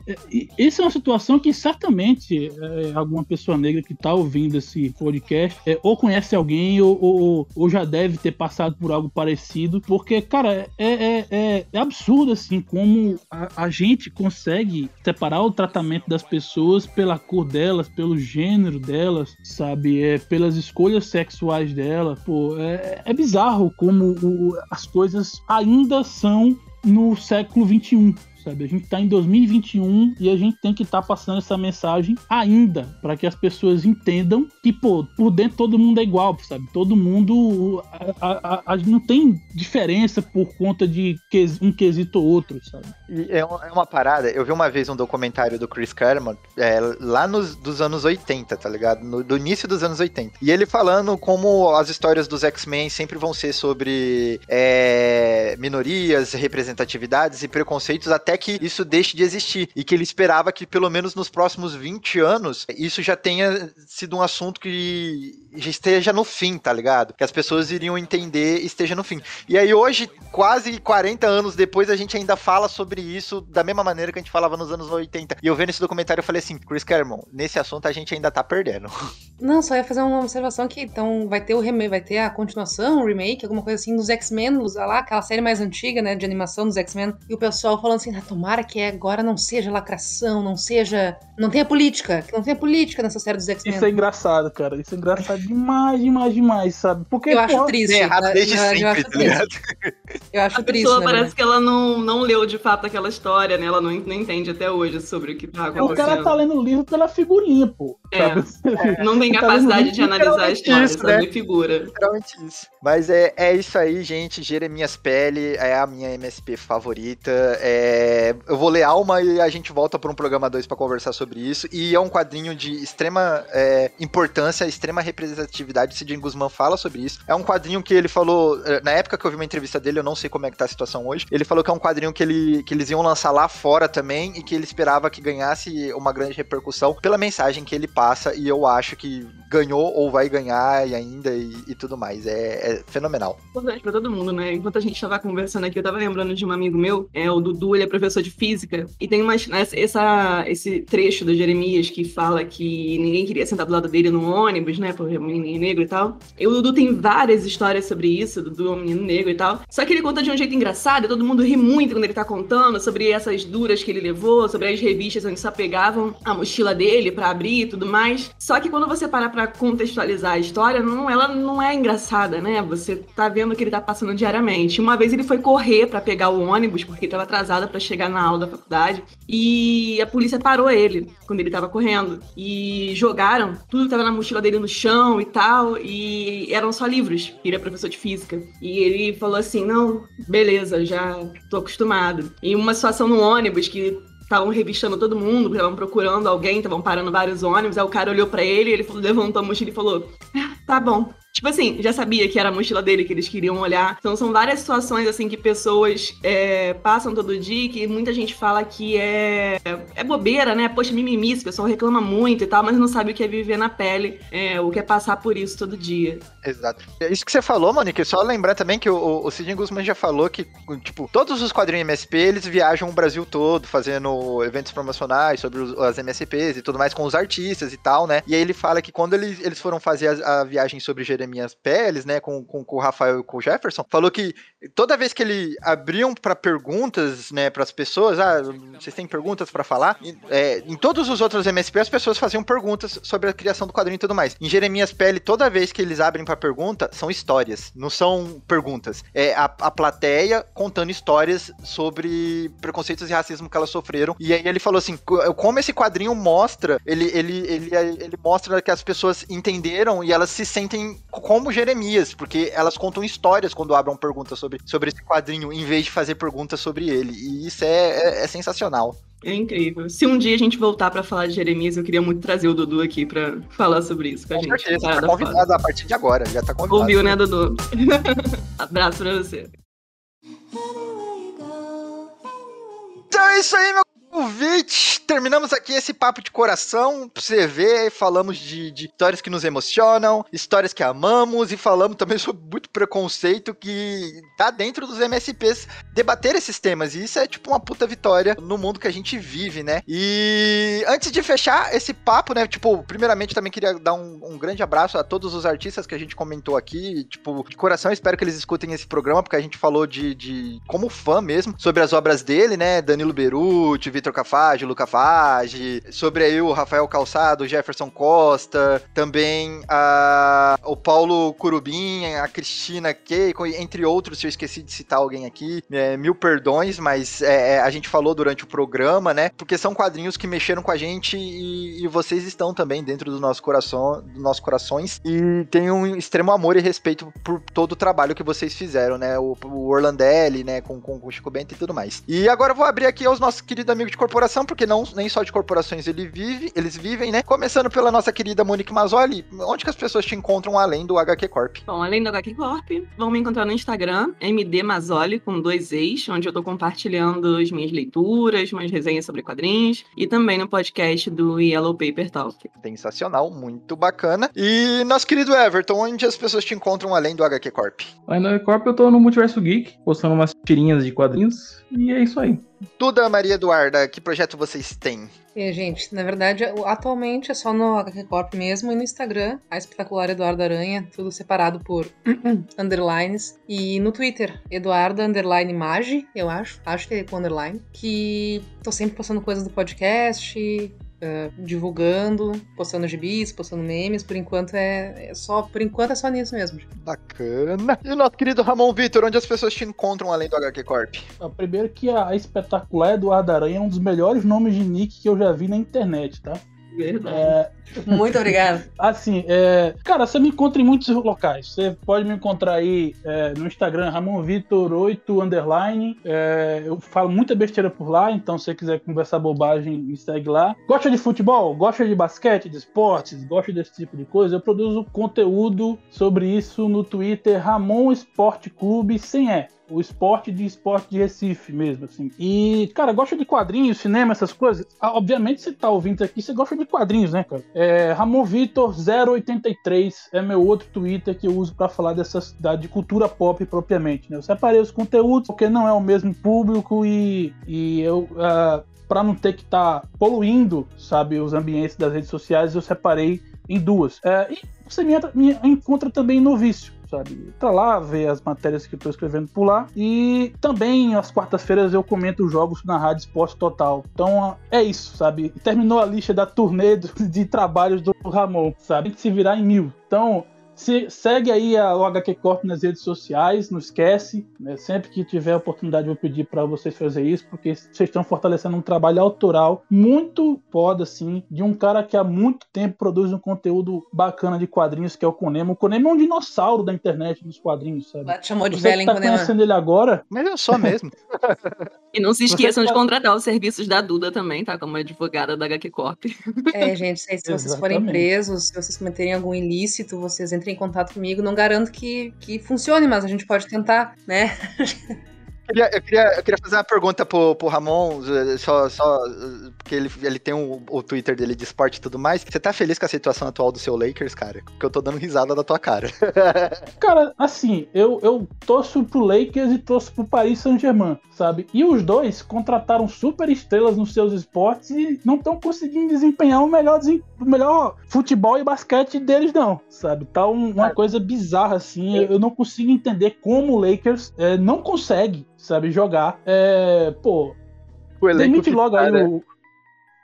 Essa é uma situação que certamente é, alguma pessoa negra que tá ouvindo esse podcast é, ou conhece alguém ou, ou, ou, já deve ter passado por algo parecido, porque, cara, é, é, é, é absurdo assim como a, a, gente consegue separar o tratamento das pessoas pela cor delas, pelo gênero delas, sabe? É, pelas escolhas sexuais delas. Pô, é, é bizarro como o, as coisas ainda são no século 21 sabe? A gente está em 2021 e a gente tem que estar tá passando essa mensagem ainda para que as pessoas entendam que, pô, por dentro todo mundo é igual, sabe? Todo mundo a, a, a, não tem diferença por conta de um quesito ou outro, sabe? É uma, é uma, parada, eu vi uma vez um documentário do Chris Claremont é, lá nos dos anos 80, tá ligado? No, do início dos anos 80. E ele falando como as histórias dos X-Men sempre vão ser sobre é, minorias, representatividades e preconceitos até que isso deixe de existir. E que ele esperava que, pelo menos nos próximos 20 anos, isso já tenha sido um assunto que esteja no fim, tá ligado? Que as pessoas iriam entender e esteja no fim. E aí hoje, quase 40 anos depois, a gente ainda fala sobre isso da mesma maneira que a gente falava nos anos 80. E eu vendo esse documentário, eu falei assim, Chris Claremont, nesse assunto a gente ainda tá perdendo. Não, só ia fazer uma observação que então vai ter o remake, vai ter a continuação, o remake, alguma coisa assim dos X-Men, lá, aquela série mais antiga, né, de animação dos X-Men, e o pessoal falando assim, ah, tomara que agora não seja lacração, não seja, não tenha política, que não tenha política nessa série dos X-Men. Isso é engraçado, cara. Isso é engraçado demais, demais, demais, sabe? Porque Eu acho pô, triste. É errado eu- desde eu- eu sempre, acho tá ligado? Eu acho A triste, pessoa né, parece verdade. que ela não, não leu de fato aquela história, né? Ela não, não entende até hoje sobre o que tá o acontecendo. cara tá lendo o livro pela figurinha, pô. É. Sabe? Não tem Tá capacidade lendo de analisar a história, isso, né? vê figura. Literalmente isso. Mas é, é isso aí, gente. Jeremias Pele é a minha MSP favorita. É, eu vou ler Alma e a gente volta para um programa 2 para conversar sobre isso. E é um quadrinho de extrema é, importância, extrema representatividade. Sidney Guzman fala sobre isso. É um quadrinho que ele falou, é, na época que eu vi uma entrevista dele, eu não sei como é que tá a situação hoje. Ele falou que é um quadrinho que, ele, que eles iam lançar lá fora também e que ele esperava que ganhasse uma grande repercussão pela mensagem que ele passa. E eu acho que ganhou ou vai ganhar e ainda e, e tudo mais. É, é fenomenal. importante pra todo mundo, né? Enquanto a gente tava conversando aqui, eu tava lembrando de um amigo meu, é o Dudu, ele é professor de física, e tem umas, essa, essa- esse trecho do Jeremias que fala que ninguém queria sentar do lado dele no ônibus, né? Por menino negro e tal. E o Dudu tem várias histórias sobre isso, Dudu é um menino negro e tal. Só que ele conta de um jeito engraçado, todo mundo ri muito quando ele tá contando sobre essas duras que ele levou, sobre as revistas onde só pegavam a mochila dele pra abrir e tudo mais. Só que quando você para pra contextualizar a história, não, ela não é engraçada, né? Você tá vendo o que ele tá passando diariamente. Uma vez ele foi correr pra pegar o ônibus, porque ele tava atrasado pra chegar na aula da faculdade, e a polícia parou ele quando ele tava correndo. E jogaram tudo que tava na mochila dele no chão e tal, e eram só livros. Ele é professor de física. E ele falou assim: não, beleza, já tô acostumado. E uma situação no ônibus que estavam revistando todo mundo, estavam procurando alguém, estavam parando vários ônibus. Aí o cara olhou pra ele, ele levantou a mochila e falou: "Ah, tá bom. Tipo assim, já sabia que era a mochila dele que eles queriam olhar. Então são várias situações assim que pessoas é, passam todo dia que muita gente fala que é, é bobeira, né? Poxa, mimimi, esse pessoal reclama muito e tal, mas não sabe o que é viver na pele, é, o que é passar por isso todo dia. Exato. É Isso que você falou, Monique, só lembrar também que o, o Sidney Guzman já falou que, tipo, todos os quadrinhos MSP, eles viajam o Brasil todo, fazendo eventos promocionais sobre os- as MSPs e tudo mais com os artistas e tal, né? E aí ele fala que quando eles, eles foram fazer a, a viagem sobre Jeremias Peles, né, com, com, com o Rafael e com o Jefferson, falou que toda vez que ele abriam pra perguntas, né, pras pessoas, ah, vocês têm perguntas pra falar? É, em todos os outros MSP, as pessoas faziam perguntas sobre a criação do quadrinho e tudo mais. Em Jeremias Pele, toda vez que eles abrem pra pergunta, são histórias, não são perguntas. É a, a plateia contando histórias sobre preconceitos e racismo que elas sofreram. E aí ele falou assim, co- como esse quadrinho mostra, ele, ele, ele, ele mostra que as pessoas entenderam e elas se sentem como Jeremias, porque elas contam histórias quando abram perguntas sobre, sobre esse quadrinho, em vez de fazer perguntas sobre ele. E isso é, é, é sensacional. É incrível. Se um dia a gente voltar pra falar de Jeremias, eu queria muito trazer o Dudu aqui pra falar sobre isso com a Com gente. certeza, tá foda. convidado a partir de agora, já tá convidado. Ouviu, né, Dudu? Abraço pra você. Então é isso aí, meu convite. Terminamos aqui esse papo de coração pra você ver. Falamos de, de histórias que nos emocionam, histórias que amamos e falamos também sobre muito preconceito que tá dentro dos MSPs debater esses temas. E isso é tipo uma puta vitória no mundo que a gente vive, né? E antes de fechar esse papo, né? Tipo, primeiramente também queria dar um, um grande abraço a todos os artistas que a gente comentou aqui. Tipo, de coração, espero que eles escutem esse programa, porque a gente falou de, de como fã mesmo, sobre as obras dele, né? Danilo Beruti, Vitor Cafage, Luca Fage, sobre aí o Rafael Calçado, Jefferson Costa, também a, o Paulo Curubim, a Cristina Keiko, entre outros, se eu esqueci de citar alguém aqui, é, mil perdões, mas é, é, a gente falou durante o programa, né? Porque são quadrinhos que mexeram com a gente e, e vocês estão também dentro do nosso coração, dos nossos corações e tem um extremo amor e respeito por todo o trabalho que vocês fizeram, né? O, o Orlandelli, né? Com, com, com o Chico Bento e tudo mais. E agora eu vou abrir aqui aos nossos queridos amigos de corporação, porque não nem só de corporações ele vive, eles vivem, né? Começando pela nossa querida Monique Mazzoli, onde que as pessoas te encontram além do HQ Corp? Bom, além do HQ Corp, vão me encontrar no Instagram, MD Mazzoli, com dois ex, onde eu tô compartilhando as minhas leituras, minhas resenhas sobre quadrinhos, e também no podcast do Yellow Paper Talk. Sensacional, muito bacana. E nosso querido Everton, onde as pessoas te encontram além do HQ Corp? Aí no Corp eu tô no Multiverso Geek, postando umas tirinhas de quadrinhos, e é isso aí. Duda Maria Eduarda, que projeto vocês têm? E, gente, na verdade, atualmente é só no HQ Corp mesmo e no Instagram, a espetacular Eduardo Aranha, tudo separado por underlines. E no Twitter, Eduardo Underline Magi, eu acho, acho que é com underline, que tô sempre postando coisas do podcast, Uh, divulgando, postando gibis, postando memes, por enquanto é, é, só por enquanto é só nisso mesmo. Bacana. E o nosso querido Ramon Vitor, onde as pessoas te encontram além do HQ Corp? Primeiro que a espetacular Eduardo Aranha é um dos melhores nomes de nick que eu já vi na internet, tá? Verdade. É, Muito obrigada. assim, é, cara, você me encontra em muitos locais. Você pode me encontrar aí é, no Instagram, Ramon Vitor 8 underline. É, eu falo muita besteira por lá, então se você quiser conversar bobagem, me segue lá. Gosta de futebol? Gosta de basquete, de esportes? Gosta desse tipo de coisa? Eu produzo conteúdo sobre isso no Twitter, Ramon Esporte Clube, sem E o esporte de esporte de Recife mesmo, assim. E, cara, gosta de quadrinhos, cinema, essas coisas? Ah, obviamente você tá ouvindo aqui, você gosta de quadrinhos, né, cara? É, Ramon Vitor 083 é meu outro Twitter que eu uso para falar dessa cidade de cultura pop propriamente, né? Eu separei os conteúdos porque não é o mesmo público e, e eu... Uh, para não ter que estar tá poluindo, sabe, os ambientes das redes sociais, eu separei em duas. É, e você me, me encontra também no Vício sabe? Tá lá, ver as matérias que eu tô escrevendo por lá. E também, às quartas-feiras, eu comento jogos na Rádio Esporte Total. Então, é isso, sabe? Terminou a lista da turnê de trabalhos do Ramon, sabe? Tem que se virar em mil. Então, se, segue aí a, o HQ Corp nas redes sociais, não esquece. Né? Sempre que tiver oportunidade, eu vou pedir para vocês fazer isso, porque vocês estão fortalecendo um trabalho autoral muito foda, assim, de um cara que há muito tempo produz um conteúdo bacana de quadrinhos, que é o Conema. O Conema é um dinossauro da internet dos quadrinhos, sabe? Te chamou de Você velho, que tá conhecendo ele agora. Mas eu sou mesmo. E não se esqueçam de contratar os serviços da Duda também, tá? Como advogada da HQ Corp. É, gente, se, se vocês forem Exatamente. presos, se vocês cometerem algum ilícito, vocês entrem em contato comigo. Não garanto que, que funcione, mas a gente pode tentar, né? queria- eu, queria, eu queria fazer uma pergunta pro, pro Ramon, só, só porque ele, ele tem o, o Twitter dele de esporte e tudo mais. Você tá feliz com a situação atual do seu Lakers, cara? Porque eu tô dando risada da tua cara. Cara, assim, eu, eu torço pro Lakers e torço pro Paris Saint-Germain, sabe? E os dois contrataram super estrelas nos seus esportes e não estão conseguindo desempenhar o melhor, desem- o melhor futebol e basquete deles, não, sabe? Tá um- uma coisa bizarra, assim. Eu, eu não consigo entender como o Lakers é, não consegue, sabe, jogar. É, pô, O elenco demite logo tá, aí né? o.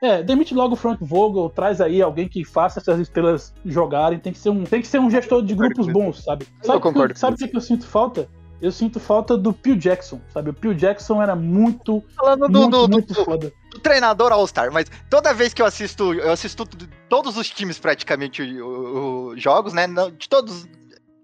É, demite logo o Frank Vogel, traz aí alguém que faça essas estrelas jogarem. Tem que ser um, tem que ser um gestor de grupos bons, sabe? Eu Sabe o que, sabe o que que eu sinto falta? Eu sinto falta do Phil Jackson, sabe? O Phil Jackson era muito, Falando do, muito, do- do- muito do- foda. do treinador All-Star, mas toda vez que eu assisto, eu assisto todos os times praticamente o- o- jogos, né? De todos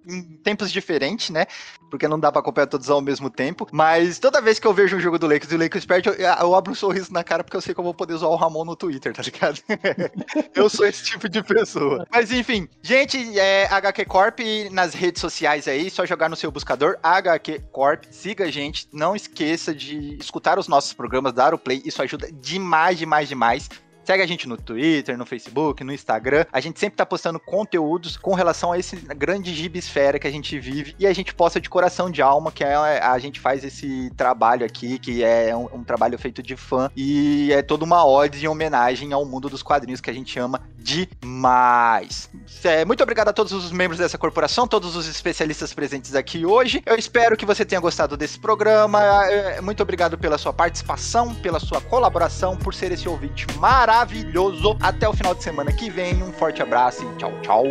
em tempos diferentes, né? Porque não dá pra acompanhar todos ao mesmo tempo. Mas toda vez que eu vejo um jogo do Lakers e o Lakers perde, eu, eu abro um sorriso na cara porque eu sei que eu vou poder zoar o Ramon no Twitter, tá ligado? eu sou esse tipo de pessoa. Mas enfim, gente, é HQ Corp nas redes sociais aí, só jogar no seu buscador HQ Corp, siga a gente, não esqueça de escutar os nossos programas, dar o play, isso ajuda demais, demais, demais. Segue a gente no Twitter, no Facebook, no Instagram. A gente sempre tá postando conteúdos com relação a esse grande gibisfera que a gente vive e a gente posta de coração de alma, que é a gente faz esse trabalho aqui, que é um, um trabalho feito de fã e é toda uma ode em homenagem ao mundo dos quadrinhos que a gente ama demais. É, muito obrigado a todos os membros dessa corporação, todos os especialistas presentes aqui hoje. Eu espero que você tenha gostado desse programa. É, Muito obrigado pela sua participação, pela sua colaboração, por ser esse ouvinte maravilhoso. Até o final de semana que vem. Um forte abraço e tchau, tchau.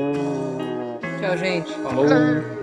Tchau, gente. Falou.